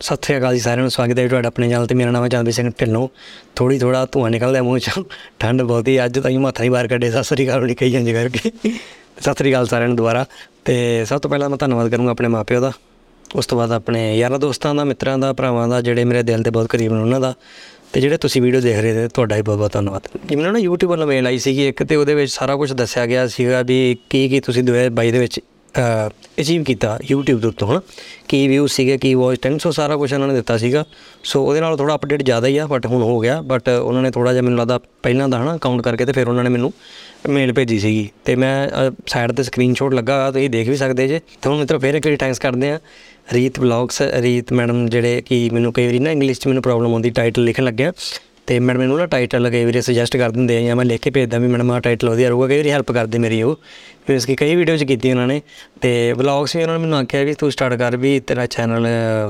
ਸਤਿ ਸ੍ਰੀ ਅਕਾਲ ਜੀ ਸਾਰਿਆਂ ਨੂੰ, ਸਵਾਗਤ ਹੈ ਜੀ ਤੁਹਾਡਾ ਆਪਣੇ ਚੈਨਲ ਤੇ। ਮੇਰਾ ਨਾਮ ਹੈ ਚੰਦਵੀਰ ਸਿੰਘ ਢਿੱਲੋਂ। ਥੋੜੀ ਥੋੜਾ ਧੂਆਂ ਨਿਕਲਦਾ ਮੂੰਹ ਚੋਂ, ਠੰਡ ਬਹੁਤ ਹੀ, ਅੱਜ ਤਾਂ ਹੀ ਮੱਥਾ ਹੀ ਬਾਹਰ ਕੱਢੇ, ਸਤਿ ਸ੍ਰੀ ਅਕਾਲ ਨਹੀਂ ਕਹੀ ਜਾਂਦੇ ਕਰਕੇ। ਸਤਿ ਸ੍ਰੀ ਅਕਾਲ ਸਾਰਿਆਂ ਨੂੰ ਦੁਬਾਰਾ। ਤੇ ਸਭ ਤੋਂ ਪਹਿਲਾਂ ਮੈਂ ਧੰਨਵਾਦ ਕਰੂੰਗਾ ਆਪਣੇ ਮਾਪਿਓ ਦਾ। ਉਸ ਤੋਂ ਬਾਅਦ ਆਪਣੇ ਯਾਰਾਂ ਦੋਸਤਾਂ ਦਾ, ਮਿੱਤਰਾਂ ਦਾ, ਭਰਾਵਾਂ ਦਾ, ਜਿਹੜੇ ਮੇਰੇ ਦਿਲ ਦੇ ਬਹੁਤ ਕਰੀਬ ਨੇ ਉਹਨਾਂ ਦਾ। ਤੇ ਜਿਹੜੇ ਤੁਸੀਂ ਵੀਡੀਓ ਦੇਖ ਰਹੇ ਤੇ ਤੁਹਾਡਾ ਹੀ ਬਹੁਤ ਬਹੁਤ ਧੰਨਵਾਦ। ਜਿਵੇਂ ਨਾ YouTube ਵੱਲੋਂ ਮੇਲ ਆਈ ਸੀਗੀ ਇੱਕ, ਤੇ ਉਹਦੇ ਵਿੱਚ ਸਾਰਾ ਕੁਝ ਦੱਸਿਆ ਗਿਆ ਸੀਗਾ ਵੀ ਕੀ ਕੀ ਤੁਸੀਂ 2022 ਦੇ ਵਿੱਚ ਅਚੀਵ ਕੀਤਾ YouTube ਦੇ ਉੱਤੋਂ, ਹਨਾ? ਕੀ ਵਿਊ ਸੀਗੇ ਕੀ ਵਾਚ ਟਾਈਮ ਸੋ ਸਾਰਾ ਕੁਝ ਉਹਨਾਂ ਨੇ ਦਿੱਤਾ ਸੀਗਾ। ਸੋ ਉਹਦੇ ਨਾਲ ਥੋੜਾ ਅਪਡੇਟ ਜ਼ਿਆਦਾ ਹੀ ਆ ਬਟ ਹੁਣ ਹੋ ਗਿਆ। ਬਟ ਉਹਨਾਂ ਨੇ ਥੋੜਾ ਜਿਹਾ ਮੈਨੂੰ ਲੱਗਦਾ ਪਹਿਲਾਂ ਦਾ, ਹਨਾ ਕਾਊਂਟ ਕਰਕੇ ਤੇ ਫਿਰ ਉਹਨਾਂ ਨੇ ਮੈਨੂੰ ਮੇਲ ਭੇਜੀ ਸੀਗੀ। ਤੇ ਮੈਂ ਸਾਈਡ ਤੇ ਸਕਰੀਨਸ਼ਾਟ ਲੱਗਾ ਹੋਇਆ, ਤੁਸੀਂ ਦੇਖ ਵੀ ਸਕਦੇ ਜੇ। ਤੇ ਹੁਣ ਮਿੱਤਰੋ, ਫੇਰ ਇੱਕ ਵਾਰੀ ਥੈਂਕਸ ਕਰਦੇ ਆ ਰੀਤ ਵਲੌਗਸ ਰੀਤ ਮੈਡਮ ਜਿਹੜੇ ਕਿ ਮੈਨੂੰ ਕਈ ਵਾਰੀ ਨਾ ਇੰਗਲਿਸ਼ 'ਚ ਮੈਨੂੰ ਪ੍ਰੋਬਲਮ ਆਉਂਦੀ ਟਾਈਟਲ ਲਿਖਣ ਲੱਗਿਆ। ਤੇ ਮੈਡਮ ਮੈਨੂੰ ਨਾ ਟਾਈਟਲ ਕਈ ਵਾਰੀ ਸੁਜੈਸਟ ਕਰ ਦਿੰਦੇ ਆ ਜਾਂ ਮੈਂ ਲਿਖ ਕੇ ਭੇਜਦਾ ਵੀ ਮੈਡਮ ਆ ਟਾਈਟਲ ਵਧੀਆ ਰਹੂਗਾ, ਕਈ ਵਾਰੀ ਹੈਲਪ ਕਰਦੇ ਮੇਰੀ ਉਹ। ਫਿਰ ਕਿ ਕਈ ਵੀਡੀਓ 'ਚ ਕੀਤੀ ਉਹਨਾਂ ਨੇ ਤੇ ਵਲੌਗਸ ਵੀ ਉਹਨਾਂ ਨੇ ਮੈਨੂੰ ਆਖਿਆ ਵੀ ਤੂੰ ਸਟਾਰਟ ਕਰ ਵੀ ਤੇਰਾ ਚੈਨਲ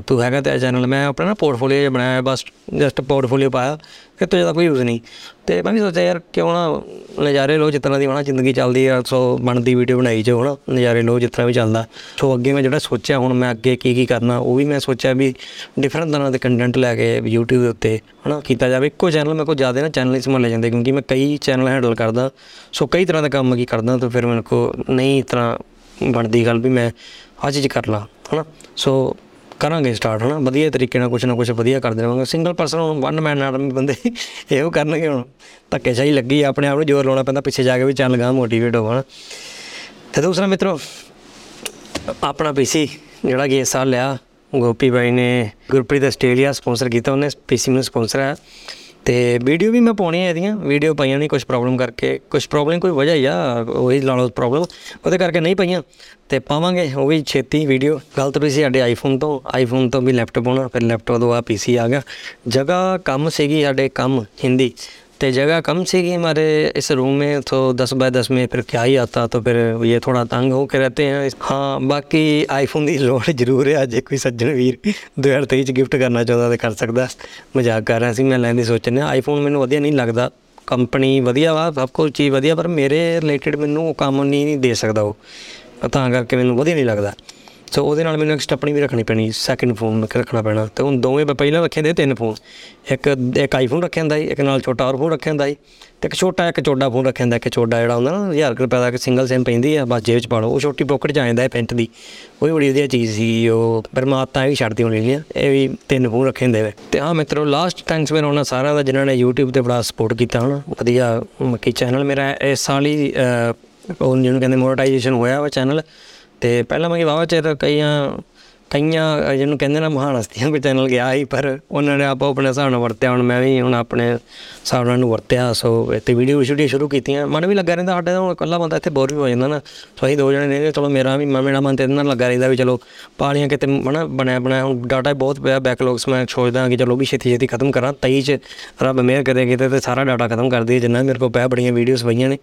ਤੂੰ ਹੈਗਾ ਤੇਰਾ ਚੈਨਲ ਮੈਂ ਆਪਣਾ ਨਾ ਪੋਰਟਫੋਲੀਓ ਜਿਹਾ ਬਣਾਇਆ, ਬਸ ਜਸਟ ਪੋਰਟਫੋਲੀਓ ਪਾਇਆ, ਕਿ ਤੋਂ ਜ਼ਿਆਦਾ ਕੋਈ ਯੂਜ਼ ਨਹੀਂ। ਤੇ ਮੈਂ ਵੀ ਸੋਚਿਆ ਯਾਰ ਕਿਉਂ ਨਾ ਨਜ਼ਾਰੇ ਲੋ ਜਿਤਨਾ ਦੀ ਹਨਾ ਜ਼ਿੰਦਗੀ ਚੱਲਦੀ ਆ, ਸੋ ਬਣਦੀ ਵੀਡੀਓ ਬਣਾਈ ਜੋ ਹਨਾ, ਨਜ਼ਾਰੇ ਲੋ ਜਿਤਨਾ ਵੀ ਚੱਲਦਾ। ਸੋ ਅੱਗੇ ਮੈਂ ਜਿਹੜਾ ਸੋਚਿਆ, ਹੁਣ ਮੈਂ ਅੱਗੇ ਕੀ ਕੀ ਕਰਨਾ, ਉਹ ਵੀ ਮੈਂ ਸੋਚਿਆ ਵੀ ਡਿਫਰੈਂਟ ਤਰ੍ਹਾਂ ਦੇ ਕੰਟੈਂਟ ਲੈ ਕੇ YouTube ਦੇ ਉੱਤੇ ਹਨਾ ਕੀਤਾ ਜਾਵੇ। ਇੱਕੋ ਚੈਨਲ ਮੇਰੇ ਕੋਲ ਜ਼ਿਆਦਾ ਨਾ ਚੈਨਲ ਹੀ ਸੰਭਾਲੇ ਜਾਂਦੇ, ਕਿਉਂਕਿ ਮੈਂ ਕਈ ਚੈਨਲ ਹੈਂਡਲ ਕਰਦਾ, ਸੋ ਕਈ ਤਰ੍ਹਾਂ ਦਾ ਕੰਮ ਕੀ ਕਰਦਾ, ਤਾਂ ਫਿਰ ਮੇਰੇ ਕੋ ਨਹੀਂ ਤਰ੍ਹਾਂ ਬਣਦੀ ਗੱਲ ਵੀ ਮੈਂ ਆਹ ਚੀਜ਼ ਕਰ ਲਾਂ, ਹਨਾ? ਸੋ ਕਰਾਂਗੇ ਸਟਾਰਟ ਹਨਾ? ਵਧੀਆ ਤਰੀਕੇ ਨਾਲ ਕੁਝ ਨਾ ਕੁਝ ਵਧੀਆ ਕਰਦੇ ਰਹਾਂਗੇ ਸਿੰਗਲ ਪਰਸਨ ਹੁਣ ਵਨ ਮੈਨ ਆਰਮੀ ਬੰਦੇ ਇਹੋ ਕਰਨਗੇ ਹੁਣ। ਧੱਕੇ ਚਾਹੀ ਲੱਗੀ ਆਪਣੇ ਆਪ ਨੂੰ ਜ਼ੋਰ ਲਾਉਣਾ ਪੈਂਦਾ, ਪਿੱਛੇ ਜਾ ਕੇ ਵੀ ਚੱਲ ਗਾ ਮੋਟੀਵੇਟ ਹੋਵਣ ਤੇ ਦੂਸਰਾ ਮਿੱਤਰੋ, ਆਪਣਾ ਪੀਸੀ ਜਿਹੜਾ ਕਿ ਇਸ ਸਾਲ ਲਿਆ, ਗੋਪੀ ਬਾਈ ਨੇ ਗੁਰਪ੍ਰੀਤ ਆਸਟ੍ਰੇਲੀਆ ਸਪਾਂਸਰ ਕੀਤਾ, ਉਹਨੇ ਪੀਸੀ ਨੂੰ ਸਪਾਂਸਰ ਹੈ ਤੇ ਵੀਡੀਓ ਵੀ ਮੈਂ ਪਾਉਣੀ ਹੈ ਇਹਦੀਆਂ ਵੀਡੀਓ ਪਾਈਆਂ ਨਹੀਂ ਕੁਝ ਪ੍ਰੋਬਲਮ ਕਰਕੇ ਕੁਝ ਪ੍ਰੋਬਲਮ ਕੋਈ ਵਜ੍ਹਾ ਹੀ ਆ, ਉਹੀ ਲਾ ਲਓ ਪ੍ਰੋਬਲਮ ਉਹਦੇ ਕਰਕੇ ਨਹੀਂ ਪਈਆਂ, ਤੇ ਪਾਵਾਂਗੇ, ਉਹ ਵੀ ਛੇਤੀ ਵੀਡੀਓ ਗਲਤ ਵੀ ਸੀ ਸਾਡੇ ਆਈਫੋਨ ਤੋਂ ਆਈਫੋਨ ਤੋਂ ਵੀ ਲੈਪਟਾਪ ਹੋਣਾ, ਫਿਰ ਲੈਪਟਾਪ ਤੋਂ ਆ ਪੀਸੀ ਆ ਗਿਆ, ਜਗ੍ਹਾ ਕੰਮ ਸੀਗੀ ਸਾਡੇ ਕੰਮ ਹਿੰਦੀ ਤੇ जगह कम सीगी हमारे इस रूम में तो दस बाय दस में फिर क्या ही आता तो फिर ये थोड़ा तंग हो के रहते हैं हाँ ਬਾਕੀ ਆਈਫੋਨ ਦੀ ਲੋੜ ਜ਼ਰੂਰ ਹੈ ਜੇ ਕੋਈ ਸੱਜਣ ਵੀਰ 2023 ਚ ਗਿਫਟ ਕਰਨਾ ਚਾਹੁੰਦਾ ਤੇ ਕਰ ਸਕਦਾ ਮਜ਼ਾਕ ਕਰ ਰਿਹਾ ਸੀ ਮੈਂ ਲੈਣ ਦੀ ਸੋਚਣਾ ਆਈਫੋਨ ਮੈਨੂੰ ਵਧੀਆ ਨਹੀਂ ਲੱਗਦਾ ਕੰਪਨੀ ਵਧੀਆ ਵਾ ਸਭ ਕੁਝ ਚੀਜ਼ ਵਧੀਆ ਪਰ ਮੇਰੇ ਰਿਲੇਟਡ ਮੈਨੂੰ ਉਹ ਕੰਮ ਨਹੀਂ ਦੇ ਸਕਦਾ ਉਹ ਤਾਂ ਕਰਕੇ ਮੈਨੂੰ ਵਧੀਆ ਨਹੀਂ ਲੱਗਦਾ ਸੋ ਉਹਦੇ ਨਾਲ ਮੈਨੂੰ ਇੱਕ ਸਟੱਪਣੀ ਵੀ ਰੱਖਣੀ ਪੈਣੀ ਸੈਕਿੰਡ ਫੋਨ ਰੱਖਣਾ ਪੈਣਾ। ਤੇ ਹੁਣ ਦੋਵੇਂ ਮੈਂ ਪਹਿਲਾਂ ਰੱਖੇ ਦੇ ਤਿੰਨ ਫੋਨ ਇੱਕ ਇੱਕ ਆਈਫੋਨ ਰੱਖਿਆ ਹੁੰਦਾ ਸੀ, ਇੱਕ ਨਾਲ ਛੋਟਾ ਹੋਰ ਫੋਨ ਰੱਖਿਆ ਹੁੰਦਾ ਸੀ, ਤੇ ਇੱਕ ਛੋਟਾ, ਇੱਕ ਚੋਡਾ ਫੋਨ ਰੱਖਿਆ ਹੁੰਦਾ, ਇੱਕ ਚੋਡਾ ਜਿਹੜਾ ਹੁੰਦਾ ਨਾ 1000 ਰੁਪਏ ਦਾ, ਇੱਕ ਸਿੰਗਲ ਸਿਮ ਪੈਂਦੀ ਆ, ਬਸ ਜੇਬ 'ਚ ਪਾ ਲਓ, ਉਹ ਛੋਟੀ ਪੋਕਟ 'ਚ ਆ ਜਾਂਦਾ ਹੈ ਪੈਂਟ ਦੀ। ਉਹ ਵੀ ਬੜੀ ਵਧੀਆ ਚੀਜ਼ ਸੀ, ਉਹ ਪਰ ਮੈਂ ਆਤਾਂ ਵੀ ਛੱਡਦੀ ਹੋਣੀ ਨਹੀਂ ਇਹ ਵੀ ਤਿੰਨ ਫੋਨ ਰੱਖੇ ਹੁੰਦੇ ਵੇ ਤੇ ਹਾਂ ਮਿੱਤਰੋ ਲਾਸਟ ਥੈਂਕਸ ਮੈਂ ਉਹਨਾਂ ਸਾਰਿਆਂ ਦਾ, ਜਿਨ੍ਹਾਂ ਨੇ YouTube ਤੇ ਬੜਾ ਸਪੋਰਟ ਕੀਤਾ ਹਨਾ, ਵਧੀਆ, ਮੱਕੀ ਚੈਨਲ ਮੇਰਾ ਇਸ ਸਾਲ ਹੀ ਉਹ ਜਿਹਨੂੰ ਕਹਿੰਦੇ ਮੋਨਟਾਈਜੇਸ਼ਨ ਹੋਇਆ ਵਾ ਚੈਨਲ ਤੇ ਪਹਿਲਾਂ ਮੈਂ ਵਾਵਾ ਚਿਰ ਕਈਆਂ ਕਈਆਂ ਜਿਹਨੂੰ ਕਹਿੰਦੇ ਨਾ ਮਹਾਨ ਹਸਤੀਆਂ ਕੋਈ ਚੈਨਲ ਗਿਆ ਸੀ, ਪਰ ਉਹਨਾਂ ਨੇ ਆਪੋ ਆਪਣੇ ਹਿਸਾਬ ਨਾਲ ਵਰਤਿਆ, ਹੁਣ ਮੈਂ ਵੀ ਹੁਣ ਆਪਣੇ ਹਿਸਾਬ ਨਾਲ ਨੂੰ ਵਰਤਿਆ, ਸੋ ਇੱਥੇ ਵੀਡੀਓ ਸ਼ੂਟਿੰਗ ਸ਼ੁਰੂ ਕੀਤੀਆਂ। ਮਨ ਵੀ ਲੱਗਾ ਰਹਿੰਦਾ ਸਾਡੇ ਹੁਣ ਇਕੱਲਾ ਬੰਦਾ ਇੱਥੇ ਬੋਰ ਵੀ ਹੋ ਜਾਂਦਾ ਨਾ। ਸੋ ਅਸੀਂ ਦੋ ਜਣੇ ਨੇ ਚਲੋ ਮੇਰਾ ਵੀ ਮੇਰਾ ਮਨ ਤੇ ਇਹਦੇ ਨਾਲ ਲੱਗਾ ਰਹਿੰਦਾ ਵੀ ਚਲੋ ਪਾਲੀਆਂ ਕਿਤੇ ਹਨਾ ਬਣਿਆ ਬਣਾਇਆ ਹੁਣ ਡਾਟਾ ਬਹੁਤ ਪਿਆ ਬੈਕਲੌਗਸ ਮੈਂ ਸੋਚਦਾ ਕਿ ਚਲੋ ਵੀ ਛੇਤੀ ਛੇਤੀ ਖਤਮ ਕਰਾਂ। 23 ਚ ਰੱਬ ਮਿਹਰ ਕਰੇ, ਕਿਤੇ ਤੇ ਸਾਰਾ ਡਾਟਾ ਖਤਮ ਕਰ ਦਈਏ, ਜਿੰਨਾ ਮੇਰੇ ਕੋਲ ਪਿਆ, ਬੜੀਆਂ ਵੀਡੀਓਜ਼ ਪਈਆਂ ਨੇ।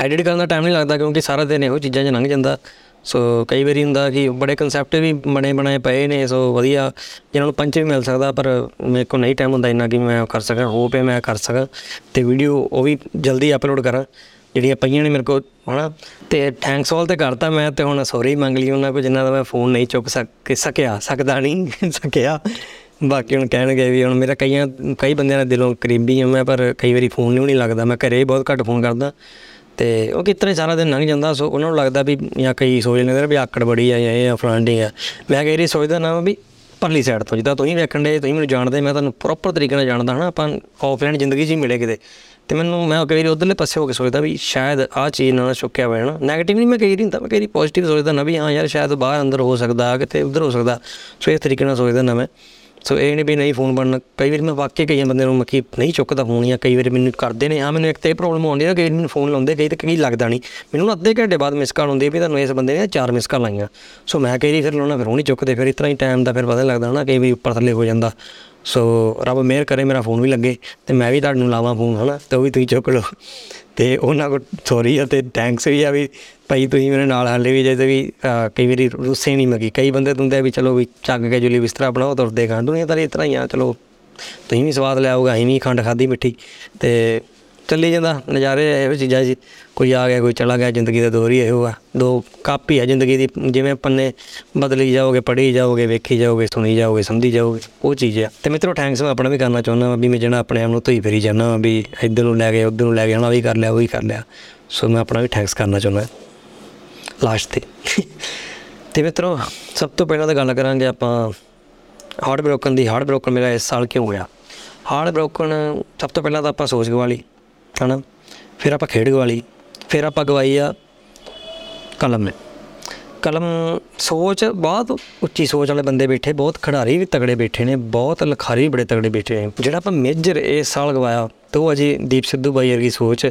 ਐਡਿਟ ਕਰਨ ਦਾ ਟਾਈਮ ਨਹੀਂ ਲੱਗਦਾ ਕਿਉਂਕਿ ਸਾਰਾ ਦਿਨ ਇਹੋ ਚੀਜ਼ਾਂ 'ਚ ਲੰਘ ਜਾਂਦਾ। ਸੋ ਕਈ ਵਾਰੀ ਹੁੰਦਾ ਕਿ ਬੜੇ ਕਨਸੈਪਟ ਵੀ ਬਣੇ ਬਣਾਏ ਪਏ ਨੇ ਸੋ ਵਧੀਆ। ਜਿਹਨਾਂ ਨੂੰ ਪੰਚ ਵੀ ਮਿਲ ਸਕਦਾ, ਪਰ ਮੇਰੇ ਕੋਲ ਨਹੀਂ ਟਾਈਮ ਹੁੰਦਾ ਇੰਨਾ ਕਿ ਮੈਂ ਕਰ ਸਕਾਂ ਹੋ ਪਏ ਮੈਂ ਕਰ ਸਕਾਂ। ਤੇ ਵੀਡੀਓ ਉਹ ਵੀ ਜਲਦੀ ਅਪਲੋਡ ਕਰਾਂ, ਜਿਹੜੀਆਂ ਪਈਆਂ ਨੇ ਮੇਰੇ ਕੋਲ, ਹਨਾ? ਤੇ ਥੈਂਕਸ ਆਲ ਤੇ ਕਰਤਾ ਮੈਂ, ਤੇ ਹੁਣ ਸੌਰੀ ਮੰਗ ਲਈ ਉਹਨਾਂ ਕੋ ਜਿਨ੍ਹਾਂ ਦਾ ਮੈਂ ਫੋਨ ਨਹੀਂ ਚੁੱਕ ਸਕ, ਸਕਿਆ, ਸਕਦਾ ਨਹੀਂ, ਸਕਿਆ। ਬਾਕੀ ਹੁਣ ਕਹਿਣਗੇ ਵੀ ਹੁਣ ਮੇਰਾ ਕਈਆਂ, ਕਈ ਬੰਦਿਆਂ ਦੇ ਦਿਲੋਂ ਕਰੀਬੀ ਹਾਂ ਮੈਂ, ਪਰ ਕਈ ਵਾਰੀ ਫੋਨ ਨਹੀਂ ਲੱਗਦਾ। ਮੈਂ ਘਰੇ ਬਹੁਤ ਘੱਟ ਫੋਨ ਕਰਦਾ। ਤੇ ਉਹ ਕਿਤਨੇ ਸਾਰਾ ਦਿਨ ਲੰਘ ਜਾਂਦਾ, ਸੋ ਉਹਨਾਂ ਨੂੰ ਲੱਗਦਾ ਵੀ ਜਾਂ ਕਈ ਸੋਚ ਲੈਂਦੇ ਵੀ ਆਕੜ ਬੜੀ ਆ ਜਾਂ ਇਹ ਆ ਫਲਾਂਡਿੰਗ ਆ। ਮੈਂ ਕਈ ਵਾਰੀ ਸੋਚਦਾ ਨਾ ਵੀ ਪਰਲੀ ਸਾਈਡ ਤੋਂ, ਜਿੱਦਾਂ ਤੁਸੀਂ ਵੇਖਣ ਦੇ, ਤੁਸੀਂ ਮੈਨੂੰ ਜਾਣਦੇ, ਮੈਂ ਤੁਹਾਨੂੰ ਪ੍ਰੋਪਰ ਤਰੀਕੇ ਨਾਲ ਜਾਣਦਾ ਹਨਾ, ਆਪਾਂ ਆਫਲਾਈਨ ਜ਼ਿੰਦਗੀ 'ਚ ਹੀ ਮਿਲੇ ਕਿਤੇ। ਤੇ ਮੈਨੂੰ, ਮੈਂ ਕਈ ਵਾਰੀ ਉਧਰਲੇ ਪਾਸੇ ਹੋ ਕੇ ਸੋਚਦਾ ਵੀ ਸ਼ਾਇਦ ਆਹ ਚੀਜ਼ ਨਾਲ ਚੁੱਕਿਆ ਹੋਇਆ ਨਾ ਨੈਗੇਟਿਵ ਨਹੀਂ ਮੈਂ ਕਈ ਵਾਰੀ ਹੁੰਦਾ, ਮੈਂ ਕਈ ਵਾਰੀ ਪੋਜ਼ਿਟਿਵ ਸੋਚਦਾ ਨਾ ਵੀ ਹਾਂ ਯਾਰ ਸ਼ਾਇਦ ਬਾਹਰ ਅੰਦਰ ਹੋ ਸਕਦਾ, ਕਿਤੇ ਉਧਰ ਹੋ ਸਕਦਾ, ਸੋ ਇਸ ਤਰੀਕੇ ਨਾਲ ਸੋਚਦਾ ਨਾ ਮੈਂ। ਸੋ ਇਹ ਨਹੀਂ ਵੀ ਨਹੀਂ ਫੋਨ ਬਣਨ, ਕਈ ਵਾਰੀ ਮੈਂ ਵਾਕਿਆ ਕਈਆਂ ਬੰਦੇ ਨੂੰ ਮੱਕੀ ਨਹੀਂ ਚੁੱਕਦਾ ਫੋਨ ਜਾਂ ਕਈ ਵਾਰੀ ਮੈਨੂੰ ਕਰਦੇ ਨੇ ਹਾਂ ਮੈਨੂੰ ਇੱਕ ਤੇ ਇਹ ਪ੍ਰੋਬਲਮ ਆਉਂਦੀ ਹੈ ਕਈ ਵਾਰੀ ਮੈਨੂੰ ਫੋਨ ਲਾਉਂਦੇ ਕਈ ਤੇ ਕਈ ਲੱਗਦਾ ਨਹੀਂ। ਮੈਨੂੰ ਅੱਧੇ ਘੰਟੇ ਬਾਅਦ ਮਿਸ ਕਾਲ ਹੁੰਦੀ ਹੈ ਵੀ ਤੁਹਾਨੂੰ ਇਸ ਬੰਦੇ ਨੇ ਚਾਰ ਮਿਸ ਕਾਲ ਲਾਈਆਂ। ਸੋ ਮੈਂ ਕਈ ਵਾਰੀ ਫਿਰ ਲਾਉਣਾ ਫਿਰ ਉਹ ਨਹੀਂ ਚੁੱਕਦੇ, ਫਿਰ ਇਤਨਾ ਹੀ ਟਾਈਮ ਦਾ ਫਿਰ ਪਤਾ ਲੱਗਦਾ ਨਾ ਕਈ ਵਾਰੀ ਉੱਪਰ ਥੱਲੇ ਹੋ ਜਾਂਦਾ। ਸੋ ਰੱਬ ਮਿਹਰ ਕਰੇ ਮੇਰਾ ਫੋਨ ਵੀ ਲੱਗੇ ਤੇ ਮੈਂ ਵੀ ਤੁਹਾਨੂੰ ਲਾਵਾਂ ਫੋਨ, ਹਨਾ, ਤੇ ਉਹ ਵੀ ਤੁਸੀਂ ਚੁੱਕ ਲਓ। ਤੇ ਉਹਨਾਂ ਕੋ ਸੌਰੀ ਅਤੇ ਥੈਂਕਸ ਵੀ ਆ ਵੀ ਭਾਈ ਤੁਸੀਂ ਮੇਰੇ ਨਾਲ ਹਾਲੇ ਵੀ ਜੇ ਤੇ ਵੀ ਕਈ ਵਾਰੀ ਰੁੱਸੇ ਨਹੀਂ ਮਗੀ। ਕਈ ਬੰਦੇ ਹੁੰਦੇ ਵੀ ਚਲੋ ਵੀ ਚੱਗ ਕੇ ਜੁਲੀ ਬਿਸਤਰਾ ਬਣਾਓ, ਤੁਰਦੇ ਖਾਂ ਦੁਨੀਆ ਤਾਂ ਇਸ ਤਰ੍ਹਾਂ ਹੀ ਆ, ਚਲੋ ਤੁਸੀਂ ਵੀ ਸਵਾਦ ਲਿਆਓਗਾ ਅਸੀਂ ਵੀ ਖੰਡ ਖਾਦੀ ਮਿੱਠੀ ਤੇ ਚੱਲੀ ਜਾਂਦਾ, ਨਜ਼ਾਰੇ ਇਹੋ ਚੀਜ਼ਾਂ ਜੀ ਕੋਈ ਆ ਗਿਆ, ਕੋਈ ਚਲਾ ਗਿਆ, ਜ਼ਿੰਦਗੀ ਦਾ ਦੌਰ ਹੀ ਇਹੋ ਆ। ਦੋ ਕਾਪੀ ਆ ਜ਼ਿੰਦਗੀ ਦੀ। ਜਿਵੇਂ ਪੰਨੇ ਬਦਲੀ ਜਾਓਗੇ, ਪੜ੍ਹੀ ਜਾਓਗੇ, ਵੇਖੀ ਜਾਓਗੇ, ਸੁਣੀ ਜਾਓਗੇ, ਸਮਝੀ ਜਾਓਗੇ, ਉਹ ਚੀਜ਼ ਆ। ਤੇ ਮਿੱਤਰੋ ਥੈਂਕਸ ਮੈਂ ਆਪਣਾ ਵੀ ਕਰਨਾ ਚਾਹੁੰਦਾ ਵਾਂ ਵੀ ਮੈਂ ਜਿਹੜਾ ਆਪਣੇ ਆਪ ਨੂੰ ਧੋਈ ਫੇਰੀ ਜਾਂਦਾ ਵਾਂ, ਵੀ ਇੱਧਰ ਨੂੰ ਲੈ ਗਏ ਉੱਧਰ ਨੂੰ ਲੈ ਗਏ ਹਣਾ ਵੀ ਕਰ ਲਿਆ, ਉਹ ਵੀ ਕਰ ਲਿਆ। ਸੋ ਮੈਂ ਆਪਣਾ ਵੀ ਥੈਂਕਸ ਕਰਨਾ ਚਾਹੁੰਦਾ ਲਾਸਟ ਤੇ। ਤੇ ਮਿੱਤਰੋ, ਸਭ ਤੋਂ ਪਹਿਲਾਂ ਤਾਂ ਗੱਲ ਕਰਾਂਗੇ ਆਪਾਂ ਹਾਰਟ ਬ੍ਰੋਕਨ ਦੀ। ਹਾਰਟ ਬ੍ਰੋਕਨ ਮੇਰਾ ਇਸ ਸਾਲ ਕਿਉਂ ਹੋਇਆ? ਹਾਰਟ ਬ੍ਰੋਕਨ ਸਭ ਤੋਂ ਪਹਿਲਾਂ ਤਾਂ ਆਪਾਂ ਸੋਚ ਗਵਾ ਲਈ ਹਨਾ? ਫਿਰ ਆਪਾਂ ਖੇਡ ਗਵਾ ਲਈ। ਫਿਰ ਆਪਾਂ ਗਵਾਈ ਆ ਕਲਮ। ਨੇ ਕਲਮ ਸੋਚ, ਬਹੁਤ ਉੱਚੀ ਸੋਚ ਵਾਲੇ ਬੰਦੇ ਬੈਠੇ, ਬਹੁਤ ਖਿਡਾਰੀ ਵੀ ਤਗੜੇ ਬੈਠੇ ਨੇ, ਬਹੁਤ ਲਖਾਰੀ ਵੀ ਬੜੇ ਤਗੜੇ ਬੈਠੇ ਨੇ। ਜਿਹੜਾ ਆਪਾਂ ਮੇਜਰ ਇਸ ਸਾਲ ਗਵਾਇਆ, ਤੇ ਉਹ ਅਜੇ ਦੀਪ ਸਿੱਧੂ ਬਾਈ ਵਰਗੀ ਸੋਚ,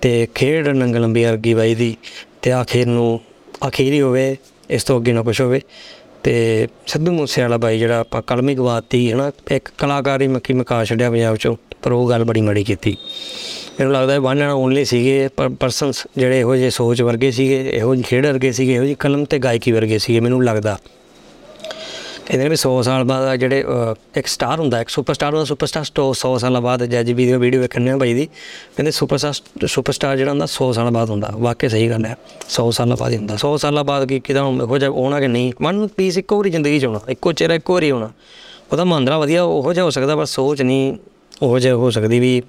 ਤੇ ਖੇਡ ਨੰਗਲ ਲੰਬੀ ਵਰਗੀ ਬਾਈ ਦੀ, ਤੇ ਆਖਿਰ ਨੂੰ ਅਖੀਰੀ ਹੋਵੇ, ਇਸ ਤੋਂ ਅੱਗੇ ਨਾ ਕੁਛ ਹੋਵੇ। ਤੇ ਸਿੱਧੂ ਮੂਸੇ ਵਾਲਾ ਬਾਈ ਜਿਹੜਾ ਆਪਾਂ ਕਲਮੀ ਗਵਾਤੀ ਹੈ ਨਾ ਇੱਕ ਕਲਾਕਾਰੀ ਮੱਕੀ ਮਕਾ ਛੱਡਿਆ ਪੰਜਾਬ ਚੋਂ। ਪਰ ਉਹ ਗੱਲ ਬੜੀ ਮਾੜੀ ਕੀਤੀ। ਮੈਨੂੰ ਲੱਗਦਾ ਹੈ ਵਨ ਐਂਡ ਓਨਲੀ ਸੀਗੇ ਪਰ ਪਰਸਨਸ ਜਿਹੜੇ ਇਹੋ ਜਿਹੇ ਸੋਚ ਵਰਗੇ ਸੀਗੇ ਇਹੋ ਜਿਹੇ ਖੇਡ ਵਰਗੇ ਸੀਗੇ ਇਹੋ ਜਿਹੀ ਕਲਮ ਤੇ ਗਾਇਕੀ ਵਰਗੇ ਸੀਗੇ ਮੈਨੂੰ ਲੱਗਦਾ। ਇਹਦੇ ਵੀ 100 ਸਾਲ ਬਾਅਦ ਜਿਹੜੇ ਅਹ, ਇੱਕ ਸਟਾਰ ਹੁੰਦਾ ਇੱਕ ਸੁਪਰਸਟਾਰ ਹੁੰਦਾ ਸੁਪਰਸਟਾਰ 100 ਸਾਲਾਂ ਬਾਅਦ ਜੱਜ ਵੀ ਦੀ ਵੀਡੀਓ ਵੇਖਣੇ ਆ ਬਾਈ ਦੀ। ਕਹਿੰਦੇ ਸੁਪਰਸਟਾਰ ਸੁਪਰਸਟਾਰ ਜਿਹੜਾ ਹੁੰਦਾ 100 ਸਾਲਾਂ ਬਾਅਦ ਹੁੰਦਾ। ਵਾਕਿਆ ਸਹੀ ਗੱਲ ਹੈ 100 ਸਾਲਾਂ ਬਾਅਦ ਹੀ ਹੁੰਦਾ। 100 ਸਾਲਾਂ ਬਾਅਦ ਕੀ ਕਿਦਾਂ ਹੋ ਜਾ ਹੋਣਾ ਕਿ ਨਹੀਂ? ਮਨ ਪੀਸ ਇੱਕੋ ਵਾਰੀ ਜ਼ਿੰਦਗੀ ਚ ਹੋਣਾ ਇੱਕੋ ਚਿਹਰਾ ਇੱਕੋ ਵਾਰੀ ਹੋਣਾ। ਉਹਦਾ ਮੰਦਰਾ ਵਧੀਆ ਉਹੋ ਜਿਹਾ ਹੋ ਸਕਦਾ ਪਰ ਸੋਚ ਨਹੀਂ। ਉਹੋ ਜਿਹਾ ਹੋ ਸਕਦੀ ਵੀ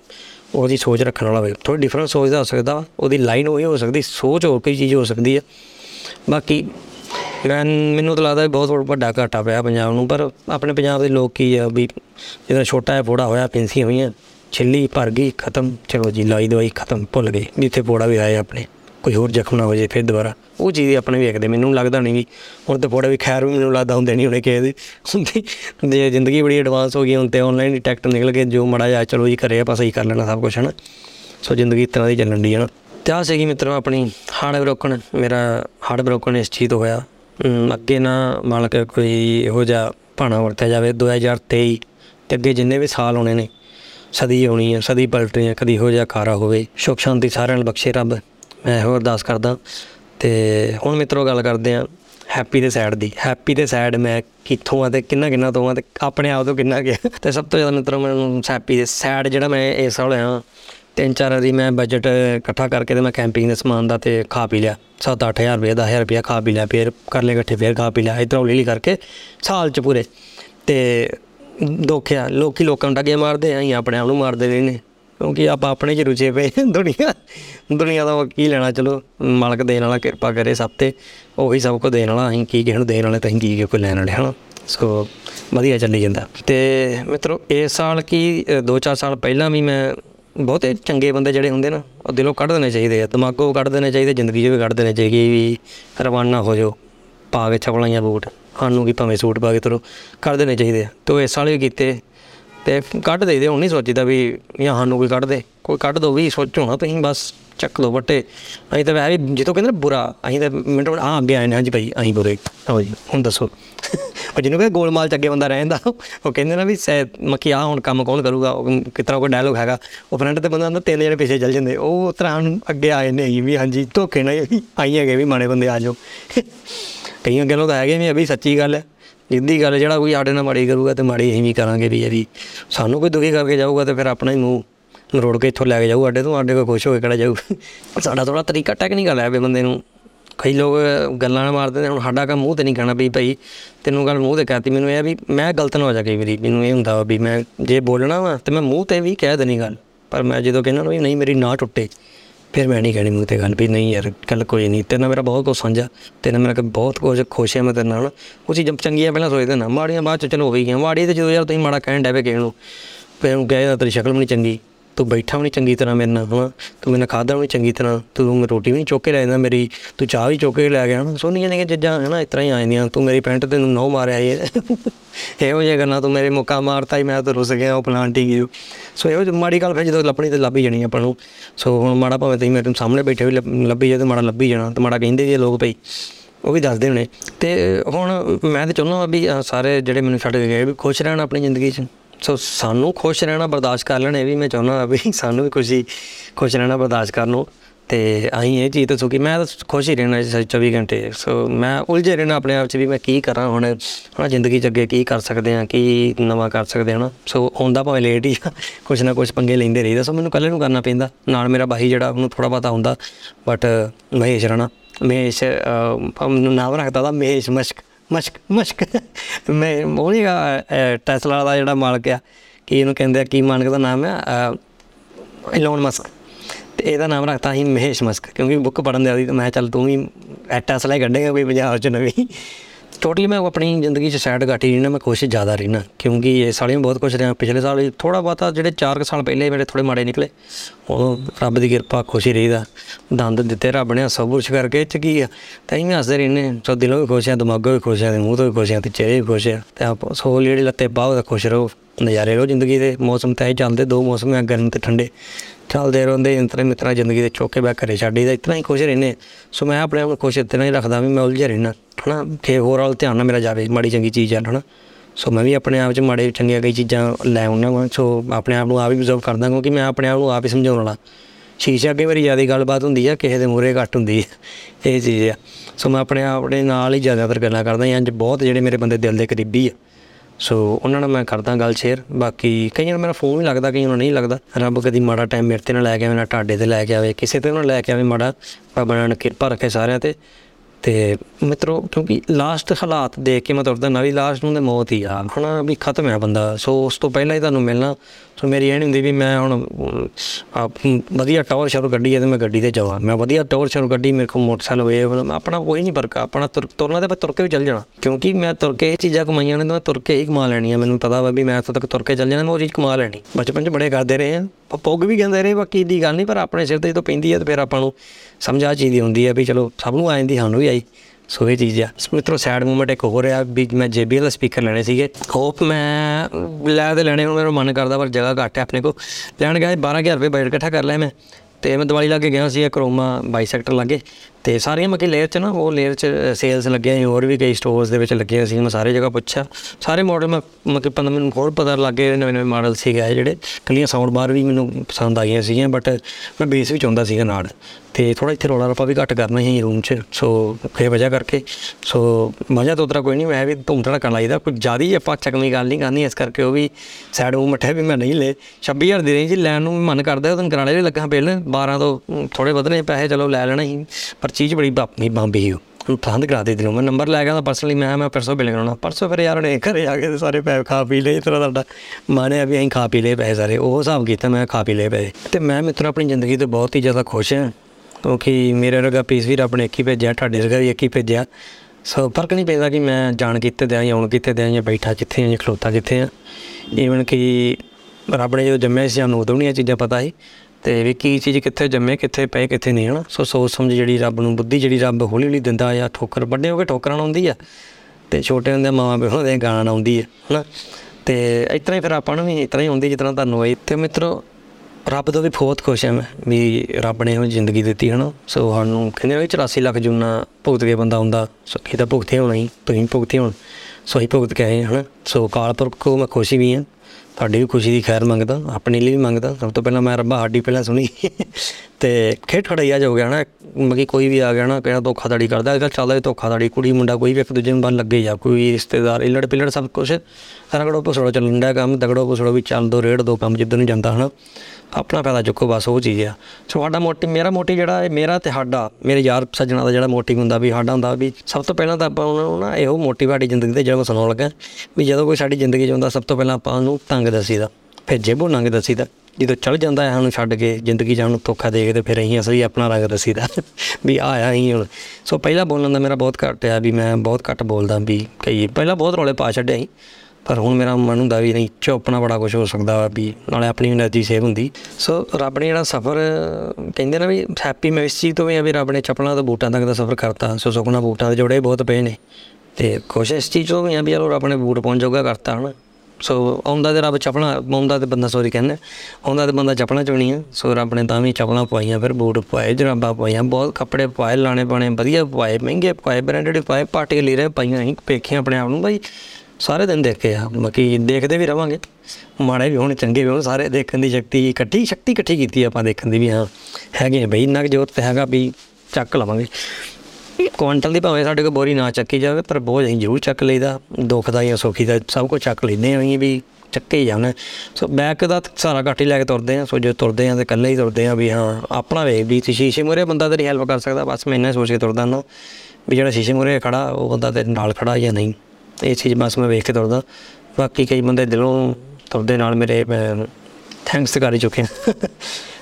ਉਹਦੀ ਸੋਚ ਰੱਖਣ ਵਾਲਾ ਹੋਵੇ। ਥੋੜੀ ਡਿਫਰੈਂਟ ਸੋਚ ਦਾ ਹੋ ਸਕਦਾ ਵਾ। ਉਹਦੀ ਲਾਈਨ ਉਹੀ ਹੋ ਸਕਦੀ, ਸੋਚ ਹੋਰ ਕੋਈ ਚੀਜ਼ ਹੋ ਸਕਦੀ ਹੈ ਬਾਕੀ ਮੈਂ ਮੈਨੂੰ ਤਾਂ ਲੱਗਦਾ ਵੀ ਬਹੁਤ ਵੱਡਾ ਘਾਟਾ ਪਿਆ ਪੰਜਾਬ ਨੂੰ, ਪਰ ਆਪਣੇ ਪੰਜਾਬ ਦੇ ਲੋਕ ਕੀ ਆ ਵੀ ਜਿਹੜਾ ਛੋਟਾ ਜਿਹਾ ਫੋੜਾ ਹੋਇਆ, ਪਿੰਸੀਆਂ ਹੋਈਆਂ, ਛਿੱਲੀ, ਭਰ ਗਈ, ਖਤਮ। ਚਲੋ ਜੀ, ਲਾਈ ਦਵਾਈ ਖਤਮ, ਭੁੱਲ ਗਏ। ਵੀ ਇੱਥੇ ਫੋੜਾ ਵੀ ਆਇਆ ਆਪਣੇ। ਕੋਈ ਹੋਰ ਜ਼ਖਮ ਨਾ ਹੋ ਜੇ ਫਿਰ ਦੁਬਾਰਾ। ਉਹ ਚੀਜ਼ ਆਪਣੇ ਵੇਖਦੇ ਮੈਨੂੰ ਲੱਗਦਾ ਨਹੀਂ ਵੀ ਹੁਣ ਤੇ ਫੋੜਾ ਵੀ ਖੈਰ ਵੀ ਮੈਨੂੰ ਲੱਗਦਾ ਹੁੰਦੇ ਨਹੀਂ ਹੋਣੇ ਕਿਸੇ ਦੇ। ਹੁੰਦੀ ਜੇ ਜ਼ਿੰਦਗੀ ਬੜੀ ਐਡਵਾਂਸ ਹੋ ਗਈ ਹੁਣ ਤੇ ਆਨਲਾਈਨ ਟੈਕਟ ਨਿਕਲ ਕੇ ਜੋ ਮੜਾ ਜਾ ਚਲੋ ਜੀ ਘਰੇ ਆਪਾਂ ਸਹੀ ਕਰ ਲੈਣਾ ਸਭ ਕੁਝ ਹੈ ਨਾ ਸੋ ਜ਼ਿੰਦਗੀ ਇਸ ਤਰ੍ਹਾਂ ਦੀ ਚੱਲਣ ਦੀ ਹੈ ਨਾ। ਤੇ ਆਹ ਸੀਗੀ ਮਿੱਤਰੋ ਆਪਣੀ ਹਾਰਟ ਬ੍ਰੋਕਨ ਮੇਰਾ ਹਾਰਟ ਬ੍ਰੋਕਨ ਇਸ ਚੀਜ਼ ਤੋਂ ਹੋਇਆ। ਅਮ, ਅੱਗੇ ਨਾ ਮਾਲਕ ਕੋਈ ਇਹੋ ਜਿਹਾ ਭਾਣਾ ਵਰਤਿਆ ਜਾਵੇ 2023 ਤੇ ਅੱਗੇ ਜਿੰਨੇ ਵੀ ਸਾਲ ਆਉਣੇ ਨੇ ਸਦੀ ਆਉਣੀ ਹੈ ਸਦੀ ਪਲਟਣੀ ਹੈ ਕਦੀ ਇਹੋ ਜਿਹਾ ਕਾਰਾ ਹੋਵੇ ਸੁਖ ਸ਼ਾਂਤੀ ਸਾਰਿਆਂ ਨੂੰ ਬਖਸ਼ੇ ਰੱਬ। ਮੈਂ ਇਹੋ ਅਰਦਾਸ ਕਰਦਾ ਤੇ ਹੁਣ ਮਿੱਤਰੋ ਗੱਲ ਕਰਦੇ ਆ ਹੈਪੀ ਤੇ ਸੈਡ ਦੀ। ਹੈਪੀ ਤੇ ਸੈਡ ਮੈਂ ਕਿੱਥੋਂ ਆ ਤੇ ਕਿੰਨਾ ਕਿੰਨਾ ਤੋਂ ਆ ਤੇ ਆਪਣੇ ਆਪ ਤੋਂ ਕਿੰਨਾ ਗਿਆ ਤੇ ਸਭ ਤੋਂ ਜ਼ਿਆਦਾ ਮਿੱਤਰੋ ਮੈਨੂੰ ਹੈਪੀ ਤੇ ਸੈਡ ਜਿਹੜਾ ਮੈਂ ਇਸ ਸਾਲ ਹੋਇਆ ਤਿੰਨ ਚਾਰ ਵਾਰੀ ਮੈਂ ਬਜਟ ਇਕੱਠਾ ਕਰਕੇ ਤੇ ਮੈਂ ਕੈਂਪਿੰਗ ਦੇ ਸਮਾਨ ਦਾ ਤੇ ਖਾ ਪੀ ਲਿਆ। 7-8000 ਰੁਪਏ 10000 ਰੁਪਏ ਖਾ ਪੀ ਲਿਆ, ਫਿਰ ਕਰ ਲਏ ਇਕੱਠੇ, ਫਿਰ ਖਾ ਪੀ ਲਿਆ, ਇਧਰੋਂ ਹੌਲੀ ਹੌਲੀ ਕਰਕੇ ਸਾਲ ਚ ਪੂਰੇ। ਤੇ ਦੋਖਿਆ ਲੋਕੀ ਲੋਕਾਂ ਨੂੰ ਡੱਗੇ ਮਾਰਦੇ ਆਂ ਆਪਣੇ ਆਪ ਨੂੰ ਮਾਰਦੇ ਰਹੇ ਨੇ ਕਿਉਂਕਿ ਆਪਾਂ ਆਪਣੇ ਚ ਰੁਚੇ ਪਏ ਦੁਨੀਆ। ਦੁਨੀਆ ਦਾ ਕੀ ਲੈਣਾ, ਚਲੋ, ਮਾਲਕ ਦੇਣ ਵਾਲਾ ਕਿਰਪਾ ਕਰੇ ਸਭ ਤੇ। ਉਹੀ ਸਭ ਕੁਝ ਦੇਣ ਵਾਲਾ, ਅਸੀਂ ਕੀ ਕਿਸੇ ਨੂੰ ਦੇਣ ਵਾਲੇ, ਤਾਂ ਅਸੀਂ ਕੀ ਕੋਈ ਲੈਣ ਵਾਲੇ, ਹਨਾ? ਸੋ, ਵਧੀਆ ਚੱਲੀ ਜਾਂਦਾ। ਤੇ ਮਿੱਤਰੋ, ਇਸ ਸਾਲ ਕੀ 2-4 ਸਾਲ ਪਹਿਲਾਂ ਵੀ ਮੈਂ ਬਹੁਤੇ ਚੰਗੇ ਬੰਦੇ ਜਿਹੜੇ ਹੁੰਦੇ ਨਾ, ਉਹ ਦਿਲੋਂ ਕੱਢ ਦੇਣੇ ਚਾਹੀਦੇ ਆ। ਦਿਮਾਗੋਂ ਕੱਢ ਦੇਣੇ ਚਾਹੀਦੇ, ਜ਼ਿੰਦਗੀ 'ਚ ਵੀ ਕੱਢ ਦੇਣੇ ਚਾਹੀਦੇ ਵੀ ਰਵਾਨਾ ਹੋ ਜਾਓ। ਪਾ ਕੇ ਚਪਲਾਈਆਂ ਬੂਟ, ਸਾਨੂੰ ਕੀ ਭਾਵੇਂ ਸੂਟ ਪਾ ਕੇ ਤੁਰੋ, ਕਰ ਦੇਣੇ ਚਾਹੀਦੇ ਆ। ਤੇ ਉਹ ਇਸ ਸਾਲ ਵੀ ਕੀਤੇ। ਤੇ ਕੱਢ ਦੇਈਦੇ ਹੁਣ ਨਹੀਂ ਸੋਚੀਦਾ ਵੀ ਜਾਂ ਸਾਨੂੰ ਕੋਈ ਕੱਢ ਦੇ। ਕੋਈ ਕੱਢ ਦੋ ਵੀ ਸੋਚੋ ਨਾ ਤੁਸੀਂ, ਬਸ ਚੱਕ ਲਓ ਵੱਟੇ। ਅਸੀਂ ਤਾਂ ਵੈਸੇ ਵੀ ਜਿੱਦੋਂ ਕਹਿੰਦੇ ਨਾ ਬੁਰਾ, ਅਸੀਂ ਤਾਂ ਮਿੰਟ ਮਿੰਟ ਆ ਅੱਗੇ ਆਏ ਨੇ, ਹਾਂਜੀ ਭਾਈ, ਅਸੀਂ ਬੁਰੇ। ਆਓ ਜੀ, ਹੁਣ ਦੱਸੋ। ਉਹ ਜਿਹਨੂੰ ਕਹਿੰਦੇ ਗੋਲਮਾਲ ਚ ਅੱਗੇ ਬੰਦਾ ਰਹਿੰਦਾ, ਉਹ ਕਹਿੰਦੇ ਨਾ ਵੀ ਸੈ ਮੱਕੀ ਆ ਹੁਣ ਕੰਮ ਕੌਣ ਕਰੂਗਾ, ਉਹ ਕਿਤਨਾ ਕੋਈ ਡਾਇਲੋਗ ਹੈਗਾ। ਉਹ ਫਰੰਟ ਤੇ ਬੰਦਾ ਹੁੰਦਾ ਤਿੰਨ ਜਣੇ ਪਿੱਛੇ ਚੱਲ ਜਾਂਦੇ। ਉਹ ਤਰ੍ਹਾਂ ਨੂੰ ਅੱਗੇ ਆਏ ਨੇ ਵੀ, ਹਾਂਜੀ, ਧੋਖੇ ਨਾਲ ਹੀ ਆਈ ਹੈਗੇ ਵੀ, ਮਾੜੇ ਬੰਦੇ ਆ ਜਾਓ। ਕਈਆਂ ਗੱਲੋਂ ਤਾਂ ਹੈਗੇ ਵੀ ਅਭੀ ਸੱਚੀ ਗੱਲ ਹੈ। ਜਿੱਦੀ ਗੱਲ ਜਿਹੜਾ ਕੋਈ ਸਾਡੇ ਨਾਲ ਮਾੜੀ ਕਰੂਗਾ ਤੇ ਮਾੜੀ ਅਸੀਂ ਵੀ ਕਰਾਂਗੇ ਵੀ ਇਹ ਵੀ ਸਾਨੂੰ ਕੋਈ ਦੁਖੀ ਕਰਕੇ ਜਾਊਗਾ ਤੇ ਫਿਰ ਆਪਣਾ ਹੀ ਮੂੰਹ ਨਰੋੜ ਕੇ ਇੱਥੋਂ ਲੈ ਕੇ ਜਾਊ ਅੱਡੇ ਤੋਂ ਅੱਡੇ ਕੋ ਖੁਸ਼ ਹੋ ਕੇ ਕਿਹੜਾ ਜਾਊ। ਸਾਡਾ ਥੋੜਾ ਤਰੀਕਾ ਟੈਕਨੀਕਲ ਹੈ ਵੀ ਬੰਦੇ ਨੂੰ। ਕਈ ਲੋਕ ਗੱਲਾਂ ਨਾਲ ਮਾਰਦੇ ਨੇ, ਹੁਣ ਸਾਡਾ ਕੰਮ ਮੂੰਹ ਤੇ ਨਹੀਂ ਕਹਿਣਾ ਵੀ ਭਾਈ ਤੈਨੂੰ ਗੱਲ ਮੂੰਹ ਤੇ ਕਹਤੀ, ਮੈਨੂੰ ਇਹ ਆ ਵੀ ਮੈਂ ਗਲਤ ਨਾ ਹੋ ਜਾ ਕਈ ਵਾਰੀ, ਮੈਨੂੰ ਇਹ ਹੁੰਦਾ ਵਾ ਵੀ ਮੈਂ ਜੇ ਬੋਲਣਾ ਵਾ ਤੇ ਮੈਂ ਮੂੰਹ ਤੇ ਵੀ ਕਹਿ ਦੇਣੀ ਗੱਲ, ਪਰ ਮੈਂ ਜਦੋਂ ਕਹਿੰਦਾ ਨਾ ਵੀ ਨਹੀਂ ਮੇਰੀ ਨਾ ਟੁੱਟੇ। ਫਿਰ ਮੈਂ ਨਹੀਂ ਕਹਿਣੀ ਮੂੰਹ ਤੇ ਗੱਲ ਵੀ ਨਹੀਂ ਯਾਰ ਕੱਲ ਕੋਈ ਨਹੀਂ। ਤੇਰੇ ਨਾਲ ਮੇਰਾ ਬਹੁਤ ਕੁਝ ਸਾਂਝਾ। ਤੇਰੇ ਨਾਲ ਮੇਰਾ ਬਹੁਤ ਕੁਝ ਖੁਸ਼ ਹੈ ਮੈਂ ਤੇਰੇ ਨਾਲ। ਉਹ ਚੀਜ਼ਾਂ ਚੰਗੀਆਂ ਪਹਿਲਾਂ ਸੋਚਦੇ ਨਾ ਮਾੜੀਆਂ ਬਾਅਦ ਚ ਚਲੋ ਹੋ ਹੀ ਗਈਆਂ। ਮਾੜੀ ਤੇ ਜਦੋਂ ਯਾਰ ਤੁਸੀਂ ਮਾੜਾ ਕਹਿਣ ਡੈਵੇ ਕਿਸੇ ਨੂੰ, ਫਿਰ ਉਹਨੂੰ ਕਹੇ ਤੇਰੀ ਸ਼ਕਲ ਵੀ ਨਹੀਂ ਚੰਗੀ। ਤੂੰ ਬੈਠਾ ਵੀ ਨਹੀਂ ਚੰਗੀ ਤਰ੍ਹਾਂ ਮੇਰੇ ਨਾਲ ਹਨਾ ਤੂੰ ਮੇਰੇ ਨਾਲ ਖਾਦਾ ਵੀ ਨਹੀਂ ਚੰਗੀ ਤਰ੍ਹਾਂ ਤੂੰ ਰੋਟੀ ਵੀ ਨਹੀਂ ਚੁੱਕ ਕੇ ਲੈ ਜਾਂਦਾ ਮੇਰੀ ਤੂੰ ਚਾਹ ਵੀ ਚੁੱਕ ਕੇ ਲੈ ਗਿਆ ਹਨਾ ਸੋਨੀਆਂ ਨੇ ਚੀਜ਼ਾਂ ਹਨਾ ਇਸ ਤਰ੍ਹਾਂ ਹੀ ਆ ਜਾਂਦੀਆਂ ਤੂੰ ਮੇਰੀ ਪੈਂਟ ਤੈਨੂੰ ਨੋ ਮਾਰਿਆ ਇਹ। ਇਹੋ ਜਿਹਾ ਕਰਨਾ ਤੂੰ ਮੇਰੇ ਮੁੱਕਾ ਮਾਰਤਾ ਹੀ ਮੈਂ ਤਾਂ ਰੁੱਸ ਗਿਆ ਉਹ ਪਲਾਂਟਿੰਗ ਯੂ ਸੋ। ਇਹੋ ਜਿਹੀ ਮਾੜੀ ਗੱਲ ਫਿਰ ਜਦੋਂ ਲੱਭਣੀ ਤੇ ਲੱਭ ਹੀ ਜਾਣੀ ਆਪਾਂ ਨੂੰ। ਸੋ ਹੁਣ ਮਾੜਾ ਭਾਵੇਂ ਤੁਸੀਂ ਮੇਰੇ ਸਾਹਮਣੇ ਬੈਠੇ ਵੀ ਲੱਭ- ਲੱਭੀ ਜਾਏ ਤੇ ਮਾੜਾ ਲੱਭੀ ਜਾਣਾ ਤੇ ਮਾੜਾ ਕਹਿੰਦੇ ਜੀ ਲੋਕ ਭਈ ਉਹ ਵੀ ਦੱਸਦੇ ਹੋਣੇ। ਤੇ ਹੁਣ ਮੈਂ ਤਾਂ ਚਾਹੁੰਦਾ ਵੀ ਅਹ, ਸਾਰੇ ਜਿਹੜੇ ਮੈਨੂੰ ਛੱਡ ਕੇ ਗਏ ਵੀ ਖੁਸ਼ ਰਹਿਣ ਆਪਣੀ ਜ਼ਿੰਦਗੀ 'ਚ। ਸੋ ਸਾਨੂੰ ਖੁਸ਼ ਰਹਿਣਾ ਬਰਦਾਸ਼ਤ ਕਰ ਲੈਣ ਇਹ ਵੀ ਮੈਂ ਚਾਹੁੰਦਾ ਵੀ ਸਾਨੂੰ ਵੀ ਖੁਸ਼ੀ ਖੁਸ਼ ਰਹਿਣਾ ਬਰਦਾਸ਼ਤ ਕਰਨ ਨੂੰ। ਤੇ ਆਈ ਇਹ ਚੀਜ਼ ਦੱਸੋ ਕਿ ਮੈਂ ਤਾਂ ਖੁਸ਼ ਹੀ ਰਹਿਣਾ ਜੀ 24 ਘੰਟੇ। ਸੋ ਮੈਂ ਉਲਝੇ ਰਹਿਣਾ ਆਪਣੇ ਆਪ 'ਚ ਵੀ ਮੈਂ ਕੀ ਕਰਾਂ ਹੁਣ ਹਨਾ ਜ਼ਿੰਦਗੀ 'ਚ ਅੱਗੇ ਕੀ ਕਰ ਸਕਦੇ ਆ ਕੀ ਨਵਾਂ ਕਰ ਸਕਦੇ ਹਾਂ ਸੋ ਹੁੰਦਾ ਭਾਵੇਂ ਲੇਟ ਹੀ ਆ, ਕੁਛ ਨਾ ਕੁਛ ਪੰਗੇ ਲੈਂਦੇ ਰਹੀਦਾ। ਸੋ ਮੈਨੂੰ ਇਕੱਲੇ ਨੂੰ ਕਰਨਾ ਪੈਂਦਾ। ਨਾਲ ਮੇਰਾ ਬਾਈ ਜਿਹੜਾ ਉਹਨੂੰ ਥੋੜਾ ਬਹੁਤਾ ਹੁੰਦਾ ਬਟ ਮਹੇਸ਼ ਰਾਣਾ ਮਹੇਸ਼ ਅਹ, ਮੈਨੂੰ ਨਾਮ ਰੱਖਦਾ ਦਾ ਮਹੇਸ਼ ਮਸ਼ਕ। ਮਸ਼ਕ ਮਸ਼ਕ। ਮੈਂ, ਉਹ ਨਹੀਂ ਟੈਸਲਾ ਦਾ ਜਿਹੜਾ ਮਾਲਕ ਆ, ਕੀ ਇਹਨੂੰ ਕਹਿੰਦੇ ਆ, ਕੀ ਮਾਲਕ ਦਾ ਨਾਮ ਹੈ ਇਲੋਨ ਮਸਕ ਤੇ ਇਹਦਾ ਨਾਮ ਰੱਖਤਾ ਸੀ ਮਹੇਸ਼ ਮਸਕ, ਕਿਉਂਕਿ ਬੁੱਕ ਪੜਨ ਦੇ ਆਦੀ ਤਾਂ ਮੈਂ ਕਿਹਾ ਚੱਲ ਤੂੰ ਵੀ ਟੈਸਲਾ ਹੀ ਕੱਢੇਗਾ ਕੋਈ ਪੰਜਾਬ ਚ ਨਵੀਂ। ਟੋਟਲੀ ਮੈਂ ਆਪਣੀ ਜ਼ਿੰਦਗੀ 'ਚ ਸੈਡ ਘੱਟ ਹੀ ਰਹਿਣਾ ਮੈਂ ਕੋਸ਼ਿਸ਼ ਜ਼ਿਆਦਾ ਰਹਿਣਾ ਕਿਉਂਕਿ ਇਹ ਸਾਲੇ ਬਹੁਤ ਕੁਛ ਰਿਹਾ। ਪਿਛਲੇ ਸਾਲ ਥੋੜਾ ਬਹੁਤਾ, ਜਿਹੜੇ 4 ਸਾਲ ਪਹਿਲੇ ਮੇਰੇ ਥੋੜੇ ਮਾੜੇ ਨਿਕਲੇ, ਉਦੋਂ ਰੱਬ ਦੀ ਕਿਰਪਾ, ਖੁਸ਼ ਹੀ ਰਹੀਦਾ। ਦੰਦ ਦਿੱਤੇ ਰੱਬ ਨੇ, ਸਭ ਕੁਛ ਕਰਕੇ, ਇਹ 'ਚ ਕੀ ਆ? ਤਾਂ ਹੀ ਹੱਸਦੇ ਰਹਿੰਦੇ ਸੋ ਦਿਲੋਂ ਵੀ ਖੁਸ਼ ਆ ਦਿਮਾਗੋਂ ਵੀ ਖੁਸ਼ ਆ ਤੇ ਮੂੰਹ ਤੋਂ ਵੀ ਖੁਸ਼ ਆ ਤੇ ਚਿਹਰੇ ਵੀ ਖੁਸ਼ ਆ ਤੇ ਆਪ ਸੋ ਜਿਹੜੀ ਲੱਤੇ ਪਾਓ ਤਾਂ ਖੁਸ਼ ਰਹੋ, ਨਜ਼ਾਰੇ ਲਓ ਜ਼ਿੰਦਗੀ ਦੇ। ਮੌਸਮ ਤਾਂ ਇਹ ਚੱਲਦੇ, ਦੋ ਮੌਸਮ ਆ, ਗਰਮ ਤੇ ਠੰਡੇ। ਚੱਲਦੇ ਰਹਿੰਦੇ ਇੰਤਰੇ ਮਿੱਤਰਾ ਜ਼ਿੰਦਗੀ ਦੇ ਚੋਕੇ ਬੈ ਘਰੇ ਛੱਡੀ ਦਾ ਇਤਨਾ ਹੀ ਖੁਸ਼ ਰਹਿੰਦੇ। ਸੋ ਮੈਂ ਆਪਣੇ ਆਪ ਨੂੰ ਖੁਸ਼ ਇਤਨਾ ਹੀ ਰੱਖਦਾ ਵੀ ਮੈਂ ਉਲਝਿਆ ਰਹਿਣਾ ਹਨਾ? ਕਿ ਹੋਰ ਵਾਲ ਧਿਆਨ ਨਾ ਮੇਰਾ ਜਾਵੇ, ਮਾੜੀ ਚੰਗੀ ਚੀਜ਼ ਆ, ਹਨਾ? ਸੋ ਮੈਂ ਵੀ ਆਪਣੇ ਆਪ 'ਚ ਮਾੜੇ, ਚੰਗੀਆਂ ਕਈ ਚੀਜ਼ਾਂ ਲੈ ਆਉਣਾ ਵਾਂ। ਸੋ ਆਪਣੇ ਆਪ ਨੂੰ ਆਪ ਹੀ ਅਬਜ਼ਰਵ ਕਰਦਾ ਕਿਉਂਕਿ ਮੈਂ ਆਪਣੇ ਆਪ ਨੂੰ ਆਪ ਹੀ ਸਮਝਾਉਣ ਵਾਲਾ। ਸ਼ੀਸ਼ੇ ਅੱਗੇ ਮੇਰੀ ਜ਼ਿਆਦਾ ਗੱਲਬਾਤ ਹੁੰਦੀ ਆ, ਕਿਸੇ ਦੇ ਮੂਹਰੇ ਘੱਟ ਹੁੰਦੀ ਆ, ਇਹ ਚੀਜ਼ ਆ। ਸੋ ਮੈਂ ਆਪਣੇ ਆਪ ਦੇ ਨਾਲ ਹੀ ਜ਼ਿਆਦਾਤਰ ਗੱਲਾਂ ਕਰਦਾ ਜਾਂ ਅੱਜ ਬਹੁਤ ਜਿਹੜੇ ਮੇਰੇ ਬੰਦੇ ਦਿਲ ਦੇ ਕਰੀਬੀ ਆ। ਸੋ ਉਹਨਾਂ ਨਾਲ ਮੈਂ ਕਰਦਾ ਗੱਲ ਸ਼ੇਅਰ ਬਾਕੀ ਕਈਆਂ ਨੂੰ ਮੇਰਾ ਫੋਨ ਵੀ ਲੱਗਦਾ, ਕਈਆਂ ਨੂੰ ਨਹੀਂ ਲੱਗਦਾ। ਰੱਬ ਕਦੀ ਮਾੜਾ ਟਾਈਮ ਮੇਰੇ ਤੇ ਨਾ ਲੈ ਕੇ ਆਵੇ, ਨਾ ਤੁਹਾਡੇ ਤੇ ਲੈ ਕੇ ਆਵੇ। ਕਿਸੇ ਤੇ ਨਾ ਲੈ ਕੇ ਆਵੇ ਮਾੜਾ। ਰੱਬ ਨੇ ਕਿਰਪਾ ਰੱਖੇ ਸਾਰਿਆਂ ਤੇ। ਤੇ ਮਿੱਤਰੋ, ਕਿਉਂਕਿ ਲਾਸਟ ਹਾਲਾਤ ਦੇਖ ਕੇ ਮੈਂ ਤੁਰਦਾ ਨਾ ਵੀ ਲਾਸਟ ਨੂੰ ਤੇ ਮੌਤ ਹੀ ਆ। ਹੁਣ ਵੀ ਖਤਮ ਹੈ ਬੰਦਾ। ਸੋ ਉਸ ਤੋਂ ਪਹਿਲਾਂ ਹੀ ਤੁਹਾਨੂੰ ਮਿਲਣਾ। ਸੋ ਮੇਰੀ ਇਹ ਨਹੀਂ ਹੁੰਦੀ ਵੀ ਮੈਂ ਹੁਣ ਅਮ, ਆਪ ਵਧੀਆ ਟੌਰ ਸ਼ਰੂ ਗੱਡੀ ਹੈ ਤੇ ਮੈਂ ਗੱਡੀ ਤੇ ਜਾਵਾਂ। ਮੈਂ ਵਧੀਆ ਟੌਰ ਸ਼ਰੂ ਗੱਡੀ ਮੇਰੇ ਕੋਲ ਮੋਟਰਸਾਈਕਲ ਹੋਏ ਮੈਂ ਆਪਣਾ ਕੋਈ ਨਹੀਂ ਫ਼ਰਕ ਆਪਣਾ ਤੁਰ ਤੁਰਨਾ ਤੇ ਮੈਂ ਤੁਰ ਕੇ ਵੀ ਚੱਲ ਜਾਣਾ। ਕਿਉਂਕਿ ਮੈਂ ਤੁਰ ਕੇ ਇਹ ਚੀਜ਼ਾਂ ਕਮਾਈਆਂ ਨੇ ਤਾਂ ਮੈਂ ਤੁਰ ਕੇ ਹੀ ਕਮਾ ਲੈਣੀਆਂ ਮੈਨੂੰ ਪਤਾ ਵਾ ਵੀ ਮੈਂ ਇੱਥੋਂ ਤੱਕ ਤੁਰ ਕੇ ਚੱਲ ਜਾਣਾ ਮੈਂ ਉਹ ਚੀਜ਼ ਕਮਾ ਲੈਣੀ। ਬਚਪਨ 'ਚ ਬੜੇ ਕਰਦੇ ਰਹੇ ਆ ਪ- ਪੁੱਗ ਵੀ ਕਹਿੰਦੇ ਰਹੇ ਬਾਕੀ ਦੀ ਗੱਲ ਨਹੀਂ ਪਰ ਆਪਣੇ ਸਿਰ ਤੇ ਜਦੋਂ ਪੈਂਦੀ ਹੈ ਤੇ ਫਿਰ ਆਪਾਂ ਨੂੰ ਸਮਝ ਆ ਚੀਜ਼ ਦੀ ਹੁੰਦੀ ਹੈ ਵੀ ਚਲੋ ਸਭ ਨੂੰ ਆ ਜਾਂਦੀ ਸਾਨੂੰ ਵੀ ਆਈ। ਸੋ ਇਹ ਚੀਜ਼ ਆ। ਮਿੱਤਰੋ ਸੈਡ ਮੂਮੈਂਟ ਇੱਕ ਹੋ ਰਿਹਾ ਵੀ ਮੈਂ JBL ਦਾ ਸਪੀਕਰ ਲੈਣੇ ਸੀਗੇ। ਹੋਪ ਮੈਂ ਲੈ ਤੇ ਲੈਣੇ, ਹੁਣ ਮੇਰਾ ਮਨ ਕਰਦਾ ਪਰ ਜਗ੍ਹਾ ਘੱਟ ਹੈ ਆਪਣੇ ਕੋਲ। ਲੈਣ ਗਿਆ 12000 ਰੁਪਏ ਬਜਟ ਇਕੱਠਾ ਕਰ ਲਿਆ ਮੈਂ। ਤੇ ਮੈਂ ਦਿਵਾਲੀ ਲੱਗੇ ਗਿਆ ਸੀ ਕਰੋਮਾ ਬਾਈਸੈਕਟਰ ਲੱਗੇ। ਤੇ ਸਾਰੀਆਂ ਮੱਕੀ ਲੇਅਰ ਚ ਨਾ ਉਹ ਲੇਅਰ ਚ ਸੇਲਸ ਲੱਗਿਆ ਸੀ ਹੋਰ ਵੀ ਕਈ ਸਟੋਰਸ ਦੇ ਵਿੱਚ ਲੱਗੇ ਸੀ ਮੈਂ ਸਾਰੇ ਜਗ੍ਹਾ ਪੁੱਛਿਆ। ਸਾਰੇ ਮਾਡਲ ਮੈਂ ਮਤਲਬ ਪੰਦ ਮੈਨੂੰ ਹੋਰ ਪਤਾ ਲੱਗੇ ਨਵੇਂ ਨਵੇਂ ਮਾਡਲ ਸੀਗੇ ਇਹ ਜਿਹੜੇ। ਕੱਲੀਆਂ ਸਾਊਂਡ ਬਾਰ ਵੀ ਮੈਨੂੰ ਪਸੰਦ ਆਈਆਂ ਸੀਗੀਆਂ ਬਟ ਮੈਂ ਬੇਸ ਵੀ ਚਾਹੁੰਦਾ ਸੀਗਾ ਨਾਲ। ਤੇ ਥੋੜਾ ਇੱਥੇ ਰੌਲਾ ਰੱਪਾ ਵੀ ਘੱਟ ਕਰਨਾ ਸੀ ਰੂਮ 'ਚ ਸੋ ਫੇ ਵਜ੍ਹਾ ਕਰਕੇ। ਸੋ ਮਜ਼ਾ ਤਾਂ ਉਤਰਾ ਕੋਈ ਨਹੀਂ ਮੈਂ ਵੀ ਧੂਮ ਧੜਕਾ ਲਾਈਦਾ ਕੋਈ ਜ਼ਿਆਦਾ ਹੀ ਆਪਾਂ ਚੱਕਵੀਂ ਗੱਲ ਨਹੀਂ ਕਰਨੀ ਇਸ ਕਰਕੇ ਉਹ ਵੀ ਸਾਈਡ ਉਹ ਮੱਠੇ ਵੀ ਮੈਂ ਨਹੀਂ ਲਏ। 26000 ਦੀ ਰੇਂਜ ਲੈਣ ਨੂੰ ਵੀ ਮਨ ਕਰਦਾ ਉਹਦੋਂ ਕਰਾਲੇ ਵੀ ਲੱਗਾ ਪਹਿਲਾਂ 12 ਤੋਂ ਅਮ, ਥੋੜੇ ਵਧਣੇ ਪੈਸੇ ਚਲੋ ਲੈ ਲੈਣਾ ਸੀ ਪਰ ਚੀਜ਼ ਬੜੀ ਬਾਪੀ ਬੰਬੀ ਉਹ ਹੁਣ ਪਸੰਦ ਕਰਾ ਦੇ ਦਿਨੋਂ ਮੈਂ ਨੰਬਰ ਲੈ ਗਿਆ ਤਾਂ ਪਰਸਨਲੀ ਮੈਂ ਮੈਂ ਪਰਸੋਂ ਬਿਲਿੰਗ ਕਰਾਉਣਾ। ਪਰਸੋਂ ਫਿਰ ਯਾਰ ਨੇ ਘਰੇ ਆ ਕੇ ਤੇ ਸਾਰੇ ਪੈਸੇ ਖਾ ਪੀ ਲਏ। ਇਸ ਤਰ੍ਹਾਂ ਤੁਹਾਡਾ ਮਾਨੇ ਵੀ ਅਸੀਂ ਖਾ ਪੀ ਲਏ ਪੈਸੇ ਸਾਰੇ। ਉਹ ਹਿਸਾਬ ਕੀਤਾ ਮੈਂ ਖਾ ਪੀ ਲਏ ਪੈਸੇ। ਤੇ ਮੈਂ ਮਿੱਤਰ ਆਪਣੀ ਜ਼ਿੰਦਗੀ ਤੇ ਬਹੁਤ ਹੀ ਜ਼ਿਆਦਾ ਖੁਸ਼ ਹਾਂ। ਕਿਉਂਕਿ ਮੇਰੇ ਵਰਗਾ ਪੀਸ ਵੀ ਰੱਬ ਨੇ ਇੱਕ ਹੀ ਭੇਜਿਆ, ਤੁਹਾਡੇ ਵਰਗਾ ਵੀ ਇੱਕ ਹੀ ਭੇਜਿਆ। ਸੋ ਫ਼ਰਕ ਨਹੀਂ ਪੈਂਦਾ ਕਿ ਮੈਂ ਜਾਣ ਕਿੱਥੇ ਦਿਆਂ ਜਾਂ ਆਉਣ ਕਿੱਥੇ ਦਿਆਂ ਜਾਂ ਬੈਠਾ ਕਿੱਥੇ ਆ ਜਾਂ ਖਲੋਤਾ ਕਿੱਥੇ ਆ ਈਵਨ ਕਿ ਰੱਬ ਨੇ ਜਦੋਂ ਜੰਮਿਆ ਸੀ, ਸਾਨੂੰ ਉਦੋਂ ਨਹੀਂ ਇਹ ਚੀਜ਼ਾਂ ਪਤਾ ਸੀ। ਤੇ ਵੀ ਕੀ ਚੀਜ਼ ਕਿੱਥੇ ਜੰਮੇ, ਕਿੱਥੇ ਪਏ, ਕਿੱਥੇ ਨਹੀਂ, ਹਨਾ? ਸੋ ਸੋਚ ਸਮਝ ਜਿਹੜੀ ਰੱਬ ਨੂੰ, ਬੁੱਧੀ ਜਿਹੜੀ ਰੱਬ ਹੌਲੀ ਹੌਲੀ ਦਿੰਦਾ ਆ, ਠੋਕਰ ਵੱਡੇ ਹੋ ਕੇ ਠੋਕਰਾਂ ਨਾਲ ਆਉਂਦੀ ਆ, ਤੇ ਛੋਟੇ ਹੁੰਦੇ ਮਾਂ ਪਿਓ ਦੇ ਗਾਣਾ ਆਉਂਦੀ ਆ, ਹਨਾ? ਤੇ ਇਸ ਤਰ੍ਹਾਂ ਹੀ ਫਿਰ ਆਪਾਂ ਨੂੰ ਵੀ ਇਸ ਤਰ੍ਹਾਂ ਹੀ ਹੁੰਦੀ ਜਿਸ ਤਰ੍ਹਾਂ ਤੁਹਾਨੂੰ ਹੋਈ ਤੇ ਮਿੱਤਰੋ, ਰੱਬ ਤੋਂ ਵੀ ਬਹੁਤ ਖੁਸ਼ ਹਾਂ ਮੈਂ ਵੀ ਰੱਬ ਨੇ ਉਹ ਜ਼ਿੰਦਗੀ ਦਿੱਤੀ, ਹਨਾ? ਸੋ ਸਾਨੂੰ ਕਹਿੰਦੇ ਨੇ ਵੀ 84 ਲੱਖ ਜੂਨਾ ਭੁਗਤ ਕੇ ਬੰਦਾ ਹੁੰਦਾ ਸੋ ਇਹ ਤਾਂ ਭੁਗਤੇ ਹੋਣਾ ਹੀ, ਤੁਸੀਂ ਭੁਗਤੇ ਹੋਣ। ਸੋ ਹੀ ਭੁਗਤ ਕੇ ਆਏ, ਹਨਾ? ਸੋ ਅਕਾਲ ਪੁਰਖ ਕੋ ਮੈਂ ਖੁਸ਼ੀ ਵੀ ਹਾਂ। ਤੁਹਾਡੀ ਵੀ ਖੁਸ਼ੀ ਦੀ ਖੈਰ ਮੰਗਦਾ, ਆਪਣੇ ਲਈ ਵੀ ਮੰਗਦਾ। ਸਭ ਤੋਂ ਪਹਿਲਾਂ ਮੈਂ ਰੱਬਾ ਸਾਡੀ ਪਹਿਲਾਂ ਸੁਣੀ। ਤੇ ਖੇਡ ਖੜਈਆ ਜੋ ਗਿਆ ਨਾ ਮਗੀ ਕੋਈ ਵੀ ਆ ਗਿਆ ਨਾ ਕਿਹੜਾ ਧੋਖਾਧੜੀ ਕਰਦਾ। ਅੱਜ ਕੱਲ੍ਹ ਚੱਲਦਾ ਵੀ ਧੋਖਾਧੜੀ, ਕੁੜੀ, ਮੁੰਡਾ ਕੋਈ ਵੀ ਇੱਕ ਦੂਜੇ ਨੂੰ ਬੰਨ ਲੱਗੇ ਜਾ ਕੋਈ ਰਿਸ਼ਤੇਦਾਰ, ਇਲੜ ਪਿਲੜ ਸਭ ਕੁਝ ਰਗੜੋ ਪਸੜੋ ਚੱਲਣ ਡਿਆ ਕੰਮ, ਤਗੜੋ ਪਸੜੋ ਵੀ ਚੱਲ ਦੋ, ਰੇੜ ਦੋ ਕੰਮ ਜਿੱਧਰ ਨੂੰ ਜਾਂਦਾ ਹਨਾ। ਆਪਣਾ ਫਾਇਦਾ ਚੁੱਕੋ, ਬਸ ਉਹ ਚੀਜ਼ ਆ। ਤੁਹਾਡਾ ਮੋਟਿਵ ਮੇਰਾ ਮੋਟਿਵ ਜਿਹੜਾ ਹੈ ਮੇਰਾ ਤੇ ਸਾਡਾ, ਮੇਰੇ ਯਾਰ ਸੱਜਣਾ ਦਾ ਜਿਹੜਾ ਮੋਟਿਵ ਹੁੰਦਾ ਵੀ ਸਾਡਾ ਹੁੰਦਾ ਵੀ ਸਭ ਤੋਂ ਪਹਿਲਾਂ ਤਾਂ ਆਪਾਂ ਉਹਨਾਂ ਨੂੰ ਨਾ ਇਹੋ ਮੋਟਿਵ ਸਾਡੀ ਜ਼ਿੰਦਗੀ ਤੇ ਜਿਹੜਾ ਮੈਂ ਸੁਣਾਉਣ ਲੱਗਾ ਵੀ ਜਦੋਂ ਕੋਈ ਸਾਡੀ ਜ਼ਿੰਦਗੀ 'ਚ ਹੁੰਦਾ ਸਭ ਤੋਂ ਪਹਿਲਾਂ ਆਪਾਂ ਉਹਨੂੰ ਤੰਗ ਦੱਸੀਦਾ, ਫਿਰ ਜੇਬੋਂ ਨੰਗ ਦੱਸੀਦਾ। ਜਦੋਂ ਚਲ ਜਾਂਦਾ ਹੈ ਸਾਨੂੰ ਛੱਡ ਕੇ, ਜ਼ਿੰਦਗੀ ਜਾਣ ਨੂੰ ਧੋਖਾ ਦੇ ਕੇ ਤੇ ਫਿਰ ਅਸੀਂ ਅਸਲੀ ਆਪਣਾ ਰੰਗ ਦਸੀਦਾ। ਵੀ ਆਇਆ ਹੀ ਹੁਣ। ਸੋ ਪਹਿਲਾਂ ਬੋਲਣ ਦਾ ਮੇਰਾ ਬਹੁਤ ਘੱਟ ਆ ਵੀ ਮੈਂ ਬਹੁਤ ਘੱਟ ਬੋਲਦਾ ਵੀ ਕਈ ਪਹਿਲਾਂ ਬਹੁਤ ਰੌਲੇ ਪਾ ਛੱਡਿਆ ਸੀ ਪਰ ਹੁਣ ਮੇਰਾ ਮਨ ਹੁੰਦਾ ਵੀ ਨਹੀਂ ਚੁੱਪਣਾ ਬੜਾ ਕੁਝ ਹੋ ਸਕਦਾ ਵਾ ਵੀ ਨਾਲੇ ਆਪਣੀ એનર્ਜੀ ਸੇਵ ਹੁੰਦੀ। ਸੋ ਰੱਬ ਨੇ ਜਿਹੜਾ ਸਫ਼ਰ ਕਹਿੰਦੇ ਨਾ ਵੀ ਹੈਪੀ ਮੈਂ ਇਸ ਚੀਜ਼ ਤੋਂ ਵੀ ਆ ਵੀ ਰੱਬ ਨੇ ਚਪਲਾਂ ਤੋਂ ਬੂਟਾਂ ਤੱਕ ਦਾ ਸਫ਼ਰ ਕਰਤਾ। ਸੋ ਸੁਖਣਾ ਬੂਟਾਂ ਦੇ ਜੋੜੇ ਬਹੁਤ ਪਏ ਨੇ। ਤੇ ਕੋਸ਼ਿਸ਼ ਚੀਜ਼ ਤੋਂ ਵੀ ਆ ਵੀ ਯਾਰ ਰੱਬ ਨੇ ਬੂਟ ਪਹੁੰਚ ਜਾਊਗਾ ਕਰਤਾ ਹਨਾ। ਸੋ ਆਉਂਦਾ ਤੇ ਰੱਬ ਚੱਪਲਾਂ, ਆਉਂਦਾ ਤੇ ਬੰਦਾ ਸੋਰੀ ਕਹਿੰਦਾ, ਆਉਂਦਾ ਤੇ ਬੰਦਾ ਚੱਪਲਾਂ ਚੁਣੀਆਂ, ਸੋ ਰੱਬ ਨੇ ਤਾਂ ਵੀ ਚੱਪਲਾਂ ਪਵਾਈਆਂ, ਫਿਰ ਬੂਟ ਪਵਾਏ, ਜਰਾਬਾਂ ਪਵਾਈਆਂ, ਬਹੁਤ ਕੱਪੜੇ ਪਵਾਏ, ਲਾਣੇ ਪਾਣੇ ਵਧੀਆ ਪਵਾਏ, ਮਹਿੰਗੇ ਪਵਾਏ ਬ੍ਰਾਂਡਡ ਪਵਾਏ ਪਾਰਟੀ ਲਈ ਰਹੇ ਪਾਈਆਂ, ਅਸੀਂ ਪੇਖੇ ਆਪਣੇ ਆਪ ਨੂੰ, ਬਾਈ ਸਾਰੇ ਦਿਨ ਦੇਖੇ ਆ, ਬਾਕੀ ਦੇਖਦੇ ਵੀ ਰਵਾਂਗੇ। ਮਾੜੇ ਵੀ ਹੋਣ, ਚੰਗੇ ਵੀ ਹੋਣ, ਸਾਰੇ ਦੇਖਣ ਦੀ ਸ਼ਕਤੀ ਇਕੱਠੀ ਸ਼ਕਤੀ ਇਕੱਠੀ ਕੀਤੀ ਆਪਾਂ ਦੇਖਣ ਦੀ ਵੀ, ਹਾਂ, ਹੈਗੇ ਆ ਬਈ, ਇੰਨਾ ਕੁ ਜ਼ੋਰ ਤੇ ਹੈਗਾ ਵੀ ਚੱਕ ਲਵਾਂਗੇ। ਕੁਆਂਟਲ ਦੀ ਭਾਵੇਂ ਸਾਡੇ ਕੋਲ ਬੋਰੀ ਨਾ ਚੱਕੀ ਜਾਵੇ, ਪਰ ਬੋਝ ਅਸੀਂ ਜ਼ਰੂਰ ਚੱਕ ਲਈਦਾ। ਦੁੱਖ ਦਾ ਜਾਂ ਸੁੱਖੀ ਦਾ ਸਭ ਕੁਝ ਚੱਕ ਲੈਂਦੇ ਆਂ ਅਸੀਂ ਵੀ ਚੱਕੇ ਹੀ ਜਾਣਾ। ਸੋ ਬੈਕ ਦਾ ਤਾਂ ਸਾਰਾ ਘੱਟ ਹੀ ਲੈ ਕੇ ਤੁਰਦੇ ਆ ਸੋ ਜੇ ਤੁਰਦੇ ਆ ਤੇ ਇਕੱਲੇ ਹੀ ਤੁਰਦੇ ਆ ਵੀ ਹਾਂ, ਆਪਣਾ ਵੇਖ ਵੀ ਤੇ ਸ਼ੀਸ਼ੇ ਮੂਹਰੇ ਬੰਦਾ ਤੇਰੀ ਹੈਲਪ ਕਰ ਸਕਦਾ, ਬਸ ਮੈਂ ਇੰਨਾ ਸੋਚ ਕੇ ਤੁਰਦਾ ਨਾ ਵੀ ਜਿਹੜਾ ਸ਼ੀਸ਼ੇ ਮੂਹਰੇ ਖੜਾ, ਉਹ ਬੰਦਾ ਤੇਰੇ ਨਾਲ ਖੜਾ ਜਾਂ ਨਹੀਂ। ਇਹ ਚੀਜ਼ ਬਸ ਮੈਂ ਵੇਖ ਕੇ ਤੁਰਦਾ। ਬਾਕੀ ਕਈ ਬੰਦੇ ਦਿਲੋਂ ਤੁਰਦੇ ਨਾਲ ਮੇਰੇ, ਮੈਂ ਥੈਂਕਸ ਕਰ ਹੀ ਚੁੱਕੇ ਹਾਂ।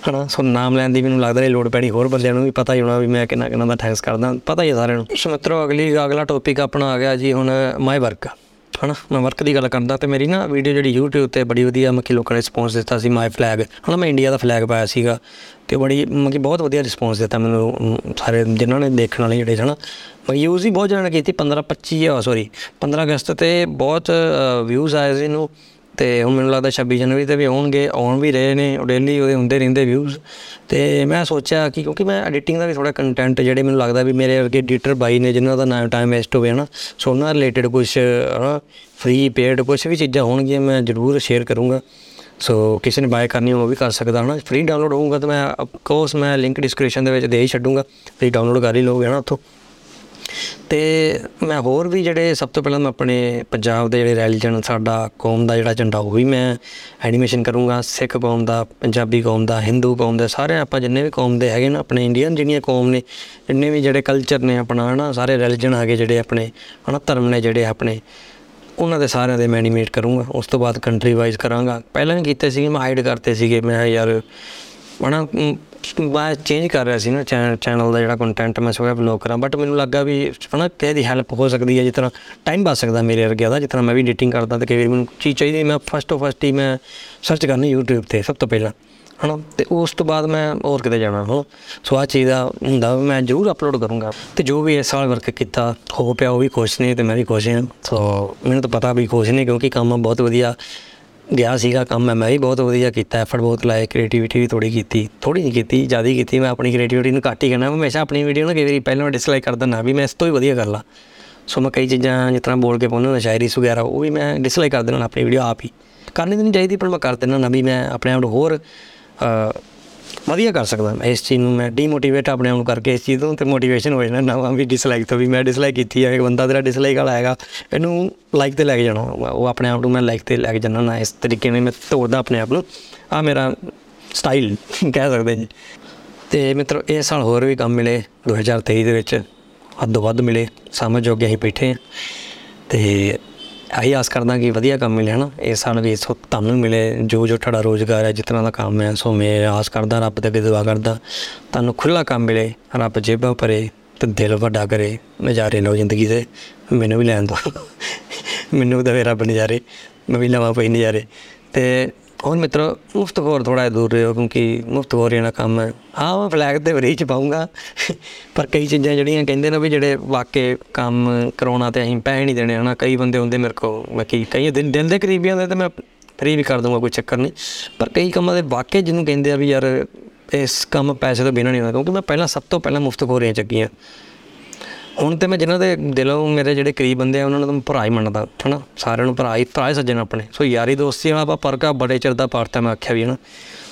ਹਨਾ? ਸੋ ਨਾਮ ਲੈਣ ਦੀ ਮੈਨੂੰ ਲੱਗਦਾ ਨਹੀਂ ਲੋੜ ਪੈਣੀ ਹੋਰ ਬੰਦਿਆਂ ਨੂੰ ਵੀ ਪਤਾ ਹੀ ਹੋਣਾ ਵੀ ਮੈਂ ਕਿੰਨਾ ਕਿੰਨਾ ਦਾ ਥੈਂਕਸ ਕਰਦਾ। ਪਤਾ ਹੀ ਹੈ ਸਾਰਿਆਂ ਨੂੰ। ਸੋ ਮਿੱਤਰੋ ਅਗਲੀ ਅਗਲਾ ਟੌਪਿਕ ਆਪਣਾ ਆ ਗਿਆ ਜੀ ਹੁਣ ਮਾਈ ਵਰਕ ਹਨਾ? ਮੈਂ ਵਰਕ ਦੀ ਗੱਲ ਕਰਦਾ ਤੇ ਮੇਰੀ ਨਾ ਵੀਡੀਓ ਜਿਹੜੀ YouTube ਤੇ ਬੜੀ ਵਧੀਆ ਮੱਕੀ ਲੋਕਾਂ ਨੇ ਰਿਸਪੌਂਸ ਦਿੱਤਾ ਸੀ ਮਾਈ ਫਲੈਗ ਹਨਾ ਮੈਂ ਇੰਡੀਆ ਦਾ ਫਲੈਗ ਪਾਇਆ ਸੀਗਾ ਤੇ ਬੜੀ ਮੱਕੀ ਬਹੁਤ ਵਧੀਆ ਰਿਸਪੌਂਸ ਦਿੱਤਾ ਮੈਨੂੰ ਅਮ, ਸਾਰੇ ਜਿਨ੍ਹਾਂ ਨੇ ਦੇਖਣ ਵਾਲੇ ਜਿਹੜੇ ਹਨਾ। ਮੈਂ ਯੂਜ਼ ਹੀ ਬਹੁਤ ਜਣਾਂ ਨੇ ਕੀਤੀ 15 25 ਆ ਸੌਰੀ 15 ਅਗਸਤ ਤੇ ਬਹੁਤ ਵਿਊਜ਼ ਆਏ ਸੀ ਇਹਨੂੰ। ਤੇ ਹੁਣ ਮੈਨੂੰ ਲੱਗਦਾ 26 ਜਨਵਰੀ ਤੇ ਵੀ ਆਉਣਗੇ, ਆਉਣ ਵੀ ਰਹੇ ਨੇ ਡੇਲੀ ਉਹਦੇ ਹੁੰਦੇ ਰਹਿੰਦੇ ਵਿਊਜ਼ ਤੇ ਮੈਂ ਸੋਚਿਆ ਕਿ ਕਿਉਂਕਿ ਮੈਂ ਐਡੀਟਿੰਗ ਦਾ ਵੀ ਥੋੜਾ ਕੰਟੈਂਟ ਜਿਹੜੇ ਮੈਨੂੰ ਲੱਗਦਾ ਵੀ ਮੇਰੇ ਵਰਗੇ ਐਡੀਟਰ ਬਾਈ ਨੇ ਜਿਨ੍ਹਾਂ ਦਾ ਨਾ ਟਾਈਮ ਵੇਸਟ ਹੋਵੇ ਹਨਾ, ਸੋ ਉਹਨਾਂ ਰਿਲੇਟਡ ਕੁਝ ਹਨਾ ਫ੍ਰੀ ਪੇਡ ਕੁਝ ਵੀ ਚੀਜ਼ਾਂ ਹੋਣਗੀਆਂ, ਮੈਂ ਜ਼ਰੂਰ ਸ਼ੇਅਰ ਕਰੂੰਗਾ। ਸੋ ਕਿਸੇ ਨੇ ਬਾਏ ਕਰਨੀ ਹੋ ਉਹ ਵੀ ਕਰ ਸਕਦਾ ਹਨਾ। ਫ੍ਰੀ ਡਾਊਨਲੋਡ ਹੋਊਗਾ ਤਾਂ ਮੈਂ ਕੋਰਸ ਮੈਂ ਲਿੰਕ ਡਿਸਕ੍ਰਿਪਸ਼ਨ ਦੇ ਵਿੱਚ ਦੇ ਹੀ ਛੱਡੂੰਗਾ। ਫ੍ਰੀ ਡਾਊਨਲੋਡ ਕਰ ਹੀ ਲਓਗੇ ਹਨਾ ਉੱਥੋਂ। ਤੇ ਮੈਂ ਹੋਰ ਵੀ ਜਿਹੜੇ ਸਭ ਤੋਂ ਪਹਿਲਾਂ ਮੈਂ ਆਪਣੇ ਪੰਜਾਬ ਦੇ ਜਿਹੜੇ ਰੈਲੀਜਨ ਸਾਡਾ ਕੌਮ ਦਾ ਜਿਹੜਾ ਝੰਡਾ ਉਹ ਵੀ ਮੈਂ ਐਨੀਮੇਸ਼ਨ ਕਰੂੰਗਾ। ਸਿੱਖ ਕੌਮ ਦਾ, ਪੰਜਾਬੀ ਕੌਮ ਦਾ, ਹਿੰਦੂ ਕੌਮ ਦਾ, ਸਾਰੇ ਆਪਾਂ ਜਿੰਨੇ ਵੀ ਕੌਮ ਦੇ ਹੈਗੇ ਨਾ, ਆਪਣੇ ਇੰਡੀਅਨ ਜਿਹੜੀਆਂ ਕੌਮ ਨੇ, ਜਿੰਨੇ ਵੀ ਜਿਹੜੇ ਕਲਚਰ ਨੇ ਆਪਣਾ, ਹਨਾ, ਸਾਰੇ ਰੈਲੀਜਨ ਹੈਗੇ ਜਿਹੜੇ ਆਪਣੇ, ਹਨਾ, ਧਰਮ ਨੇ ਜਿਹੜੇ ਆਪਣੇ, ਉਹਨਾਂ ਦੇ ਸਾਰਿਆਂ ਦੇ ਮੈਂ ਐਨੀਮੇਟ ਕਰੂੰਗਾ। ਉਸ ਤੋਂ ਬਾਅਦ ਕੰਟਰੀ ਵਾਈਜ਼ ਕਰਾਂਗਾ। ਪਹਿਲਾਂ ਵੀ ਕੀਤੇ ਸੀਗੇ, ਮੈਂ ਹਾਈਡ ਕਰਤੇ ਸੀਗੇ, ਮੈਂ ਯਾਰ ਹਨਾ ਮ, ਮੈਂ ਚੇਂਜ ਕਰ ਰਿਹਾ ਸੀ ਨਾ ਚੈਨਲ ਦਾ ਜਿਹੜਾ ਕੰਟੈਂਟ ਮੈਂ ਸੋਚਿਆ ਵਲੌਗ ਕਰਾਂ ਬਟ ਮੈਨੂੰ ਲੱਗਾ ਵੀ ਹਨਾ ਕਿਸੇ ਦੀ ਹੈਲਪ ਹੋ ਸਕਦੀ ਹੈ ਜਿਸ ਤਰ੍ਹਾਂ ਟਾਈਮ ਬਚ ਸਕਦਾ ਮੇਰੇ ਵਰਗਿਆਂ ਦਾ ਜਿਸ ਤਰ੍ਹਾਂ ਮੈਂ ਵੀ ਐਡੀਟਿੰਗ ਕਰਦਾ ਤੇ ਕਈ ਵਾਰੀ ਮੈਨੂੰ ਚੀਜ਼ ਚਾਹੀਦੀ ਮੈਂ ਫਸਟ ਆਫ ਫਸਟ ਹੀ ਮੈਂ ਸਰਚ ਕਰਨੀ YouTube ਤੇ ਸਭ ਤੋਂ ਪਹਿਲਾਂ ਹਨਾ ਤੇ ਉਸ ਤੋਂ ਬਾਅਦ ਮੈਂ ਹੋਰ ਕਿਤੇ ਜਾਣਾ ਹੋ ਸੋ ਆਹ ਚੀਜ਼ ਦਾ ਹੁੰਦਾ ਵੀ ਮੈਂ ਜ਼ਰੂਰ ਅਪਲੋਡ ਕਰੂੰਗਾ ਤੇ ਜੋ ਵੀ ਇਸ ਸਾਲ ਵਰਕ ਕੀਤਾ ਹੋ ਪਿਆ ਉਹ ਵੀ ਖੁਸ਼ ਨੇ ਤੇ ਮੈਂ ਵੀ ਖੁਸ਼ ਹਾਂ ਸੋ ਮੈਨੂੰ ਤਾਂ ਪਤਾ ਵੀ ਖੁਸ਼ ਨੇ ਕਿਉਂਕਿ ਕੰਮ ਬਹੁਤ ਵਧੀਆ ਗਿਆ ਸੀਗਾ ਕੰਮ ਮੈਂ ਵੀ ਬਹੁਤ ਵਧੀਆ ਕੀਤਾ ਐਫਰਟ ਬਹੁਤ ਲਾਇਆ ਕ੍ਰੀਏਟੀਵਿਟੀ ਵੀ ਥੋੜੀ ਕੀਤੀ ਥੋੜੀ ਨਹੀਂ ਕੀਤੀ ਜ਼ਿਆਦਾ ਹੀ ਕੀਤੀ ਮੈਂ ਆਪਣੀ ਕ੍ਰੀਏਟੀਵਿਟੀ ਨੂੰ ਘੱਟ ਹੀ ਕਰਨਾ ਮੈਂ ਹਮੇਸ਼ਾ ਆਪਣੀ ਵੀਡੀਓ ਨੂੰ ਕਈ ਵਾਰੀ ਪਹਿਲਾਂ ਡਿਸਲਾਈਕ ਕਰ ਦਿੰਦਾ ਵੀ ਮੈਂ ਇਸ ਤੋਂ ਹੀ ਵਧੀਆ ਕਰ ਲਾਂ। ਸੋ ਮੈਂ ਕਈ ਚੀਜ਼ਾਂ ਜਿਸ ਤਰ੍ਹਾਂ ਬੋਲ ਕੇ ਪਾਉਂਦਾ ਹੁੰਦਾ ਸ਼ਾਇਰੀ ਵਗੈਰਾ ਉਹ ਵੀ ਮੈਂ ਡਿਸਲਾਈਕ ਕਰ ਦੇਣਾ ਆਪਣੀ ਵੀਡੀਓ ਆਪ ਹੀ। ਕਰਨੀ ਤਾਂ ਨਹੀਂ ਚਾਹੀਦੀ ਪਰ ਮੈਂ ਕਰ ਦਿੰਦਾ ਨਾ ਵੀ ਮੈਂ ਆਪਣੇ ਆਪ ਨੂੰ ਹੋਰ ਅ, ਵਧੀਆ ਕਰ ਸਕਦਾ। ਮੈਂ ਇਸ ਚੀਜ਼ ਨੂੰ ਮੈਂ ਡੀਮੋਟੀਵੇਟ ਆਪਣੇ ਆਪ ਨੂੰ ਕਰਕੇ ਇਸ ਚੀਜ਼ ਤੋਂ ਤੇ ਮੋਟੀਵੇਸ਼ਨ ਹੋ ਜਾਣਾ ਨਵਾਂ ਵੀ ਡਿਸਲਾਈਕ ਤੋਂ ਵੀ ਮੈਂ ਡਿਸਲਾਈਕ ਕੀਤੀ ਹੈ ਇੱਕ ਬੰਦਾ ਤੇਰਾ ਡਿਸਲਾਈਕ ਵਾਲਾ ਹੈਗਾ, ਇਹਨੂੰ ਲਾਈਕ ਤੇ ਲੈ ਕੇ ਜਾਣਾ। ਉਹ ਆਪਣੇ ਆਪ ਨੂੰ ਮੈਂ ਲਾਈਕ ਤੇ ਲੈ ਕੇ ਜਾਣਾ ਨਾ, ਇਸ ਤਰੀਕੇ ਨਾਲ ਮੈਂ ਤੋੜਦਾ ਆਪਣੇ ਆਪ ਨੂੰ। ਆ ਮੇਰਾ ਸਟਾਈਲ ਕਹਿ ਸਕਦੇ ਜੀ। ਤੇ ਮਿੱਤਰੋ, ਇਹ ਸਾਲ ਹੋਰ ਵੀ ਕੰਮ ਮਿਲੇ 2023 ਦੇ ਵਿੱਚ, ਹੱਦੋਂ ਵੱਧ ਮਿਲੇ। ਸਮਝ ਜੋਗੇ ਅਸੀਂ ਬੈਠੇ ਹਾਂ ਤੇ ਆਹੀ ਆਸ ਕਰਦਾ ਕਿ ਵਧੀਆ ਕੰਮ ਮਿਲੇ, ਹਨਾ? ਇਸ ਸਾਲ ਵੀ ਸੋ ਤੁਹਾਨੂੰ ਮਿਲੇ, ਜੋ ਜੋ ਤੁਹਾਡਾ ਰੋਜ਼ਗਾਰ ਹੈ ਜਿਸ ਤਰ੍ਹਾਂ ਦਾ ਕੰਮ ਹੈ, ਸੋ ਮੈਂ ਆਸ ਕਰਦਾ, ਰੱਬ ਦੇ ਅੱਗੇ ਦੁਆ ਕਰਦਾ, ਤੁਹਾਨੂੰ ਖੁੱਲਾ ਕੰਮ ਮਿਲੇ, ਰੱਬ ਜੇਬਾਂ ਭਰੇ ਤੇ ਦਿਲ ਵੱਡਾ ਕਰੇ, ਨਜ਼ਾਰੇ ਲਓ ਜ਼ਿੰਦਗੀ ਦੇ, ਮੈਨੂੰ ਵੀ ਲੈਣ ਦਿਓ। ਮੈਨੂੰ ਤਾਂ ਰੱਬ ਨਜ਼ਾਰੇ, ਮੈਂ ਵੀ ਲਵਾਂ ਪਈ ਨਜ਼ਾਰੇ। ਤੇ ਹੁਣ ਮਿੱਤਰੋ, ਮੁਫਤ ਖੋਰ ਥੋੜਾ ਦੂਰ ਰਹੋ ਕਿਉਂਕਿ ਮੁਫਤ ਖੋਰ ਇਹਨਾਂ ਕੰਮ ਹੈ। ਹਾਂ ਮੈਂ ਫਲੈਗ ਤੇ ਵਰੀ ਚ ਪਾਉਂਗਾ ਪਰ ਕਈ ਚੀਜ਼ਾਂ ਜਿਹੜੀਆਂ ਕਹਿੰਦੇ ਨੇ ਵੀ ਜਿਹੜੇ ਵਾਕੇ ਕੰਮ ਕਰਾਉਣਾ ਤੇ ਅਸੀਂ ਪੈਸੇ ਨਹੀਂ ਦੇਣੇ, ਹਨਾ। ਕਈ ਬੰਦੇ ਹੁੰਦੇ ਮੇਰੇ ਕੋ ਬਾਕੀ ਕਈ ਦਿਨ ਦਿਲ ਦੇ ਕਰੀਬੀਆਂ ਦੇ ਤਾਂ ਮੈਂ ਫਰੀ ਵੀ ਕਰ ਦੂੰਗਾ ਕੋਈ ਚੱਕਰ ਨਹੀਂ। ਪਰ ਕਈ ਕੰਮਾਂ ਦੇ ਵਾਕੇ ਜਿਹਨੂੰ ਕਹਿੰਦੇ ਆ ਵੀ ਯਾਰ, ਇਸ ਕੰਮ ਪੈਸੇ ਤੋਂ ਬਿਨਾਂ ਨਹੀਂ ਹੁੰਦਾ ਕਿਉਂਕਿ ਮੈਂ ਪਹਿਲਾਂ ਸਭ ਤੋਂ ਪਹਿਲਾਂ ਮੁਫਤ ਖੋਰੀਆਂ ਚੱਕੀਆਂ ਹੁਣ ਤੇ ਮੈਂ ਜਿਨ੍ਹਾਂ ਦੇ ਦਿਲੋਂ ਮੇਰੇ ਜਿਹੜੇ ਕਰੀਬ ਬੰਦੇ ਆ, ਉਹਨਾਂ ਨੂੰ ਤਾਂ ਮੈਂ ਭਰਾ ਹੀ ਮੰਨਦਾ, ਹਨਾ? ਸਾਰਿਆਂ ਨੂੰ ਭਰਾ ਹੀ ਭਰਾ ਹੀ ਸੱਜਣ ਆਪਣੇ। ਸੋ ਯਾਰੀ ਦੋਸਤੀ ਵਾਲਾ ਆਪਾਂ ਪਰਕਾ ਬੜੇ ਚਿਰ ਦਾ ਪਾਰਤਾ ਮੈਂ ਆਖਿਆ ਵੀ, ਹਨਾ?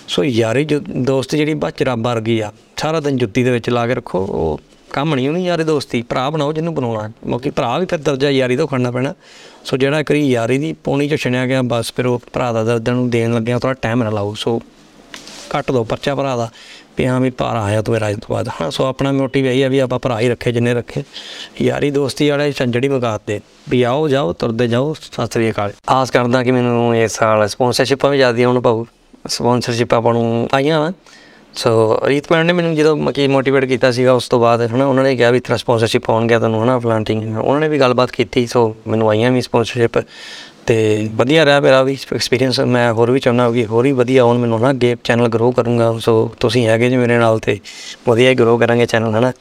ਸੋ ਯਾਰੀ ਜੋ ਦੋਸਤ ਜਿਹੜੀ ਬਸ ਰੱਬ ਵਰਗੀ ਆ, ਸਾਰਾ ਦਿਨ ਜੁੱਤੀ ਦੇ ਵਿੱਚ ਲਾ ਕੇ ਰੱਖੋ, ਉਹ ਕੰਮ ਨਹੀਂ ਹੋਣੀ ਯਾਰੀ ਦੋਸਤੀ ਭਰਾ ਬਣਾਓ ਜਿਹਨੂੰ ਬਣਾਉਣਾ। ਕਿਉਂਕਿ ਭਰਾ ਵੀ ਫਿਰ ਦਰਜਾ ਯਾਰੀ ਤੋਂ ਖੜਨਾ ਪੈਣਾ। ਸੋ ਜਿਹੜਾ ਕਰੀ ਯਾਰੀ ਦੀ ਪੌਣੀ ਚ ਛਣਿਆ ਗਿਆ, ਬਸ ਫਿਰ ਉਹ ਭਰਾ ਦਾ ਦਰਦ ਨੂੰ ਦੇਣ ਲੱਗਿਆ ਥੋੜਾ ਟਾਈਮ ਨਾ ਲਾਓ। ਸੋ ਕੱਟ ਦੋ ਪਰਚਾ ਭਰਾ ਦਾ। ਵੀ ਹਾਂ ਵੀ ਭਰਾ ਆਇਆ ਤੂੰ ਰਾਜ ਤੋਂ ਬਾਅਦ। ਹਾਂ, ਸੋ ਆਪਣਾ ਮੋਟਿਵ ਇਹੀ ਆ ਵੀ ਆਪਾਂ ਭਰਾ ਹੀ ਰੱਖੇ, ਜਿੰਨੇ ਰੱਖੇ। ਯਾਰੀ ਦੋਸਤੀ ਵਾਲੇ ਝੰਜੜੀ ਮਗਾਤੇ ਵੀ ਆਓ, ਜਾਓ, ਤੁਰਦੇ ਜਾਓ। ਸਤਿ ਸ੍ਰੀ ਅਕਾਲ। ਆਸ ਕਰਦਾ ਕਿ ਮੈਨੂੰ ਇਸ ਸਾਲ ਸਪਾਂਸਰਸ਼ਿਪਾਂ ਵੀ ਜ਼ਿਆਦਾ ਆਉਣ ਪਾਉ ਸਪਾਂਸਰਸ਼ਿਪ ਆਪਾਂ ਨੂੰ ਆਈਆਂ ਵਾ। ਸੋ ਰੀਤ ਭੈਣ ਨੇ ਮੈਨੂੰ ਜਦੋਂ ਮਕੀ ਮੋਟੀਵੇਟ ਕੀਤਾ ਸੀਗਾ, ਉਸ ਤੋਂ ਬਾਅਦ ਹਨਾ, ਉਹਨਾਂ ਨੇ ਕਿਹਾ ਵੀ ਤੇਰਾ ਸਪਾਂਸਰਸ਼ਿਪ ਆਉਣ ਗਿਆ ਤੁਹਾਨੂੰ ਹਨਾ ਫਲਾਂਟਿੰਗ ਉਹਨਾਂ ਨੇ ਵੀ ਗੱਲਬਾਤ ਕੀਤੀ, ਸੋ ਮੈਨੂੰ ਆਈਆਂ ਵੀ ਸਪਾਂਸਰਸ਼ਿਪ ਤੇ ਵਧੀਆ ਰਿਹਾ ਮੇਰਾ ਵੀ ਐਕਸਪੀਰੀਅੰਸ ਮੈਂ ਹੋਰ ਵੀ ਚਾਹੁੰਦਾ ਕਿ ਹੋਰ ਵੀ ਵਧੀਆ ਹੋਣ, ਮੈਨੂੰ ਨਾ ਅੱਗੇ ਚੈਨਲ ਗਰੋ ਕਰੂੰਗਾ। ਸੋ ਤੁਸੀਂ ਹੈਗੇ ਜੀ ਮੇਰੇ ਨਾਲ ਤੇ ਵਧੀਆ ਹੀ ਗਰੋ ਕਰਾਂਗੇ ਚੈਨਲ ਹਨਾ?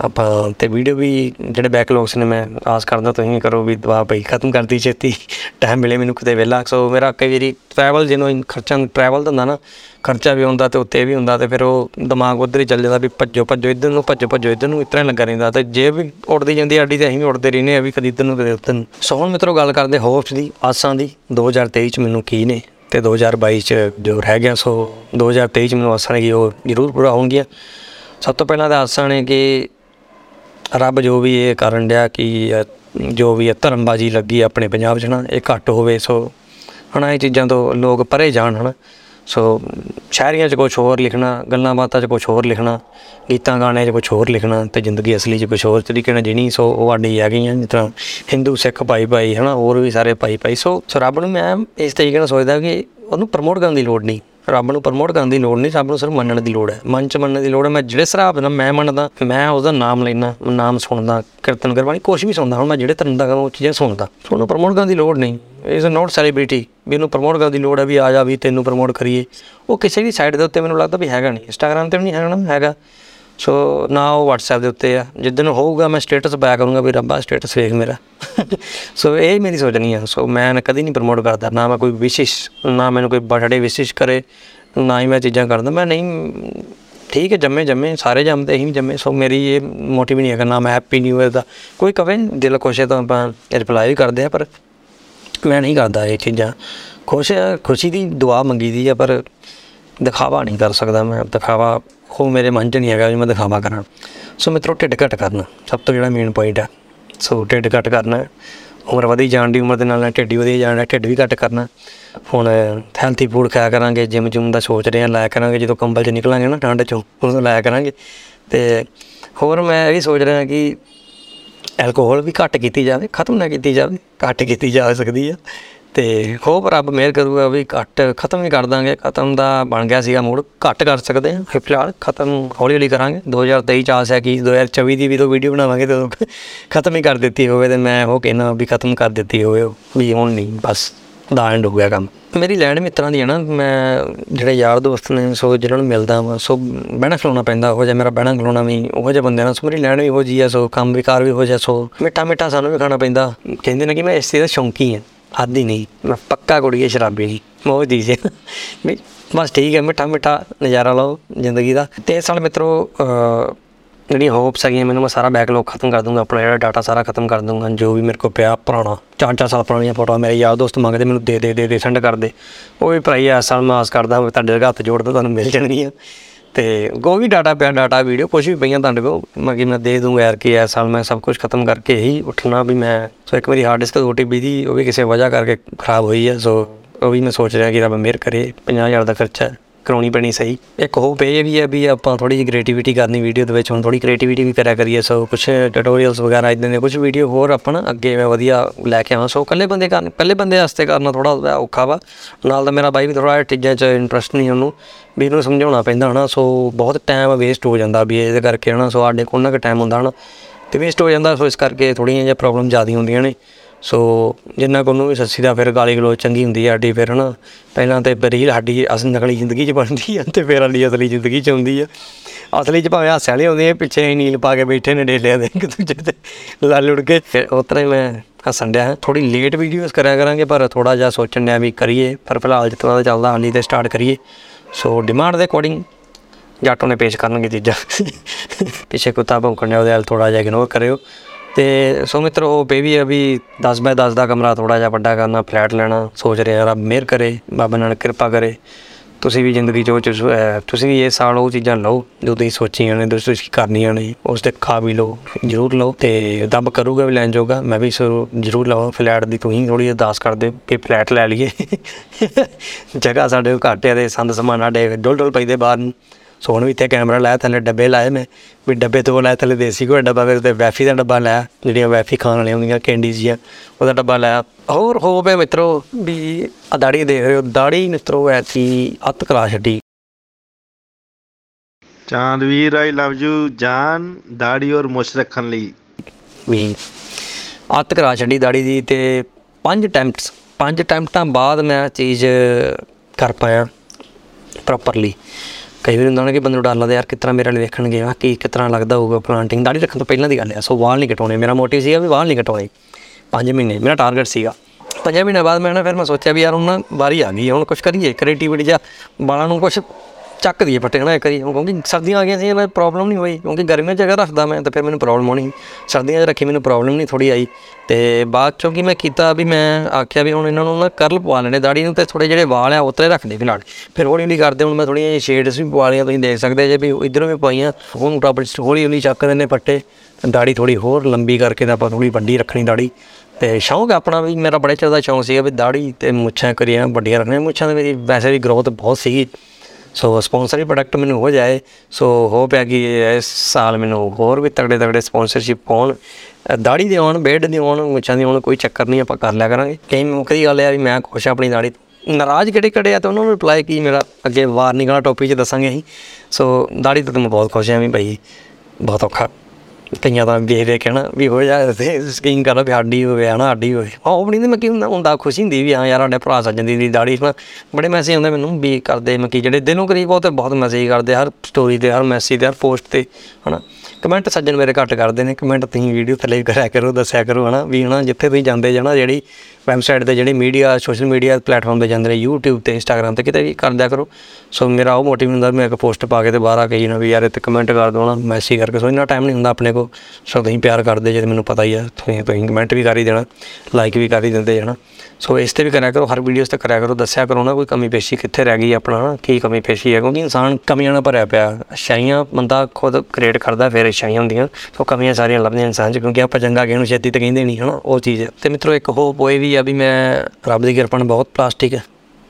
ਆਪਾਂ ਤੇ ਵੀਡੀਓ ਵੀ ਜਿਹੜੇ ਬੈਕਲੌਗਸ ਨੇ, ਮੈਂ ਆਸ ਕਰਦਾ ਤੁਸੀਂ ਵੀ ਕਰੋ ਵੀ ਦਵਾ ਪਈ ਖਤਮ ਕਰਦੀ ਛੇਤੀ। ਟਾਈਮ ਮਿਲੇ ਮੈਨੂੰ ਕਿਤੇ ਵਿਹਲਾ ਸੋ ਮੇਰਾ ਕਈ ਵਾਰੀ ਟਰੈਵਲ ਜਿਹਨੂੰ ਖਰਚਾ ਟਰੈਵਲ ਦਾ ਹੁੰਦਾ ਨਾ, ਖਰਚਾ ਵੀ ਹੁੰਦਾ ਤੇ ਉੱਤੇ ਵੀ ਹੁੰਦਾ ਤੇ ਫਿਰ ਉਹ ਦਿਮਾਗ ਉਧਰ ਹੀ ਚੱਲ ਜਾਂਦਾ ਵੀ ਭੱਜੋ ਭੱਜੋ, ਇੱਧਰ ਨੂੰ ਭੱਜੋ ਭੱਜੋ, ਇੱਧਰ ਨੂੰ ਇਤਰਾ ਲੱਗਾ ਰਹਿੰਦਾ ਤੇ ਜੇ ਵੀ ਉੱਡਦੀ ਜਾਂਦੀ ਆਡੀ ਤੇ ਅਸੀਂ ਵੀ ਉੱਡਦੇ ਰਹਿੰਦੇ ਆ ਵੀ ਕਦੀ ਇੱਧਰ ਨੂੰ, ਕਦੇ ਉੱਧਰ ਨੂੰ। ਸੋ ਹੁਣ ਮਿੱਤਰੋ ਗੱਲ ਕਰਦੇ ਹੋਪਸ ਦੀ, ਆਸਾਂ ਦੀ 2023 ਚ ਮੈਨੂੰ ਕੀ ਨੇ ਤੇ 2022 ਚ ਜੋ ਰਹਿ ਗਿਆ ਸੋ 2023 ਚ ਮੈਨੂੰ ਆਸਾਂ ਨੇ ਕਿ ਉਹ ਜ਼ਰੂਰ ਪੂਰਾ ਹੋਣਗੀਆਂ। ਸਭ ਤੋਂ ਪਹਿਲਾਂ ਤਾਂ ਆਸਾਂ ਨੇ ਕਿ ਰੱਬ ਜੋ ਵੀ ਇਹ ਕਰਨ ਡਿਆ ਕਿ ਅ, ਜੋ ਵੀ ਇਹ ਧਰਮਬਾਜੀ ਲੱਗੀ ਆਪਣੇ ਪੰਜਾਬ 'ਚ ਨਾ ਇਹ ਘੱਟ ਹੋਵੇ ਸੋ ਹਨਾ ਇਹ ਚੀਜ਼ਾਂ ਤੋਂ ਲੋਕ ਪਰੇ ਜਾਣ ਹਨਾ। ਸੋ ਸ਼ਾਇਰੀਆਂ 'ਚ ਕੁਝ ਹੋਰ ਲਿਖਣਾ ਗੱਲਾਂ ਬਾਤਾਂ 'ਚ ਕੁਝ ਹੋਰ ਲਿਖਣਾ ਗੀਤਾਂ ਗਾਣੇ 'ਚ ਕੁਝ ਹੋਰ ਲਿਖਣਾ ਤੇ ਜ਼ਿੰਦਗੀ ਅਸਲੀ 'ਚ ਕੁਝ ਹੋਰ ਤਰੀਕੇ ਨਾਲ ਜੀਣੀ ਸੋ ਉਹ ਆਡੀ ਹੈਗੀਆਂ ਜਿਸ ਤਰ੍ਹਾਂ ਹਿੰਦੂ ਸਿੱਖ ਭਾਈ ਭਾਈ ਹਨਾ ਹੋਰ ਵੀ ਸਾਰੇ ਭਾਈ ਭਾਈ। ਸੋ ਸੋ ਰੱਬ ਨੂੰ ਮੈਂ ਇਸ ਤਰੀਕੇ ਨਾਲ ਸੋਚਦਾ ਕਿ ਉਹਨੂੰ ਪ੍ਰਮੋਟ ਕਰਨ ਦੀ ਲੋੜ ਨਹੀਂ। ਰੱਬ ਨੂੰ ਪ੍ਰਮੋਟ ਕਰਨ ਦੀ ਲੋੜ ਨਹੀਂ ਸਭ ਨੂੰ ਸਿਰਫ ਮੰਨਣ ਦੀ ਲੋੜ ਹੈ। ਮਨ ਚ ਮੰਨਣ ਦੀ ਲੋੜ ਹੈ। ਮੈਂ ਜਿਹੜੇ ਹਿਸਾਬ ਨਾਲ ਮੈਂ ਮੰਨਦਾ, ਮੈਂ ਉਹਦਾ ਨਾਮ ਲੈਣਾ ਨਾਮ ਸੁਣਦਾ, ਕੀਰਤਨ ਕਰਵਾਣੀ ਕੁਛ ਵੀ ਸੁਣਦਾ। ਹੁਣ ਮੈਂ ਜਿਹੜੇ ਧਰਮ ਦਾ ਉਹ ਚੀਜ਼ਾਂ ਸੁਣਦਾ। ਸੋ ਉਹਨੂੰ ਪ੍ਰਮੋਟ ਕਰਨ ਦੀ ਲੋੜ ਨਹੀਂ। ਇਜ਼ ਨਾਟ ਸੈਲੀਬ੍ਰਿਟੀ ਵੀ ਇਹਨੂੰ ਪ੍ਰਮੋਟ ਕਰਨ ਦੀ ਲੋੜ ਹੈ ਵੀ ਆ ਜਾ ਵੀ ਤੈਨੂੰ ਪ੍ਰਮੋਟ ਕਰੀਏ। ਉਹ ਕਿਸੇ ਵੀ ਸਾਈਡ ਦੇ ਉੱਤੇ ਮੈਨੂੰ ਲੱਗਦਾ ਵੀ ਹੈਗਾ ਨਹੀਂ। ਇੰਸਟਾਗ੍ਰam ਤੇ ਵੀ ਨਹੀਂ ਹੈਗਾ ਨਾ, ਹੈਗਾ। ਸੋ ਨਾ ਉਹ WhatsApp ਦੇ ਉੱਤੇ ਆ। ਜਿੱਦਨ ਹੋਊਗਾ ਮੈਂ ਸਟੇਟਸ ਪਾਇਆ ਕਰੂੰਗਾ ਵੀ ਰੱਬਾ ਸਟੇਟਸ ਵੇਖ ਮੇਰਾ। ਸੋ ਇਹ ਮੇਰੀ ਸੋਚ ਨਹੀਂ ਆ। ਸੋ ਮੈਂ ਕਦੀ ਨਹੀਂ ਪ੍ਰਮੋਟ ਕਰਦਾ। ਨਾ ਮੈਂ ਕੋਈ ਵਿਸ਼ੇਸ਼ ਨਾ ਮੈਨੂੰ ਕੋਈ ਬਰਥਡੇ ਵਿਸ਼ੇਸ਼ ਕਰੇ। ਨਾ ਹੀ ਮੈਂ ਚੀਜ਼ਾਂ ਕਰਦਾ ਮੈਂ ਨਹੀਂ, ਠੀਕ ਹੈ, ਜੰਮੇ ਜੰਮੇ, ਸਾਰੇ ਜੰਮਦੇ ਹੀ ਜੰਮੇ। ਸੋ ਮੇਰੀ ਇਹ ਮੋਟਿਵ ਨਹੀਂ ਹੈਗਾ। ਨਾ ਮੈਂ ਹੈਪੀ ਨਿਊ ਇਅਰ ਦਾ। ਕੋਈ ਕਵੇ, ਦਿਲ ਖੁਸ਼ ਹੈ ਤਾਂ ਆਪਾਂ ਰਿਪਲਾਈ ਵੀ ਕਰਦੇ ਆ, ਪਰ ਮੈਂ ਨਹੀਂ ਕਰਦਾ ਇਹ ਚੀਜ਼ਾਂ। ਖੁਸ਼ ਖੁਸ਼ੀ ਦੀ ਦੁਆ ਮੰਗੀ ਦੀ ਆ, ਪਰ ਦਿਖਾਵਾ ਨਹੀਂ ਕਰ ਸਕਦਾ ਮੈਂ, ਦਿਖਾਵਾ ਉਹ ਮੇਰੇ ਮਨ 'ਚ ਨਹੀਂ ਹੈਗਾ ਵੀ ਮੈਂ ਦਿਖਾਵਾ ਕਰਾਂ। ਸੋ ਮਿੱਤਰੋ, ਢਿੱਡ ਘੱਟ ਕਰਨਾ ਸਭ ਤੋਂ ਜਿਹੜਾ ਮੇਨ ਪੁਆਇੰਟ ਆ। ਸੋ ਢਿੱਡ ਘੱਟ ਕਰਨਾ, ਉਮਰ ਵਧੀ ਜਾਣ ਦੀ ਉਮਰ ਦੇ ਨਾਲ ਨਾਲ ਢਿੱਡ ਹੀ ਵਧੀ ਜਾਣਾ, ਢਿੱਡ ਵੀ ਘੱਟ ਕਰਨਾ। ਹੁਣ ਹੈਲਥੀ ਫੂਡ ਖਾਇਆ ਕਰਾਂਗੇ ਜਿਮ ਜੁਮ ਦਾ ਸੋਚ ਰਹੇ ਹਾਂ ਲਾਇਆ ਕਰਾਂਗੇ, ਜਦੋਂ ਕੰਬਲ 'ਚ ਨਿਕਲਾਂਗੇ ਨਾ, ਠੰਡ 'ਚੋਂ, ਉਦੋਂ ਲਾਇਆ ਕਰਾਂਗੇ। ਤੇ ਹੋਰ ਮੈਂ ਇਹ ਵੀ ਸੋਚ ਰਿਹਾ ਕਿ ਐਲਕੋਹਲ ਵੀ ਘੱਟ ਕੀਤੀ ਜਾਵੇ, ਖਤਮ ਨਾ ਕੀਤੀ ਜਾਵੇ, ਘੱਟ ਕੀਤੀ ਜਾ ਸਕਦੀ ਆ। ਤੇ ਹੋਪ ਰੱਬ ਮਿਹਰ ਕਰੂਗਾ ਵੀ ਘੱਟ ਖਤਮ ਹੀ ਕਰ ਦਾਂਗੇ ਖਤਮ ਦਾ ਬਣ ਗਿਆ ਸੀਗਾ ਮੂਡ ਘੱਟ ਕਰ ਸਕਦੇ ਹਾਂ। ਫਿਰ ਫਿਲਹਾਲ ਖਤਮ ਹੌਲੀ ਹੌਲੀ ਕਰਾਂਗੇ। 2023 ਚ ਆਸ ਹੈ ਕਿ 2024 ਦੀ ਵੀ ਤੋਂ ਵੀਡੀਓ ਬਣਾਵਾਂਗੇ ਤੇ ਉਦੋਂ ਖਤਮ ਹੀ ਕਰ ਦਿੱਤੀ ਹੋਵੇ ਤੇ ਮੈਂ ਉਹ ਕਹਿਣਾ ਵੀ ਖਤਮ ਕਰ ਦਿੱਤੀ ਹੋਵੇ ਉਹ, ਵੀ ਹੁਣ ਨਹੀਂ ਬਸ ਦਾ ਐਂਡ ਹੋ ਗਿਆ ਕੰਮ। ਮੇਰੀ ਲੈਂਡ ਮਿੱਤਰਾਂ ਦੀ ਹੈ ਨਾ ਮੈਂ ਜਿਹੜੇ ਯਾਰ ਦੋਸਤ ਨੇ ਸੋ ਜਿਹਨਾਂ ਨੂੰ ਮਿਲਦਾ ਵਾ ਸੋ ਬਹਿਣਾ ਖਲੋਣਾ ਪੈਂਦਾ ਉਹ ਜਿਹਾ ਮੇਰਾ ਬਹਿਣਾ ਖਲੋਣਾ ਵੀ ਉਹ ਜਿਹੇ ਬੰਦੇ ਨਾਲ ਸੋ ਮੇਰੀ ਲੈਂਡ ਵੀ ਹੋ ਜੀ ਆ ਸੋ ਕੰਮ ਵਿਕਾਰ ਵੀ ਹੋ ਜਾ ਸੋ ਮਿੱਠਾ ਮਿੱਠਾ ਸਾਨੂੰ ਵੀ ਖਾਣਾ ਪੈਂਦਾ। ਕਹਿੰਦੇ ਨੇ ਕਿ ਮੈਂ ਇਸ ਚੀਜ਼ ਦਾ ਸ਼ੌਂਕੀ ਹਾਂ। ਆਦੀ ਨਹੀਂ ਮੈਂ ਪੱਕਾ ਕੁੜੀਏ ਸ਼ਰਾਬੀ ਨਹੀਂ ਮੋਹ ਦੀ ਜੇ ਵੀ ਬਸ ਠੀਕ ਹੈ ਮਿੱਠਾ ਮਿੱਠਾ ਨਜ਼ਾਰਾ ਲਓ ਜ਼ਿੰਦਗੀ ਦਾ। ਤੇ ਇਸ ਸਾਲ ਮਿੱਤਰੋ ਅਹ, ਜਿਹੜੀਆਂ ਹੋਪਸ ਹੈਗੀਆਂ ਮੈਨੂੰ ਮੈਂ ਸਾਰਾ ਬੈਕਲੌਗ ਖਤਮ ਕਰ ਦੂੰਗਾ ਆਪਣਾ ਜਿਹੜਾ ਡਾਟਾ ਸਾਰਾ ਖਤਮ ਕਰ ਦੂੰਗਾ ਜੋ ਵੀ ਮੇਰੇ ਕੋਲ ਪਿਆ ਪੁਰਾਣਾ ਚਾਰ ਚਾਰ ਸਾਲ ਪੁਰਾਣੀਆਂ ਫੋਟੋਆਂ ਮੇਰੇ ਯਾਰ ਦੋਸਤ ਮੰਗਦੇ ਮੈਨੂੰ ਦੇ ਦੇ ਦੇ ਦੇ ਸੈਂਡ ਕਰ ਦੇ। ਉਹ ਵੀ ਭਰਾਈ ਇਸ ਸਾਲ ਮੈਂ ਆਸ ਕਰਦਾ ਵੀ ਤੁਹਾਡੇ ਅੱਗੇ ਹੱਥ ਜੋੜਦਾ ਤੁਹਾਨੂੰ ਮਿਲ ਜਾਣਗੀਆਂ। ਤੇ ਗੋ ਵੀ ਡਾਟਾ ਪਿਆ, ਡਾਟਾ ਵੀਡੀਓ ਕੁਛ ਵੀ ਪਈਆਂ ਤੁਹਾਡੇ ਕੋਲ, ਮੈਂ ਕਿ ਮੈਂ ਦੇ ਦੂੰਗਾ ਯਾਰ ਕਿ ਇਸ ਸਾਲ ਮੈਂ ਸਭ ਕੁਝ ਖਤਮ ਕਰਕੇ ਹੀ ਉੱਠਣਾ ਵੀ ਮੈਂ, ਸੋ ਇੱਕ ਵਾਰੀ ਹਾਰਡ ਡਿਸਕ OTP ਦੀ ਉਹ ਵੀ ਕਿਸੇ ਵਜ੍ਹਾ ਕਰਕੇ ਖਰਾਬ ਹੋਈ ਹੈ, ਸੋ ਉਹ ਵੀ ਮੈਂ ਸੋਚ ਰਿਹਾ ਕਿ ਰੱਬ ਮਿਹਰ ਕਰੇ 50000 ਦਾ ਖਰਚਾ ਕਰਾਉਣੀ ਪੈਣੀ ਸਹੀ। ਇੱਕ ਹੋਪ ਇਹ ਵੀ ਹੈ ਵੀ ਆਪਾਂ ਥੋੜੀ ਜਿਹੀ ਕ੍ਰੀਏਟੀਵਿਟੀ ਕਰਨੀ ਵੀਡੀਓ ਦੇ ਵਿੱਚ, ਹੁਣ ਥੋੜੀ ਕ੍ਰੀਏਟੀਵਿਟੀ ਵੀ ਕਰਿਆ ਕਰੀਏ, ਸੋ ਕੁਝ ਟਿਊਟੋਰੀਅਲਸ ਵਗੈਰਾ ਇਦਾਂ ਦੇ ਕੁਝ ਵੀਡੀਓ ਹੋਰ ਆਪਾਂ ਨਾ ਅੱਗੇ ਮੈਂ ਵਧੀਆ ਲੈ ਕੇ ਆਵਾਂ। ਸੋ ਇਕੱਲੇ ਬੰਦੇ ਕਰਨ, ਇਕੱਲੇ ਬੰਦੇ ਵਾਸਤੇ ਕਰਨਾ ਥੋੜਾ ਔਖਾ ਵਾ। ਨਾਲ ਦਾ ਮੇਰਾ ਬਾਈ ਵੀ ਥੋੜਾ ਚੀਜ਼ਾਂ 'ਚ ਇੰਟਰਸਟ ਨਹੀਂ ਉਹਨੂੰ, ਵੀ ਇਹਨੂੰ ਸਮਝਾਉਣਾ ਪੈਂਦਾ ਹਨਾ। ਸੋ ਬਹੁਤ ਟਾਈਮ ਵੇਸਟ ਹੋ ਜਾਂਦਾ ਵੀ ਇਹਦੇ ਕਰਕੇ ਹਨਾ। ਸੋ ਸਾਡੇ ਕੋਲ ਨਾ ਕੁ ਟਾਈਮ ਹੁੰਦਾ ਹਨਾ, ਤੇ ਵੇਸਟ ਹੋ ਜਾਂਦਾ। ਸੋ ਇਸ ਕਰਕੇ ਥੋੜੀਆਂ ਜਿਹੀਆਂ ਪ੍ਰੋਬਲਮ ਜ਼ਿਆਦਾ ਹੁੰਦੀਆਂ ਨੇ। ਸੋ ਜਿੰਨਾ ਕੋ ਨੂੰ ਵੀ ਸੱਸੀ ਦਾ ਫਿਰ ਗਾਲੀ ਗਲੋਚ ਚੰਗੀ ਹੁੰਦੀ ਹੈ ਸਾਡੀ ਫਿਰ, ਹਨਾ। ਪਹਿਲਾਂ ਤੇ ਬਰੀਲ ਸਾਡੀ ਅਸਲ ਨਕਲੀ ਜ਼ਿੰਦਗੀ 'ਚ ਬਣਦੀ ਆ ਤੇ ਫਿਰ ਸਾਡੀ ਅਸਲੀ ਜ਼ਿੰਦਗੀ 'ਚ ਹੁੰਦੀ ਆ। ਅਸਲੀ 'ਚ ਭਾਵੇਂ ਹਾਸੇ ਵਾਲੇ ਹੁੰਦੇ ਆ ਪਿੱਛੇ ਹੀ ਨੀਲ ਪਾ ਕੇ ਬੈਠੇ ਨੇ ਡੇਲਿਆਂ ਦੇ ਇੱਕ ਦੂਜੇ ਤੇ ਲੜ ਲੁੜ ਕੇ। ਫਿਰ ਉਸ ਤਰ੍ਹਾਂ ਹੀ ਮੈਂ ਹੱਸਣ ਡਿਆ। ਥੋੜੀ ਲੇਟ ਵੀਡੀਓਜ਼ ਕਰਿਆ ਕਰਾਂਗੇ, ਪਰ ਥੋੜਾ ਜਿਹਾ ਸੋਚਣ ਡਿਆ ਵੀ ਕਰੀਏ। ਪਰ ਫਿਲਹਾਲ ਜਿੱतना ਦਾ ਚੱਲਦਾ, ਹਾਲੀ ਤੇ ਸਟਾਰਟ ਕਰੀਏ। ਸੋ ਡਿਮਾਂਡ ਦੇ ਅਕੋਰਡਿੰਗ ਜਾਟੋ ਨੇ ਪੇਸ਼ ਕਰਨਗੇ ਚੀਜ਼ਾਂ। ਪਿੱਛੇ ਕੁੱਤਾ ਭੌਂਕਣ ਡਿਆ, ਉਹਦੇ ਹਾਲ ਥੋੜਾ ਜਿਹਾ ਇਗਨੋਰ ਕਰਿਓ। ਤੇ ਸੋ ਮਿੱਤਰੋ ਉਹ ਬੇਬੀ ਅਭੀ 10 ਬਾਏ 10 ਦਾ ਕਮਰਾ ਥੋੜਾ ਜਿਹਾ ਵੱਡਾ ਕਰਨਾ ਫਲੈਟ ਲੈਣਾ ਸੋਚ ਰਿਹਾ ਰੱਬ ਮਿਹਰ ਕਰੇ ਬਾਬਾ ਨਾਨਕ ਕਿਰਪਾ ਕਰੇ। ਤੁਸੀਂ ਵੀ ਜ਼ਿੰਦਗੀ 'ਚ ਉਹ ਚੀਜ਼, ਅਹ, ਤੁਸੀਂ ਵੀ ਇਹ ਸਾਲ ਉਹ ਚੀਜ਼ਾਂ ਲਓ ਜੋ ਤੁਸੀਂ ਸੋਚੀਆਂ ਨੇ ਜੋ ਤੁਸੀਂ ਕਰਨੀਆਂ ਨੇ ਉਸ ਤੇ ਖਾ ਵੀ ਲਓ ਜ਼ਰੂਰ ਲਓ ਤੇ ਦੱਬ ਕਰੂਗਾ ਵੀ ਲੈਣ ਜੋਗਾ। ਮੈਂ ਵੀ ਸੋ ਜ਼ਰੂਰ ਲਵਾਂ ਫਲੈਟ ਦੀ ਤੁਸੀਂ ਥੋੜੀ ਅਰਦਾਸ ਕਰਦੇ ਕਿ ਫਲੈਟ ਲੈ ਲਈਏ। ਜਗ੍ਹਾ ਸਾਡੇ ਕੋਲ ਘੱਟ ਹੈ ਤੇ ਸੰਦ ਸਮਾਨ ਸਾਡੇ ਡੋਲ ਡੋਲ ਪਈਦੇ ਬਾਹਰ ਨੂੰ। ਸੋ ਹੁਣ ਵੀ ਇੱਥੇ ਕੈਮਰਾ ਲਾਇਆ ਥੱਲੇ ਡੱਬੇ ਲਾਏ ਮੈਂ ਵੀ ਡੱਬੇ ਤੋਂ ਲਾਇਆ ਥੱਲੇ ਦੇਸੀ ਕੋਈ ਡੱਬਾ ਫਿਰ ਤੇ ਵੈਫੀ ਦਾ ਡੱਬਾ ਲਾਇਆ ਜਿਹੜੀਆਂ ਵੈਫੀ ਖਾਣ ਵਾਲੀਆਂ ਹੁੰਦੀਆਂ ਕੈਂਡੀਜ਼ ਜੀਆਂ ਉਹਦਾ ਡੱਬਾ ਲਾਇਆ। ਹੋਰ ਹੋ ਪਏ ਮਿੱਤਰੋ ਵੀ ਆ ਦਾੜੀ ਦੇਖ ਰਹੇ ਹੋ ਦਾੜੀ ਮਿੱਤਰੋ ਐਸੀ ਅੱਤ ਕਲਾ ਛੱਡੀ। ਚਾਂਦਵੀਰ ਆਈ ਲਵ ਯੂ ਜਾਨ ਦਾੜੀ ਔਰ ਮੁੱਛ ਰੱਖਣ ਲਈ। ਵੀ ਅੱਤ ਕਰਾ ਛੱਡੀ ਦਾੜੀ ਦੀ ਤੇ ਪੰਜ ਅਟੈਂਪਟਸ ਪੰਜ ਅਟੈਂਪਟਾਂ ਬਾਅਦ ਮੈਂ ਚੀਜ਼ ਕਰ ਪਾਇਆ ਪ੍ਰੋਪਰਲੀ ਕਈ ਵਾਰ ਹੁੰਦਾ ਨਾ ਕਿ ਬੰਦੇ ਨੂੰ ਡਰ ਲੱਗਦਾ ਯਾਰ ਕਿਸ ਤਰ੍ਹਾਂ ਮੇਰੇ ਵਾਲੇ ਵੇਖਣਗੇ? ਆ ਕੀ ਕਿਸ ਤਰ੍ਹਾਂ ਲੱਗਦਾ ਹੋਊਗਾ ਪਲਾਂਟਿੰਗ ਦਾੜੀ ਰੱਖਣ ਤੋਂ ਪਹਿਲਾਂ ਦੀ ਗੱਲ ਆ ਸੋ ਵਾਲ ਨਹੀਂ ਕਟਾਉਣੇ। ਮੇਰਾ ਮੋਟਿਵ ਸੀਗਾ ਵੀ ਵਾਲ ਨਹੀਂ ਕਟਾਉਣੇ। 5 ਮਹੀਨੇ ਮੇਰਾ ਟਾਰਗੇਟ ਸੀਗਾ। ਪੰਜ ਮਹੀਨੇ ਬਾਅਦ ਮੈਂ ਨਾ ਫਿਰ ਮੈਂ ਸੋਚਿਆ ਵੀ ਯਾਰ ਹੁਣ ਨਾ ਵਾਰੀ ਆ ਗਈ ਹੈ, ਹੁਣ ਕੁਝ ਕਰੀਏ ਕ੍ਰੀਏਟੀਵਿਟੀ ਜਾਂ ਵਾਲਾਂ ਨੂੰ ਕੁਝ ਚੱਕ ਦਈਏ ਪੱਟੇ ਨਾ ਕਰੀਏ ਕਿਉਂਕਿ ਸਰਦੀਆਂ ਆ ਗਈਆਂ ਸੀ ਮੈਂ ਪ੍ਰੋਬਲਮ ਨਹੀਂ ਹੋਈ, ਕਿਉਂਕਿ ਗਰਮੀਆਂ 'ਚ ਅਗਰ ਰੱਖਦਾ ਮੈਂ, ਤਾਂ ਫਿਰ ਮੈਨੂੰ ਪ੍ਰੋਬਲਮ ਹੋਣੀ। ਸਰਦੀਆਂ 'ਚ ਰੱਖੀ ਮੈਨੂੰ ਪ੍ਰੋਬਲਮ ਨਹੀਂ ਥੋੜੀ ਆਈ। ਤੇ ਬਾਅਦ ਚੋਂ ਕੀ ਮੈਂ ਕੀਤਾ ਵੀ ਮੈਂ ਆਖਿਆ ਵੀ ਹੁਣ ਇਹਨਾਂ ਨੂੰ ਨਾ ਕਰਲ ਪਵਾ ਲੈਣੇ, ਦਾੜੀ ਨੂੰ ਤੇ ਥੋੜੇ ਜਿਹੜੇ ਵਾਲ ਆ, ਉਤਰੇ ਰੱਖਦੇ ਫਿਲਹਾਲ। ਫਿਰ ਹੌਲੀ ਹੌਲੀ ਕਰਦੇ, ਹੁਣ ਮੈਂ ਥੋੜੀਆਂ ਜਿਹੀ ਸ਼ੇਡਸ ਵੀ ਪਵਾ ਲਈਆਂ, ਤੁਸੀਂ ਦੇਖ ਸਕਦੇ ਜੇ ਵੀ ਇਧਰੋਂ ਵੀ ਪਾਈਆਂ ਹੁਣ ਟਾਪਲ ਹੌਲੀ ਹੌਲੀ ਚੱਕ ਦਿੰਦੇ ਪੱਟੇ ਦਾੜੀ ਥੋੜੀ ਹੋਰ ਲੰਬੀ ਕਰਕੇ ਤਾਂ ਆਪਾਂ ਥੋੜੀ ਵੱਡੀ ਰੱਖਣੀ ਦਾੜੀ। ਤੇ ਸ਼ੌਂਕ ਆ ਆਪਣਾ ਵੀ, ਮੇਰਾ ਬੜੇ ਚਿਰ ਦਾ ਸ਼ੌਂਕ ਸੀਗਾ ਵੀ ਦਾੜੀ ਤੇ ਮੁੱਛਾਂ ਕਰੀਆਂ, ਵੱਡੀਆਂ ਰੱਖਣੀਆਂ। ਮੁੱਛਾਂ ਤੇ ਮੇਰੀ ਵੈਸੇ ਵੀ ਗਰੋਥ ਬਹੁਤ ਸੀਗੀ। ਸੋ ਸਪਾਂਸਰੀ ਪ੍ਰੋਡਕਟ ਮੈਨੂੰ ਹੋ ਜਾਏ ਸੋ ਹੋ ਪਿਆ ਕਿ ਇਸ ਸਾਲ ਮੈਨੂੰ ਹੋਰ ਵੀ ਤਗੜੇ ਤਗੜੇ ਸਪਾਂਸਰਸ਼ਿਪ ਪਾਉਣ ਅ, ਦਾੜੀ ਦੇ ਆਉਣ ਬੇਡ ਦੇ ਆਉਣ ਮੁੱਛਾਂ ਦੇ ਆਉਣ ਕੋਈ ਚੱਕਰ ਨਹੀਂ ਆਪਾਂ ਕਰ ਲਿਆ ਕਰਾਂਗੇ। ਕਈ ਮੁੱਕਦੀ ਗੱਲ ਹੈ ਵੀ ਮੈਂ ਖੁਸ਼ ਹਾਂ ਆਪਣੀ ਦਾੜੀ ਤੋਂ। ਨਾਰਾਜ਼ ਕਿਹੜੇ ਕਿਹੜੇ ਆ ਤਾਂ ਉਹਨਾਂ ਨੂੰ ਰਿਪਲਾਈ ਕੀ ਮੇਰਾ ਅੱਗੇ ਵਾਰ ਨਿਕਲਣਾ ਟੋਪੀ 'ਚ ਦੱਸਾਂਗੇ ਅਸੀਂ। ਸੋ ਦਾੜੀ ਤੋਂ ਤਾਂ ਮੈਂ ਬਹੁਤ ਖੁਸ਼ ਹਾਂ ਵੀ ਭਾਈ ਬਹੁਤ ਔਖਾ। ਕਈਆਂ ਦਾ ਵੇਖ ਵੇਖ ਕੇ ਨਾ ਵੀ ਹੋ ਜਾ ਤੇ ਸਕੀਨ ਕਰਦਾ ਵੀ ਸਾਡੀ ਹੋਵੇ, ਹਨਾ, ਸਾਡੀ ਹੋਵੇ। ਹਾਂ ਆਪਣੀ ਤੇ ਮੈਂ ਕੀ ਹੁੰਦਾ ਹੁੰਦਾ ਖੁਸ਼ੀ ਹੁੰਦੀ ਵੀ, ਹਾਂ ਯਾਰ ਸਾਡੇ ਭਰਾ ਸੱਜਣ ਦੀ ਦਾੜੀ ਨਾ ਬੜੇ ਮੈਸੇਜ ਆਉਂਦੇ ਮੈਨੂੰ, ਵੀ ਕਰਦੇ, ਮੈਂ ਕੀ ਜਿਹੜੇ ਦਿਨੋਂ ਕਰੀਬ ਉਹ ਤੇ ਬਹੁਤ ਮੈਸੇਜ ਕਰਦੇ, ਹਰ ਸਟੋਰੀ ਤੇ, ਹਰ ਮੈਸੇਜ ਤੇ, ਹਰ ਪੋਸਟ ਤੇ, ਹਨਾ। ਕਮੈਂਟ ਸੱਜਣ ਮੇਰੇ ਘੱਟ ਕਰਦੇ ਨੇ ਕਮੈਂਟ ਤੁਸੀਂ ਵੀਡੀਓ ਥੱਲੇ ਵੀ ਕਰਿਆ ਕਰੋ, ਦੱਸਿਆ ਕਰੋ, ਹਨਾ, ਵੀ ਹਨਾ, ਜਿੱਥੇ ਤੁਸੀਂ ਜਾਂਦੇ ਜਾਣਾ, ਜਿਹੜੀ ਵੈਬਸਾਈਟ ਤੇ ਜਿਹੜੀ ਮੀਡੀਆ ਸੋਸ਼ਲ ਮੀਡੀਆ ਪਲੇਟਫਾਰਮ ਤੇ ਜਾਂਦੇ ਨੇ, YouTube ਤੇ, Instagram ਤੇ, ਕਿਤੇ ਵੀ ਕਰ ਦਿਆ ਕਰੋ। ਸੋ ਮੇਰਾ ਉਹ ਮੋਟਿਵ ਹੁੰਦਾ ਵੀ ਮੈਂ ਇੱਕ ਪੋਸਟ ਪਾ ਕੇ ਤੇ ਬਾਹਰ ਆ ਕੇ ਨਾ ਵੀ ਯਾਰ ਇੱਥੇ ਕਮੈਂਟ ਕਰ ਦੋ ਨਾ ਮੈਸੇਜ ਕਰਕੇ। ਸੋ ਇੰਨਾ ਟਾਈਮ ਨਹੀਂ ਹੁੰਦਾ ਆਪਣੇ ਕੋਲ। ਸੋ ਤੁਸੀਂ ਪਿਆਰ ਕਰਦੇ ਜੇ ਮੈਨੂੰ ਪਤਾ ਹੀ ਆ, ਤੁਸੀਂ ਤੁਸੀਂ ਕਮੈਂਟ ਵੀ ਕਰ ਹੀ ਦੇਣਾ ਲਾਈਕ ਵੀ ਕਰ ਹੀ ਦਿੰਦੇ ਜਣਾ। ਸੋ ਇਸ ਤੇ ਵੀ ਕਰਿਆ ਕਰੋ, ਹਰ ਵੀਡੀਓਸ ਤੇ ਕਰਿਆ ਕਰੋ, ਦੱਸਿਆ ਕਰੋ ਨਾ ਕੋਈ ਕਮੀ ਪੇਸ਼ੀ ਕਿੱਥੇ ਰਹਿ ਗਈ ਆਪਣਾ, ਨਾ ਕੀ ਕਮੀ ਪੇਸ਼ੀ ਹੈ, ਕਿਉਂਕਿ ਇਨਸਾਨ ਕਮੀਆਂ ਨਾਲ ਭਰਿਆ ਪਿਆ। ਅੱਛਾਈਆਂ ਬੰਦਾ ਖੁਦ ਕ੍ਰੀਏਟ ਕਰਦਾ, ਫਿਰ ਅੱਛਾਈਆਂ ਹੁੰਦੀਆਂ। ਸੋ ਕਮੀਆਂ ਸਾਰੀਆਂ ਲੱਭਦੀਆਂ ਇਨਸਾਨ 'ਚ, ਕਿਉਂਕਿ ਆਪਾਂ ਚੰਗਾ ਕਿਸੇ ਨੂੰ ਛੇਤੀ ਤੇ ਕਹਿੰਦੇ ਨਹੀਂ, ਹਨਾ, ਉਹ ਚੀਜ਼ ਹੈ। ਤੇ ਮਿੱਤਰੋ, ਇੱਕ ਹੋਪ ਹੋਏ ਵੀ ਆ ਵੀ ਮੈਂ ਰੱਬ ਦੀ ਕਿਰਪਾ ਨਾਲ ਬਹੁਤ ਪਲਾਸਟਿਕ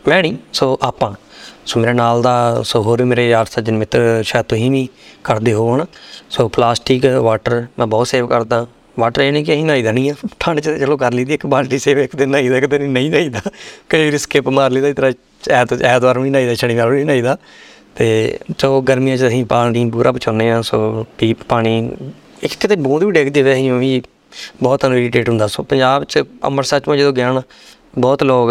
ਮੈਂ ਨਹੀਂ ਸੋ ਆਪਾਂ। ਸੋ ਮੇਰੇ ਨਾਲ ਦਾ, ਸੋ ਹੋਰ ਵੀ ਮੇਰੇ ਯਾਰ ਸੱਜਣ ਮਿੱਤਰ ਸ਼ਾਇਦ ਤੁਸੀਂ ਵੀ ਕਰਦੇ ਹੋ ਹਨਾ ਸੋ ਪਲਾਸਟਿਕ ਵਾਟਰ ਮੈਂ ਬਹੁਤ ਸੇਵ ਕਰਦਾ। ਵਾਟਰ ਇਹ ਨਹੀਂ ਕਿ ਅਸੀਂ ਨਹਾਈਦਾ ਨਹੀਂ ਆ। ਠੰਡ 'ਚ ਤਾਂ ਚਲੋ ਕਰ ਲਈਦੀ ਇੱਕ ਬਾਲਟੀ ਸੇਵ ਇੱਕ ਦਿਨ ਨਹਾਈਦਾ ਇੱਕ ਦਿਨ ਨਹੀਂ ਨਹਾਈਦਾ ਕਈ ਵਾਰੀ ਸਕਿਪ ਮਾਰ ਲਈਦਾ, ਇਸ ਤਰ੍ਹਾਂ ਐਤ, ਐਤਵਾਰ ਨੂੰ ਨਹੀਂ ਨਹਾਈਦਾ ਸ਼ਨੀਵਾਰ ਨੂੰ ਨਹੀਂ ਨਹਾਈਦਾ ਤੇ ਸੋ ਗਰਮੀਆਂ 'ਚ ਅਸੀਂ ਪਾਣੀ ਪੂਰਾ ਬਚਾਉਂਦੇ ਆ, ਸੋ ਪੀ, ਪਾਣੀ, ਇੱਕ ਕਿਤੇ ਬੂੰਦ ਵੀ ਡਿੱਗਦੀ ਵੇ ਅਸੀਂ ਵੀ ਬਹੁਤ ਤੁਹਾਨੂੰ ਇਰੀਟੇਟ ਹੁੰਦਾ। ਸੋ ਪੰਜਾਬ 'ਚ ਅੰਮ੍ਰਿਤਸਰ 'ਚ ਮੈਂ ਜਦੋਂ ਗਿਆ ਨਾ, ਬਹੁਤ ਲੋਕ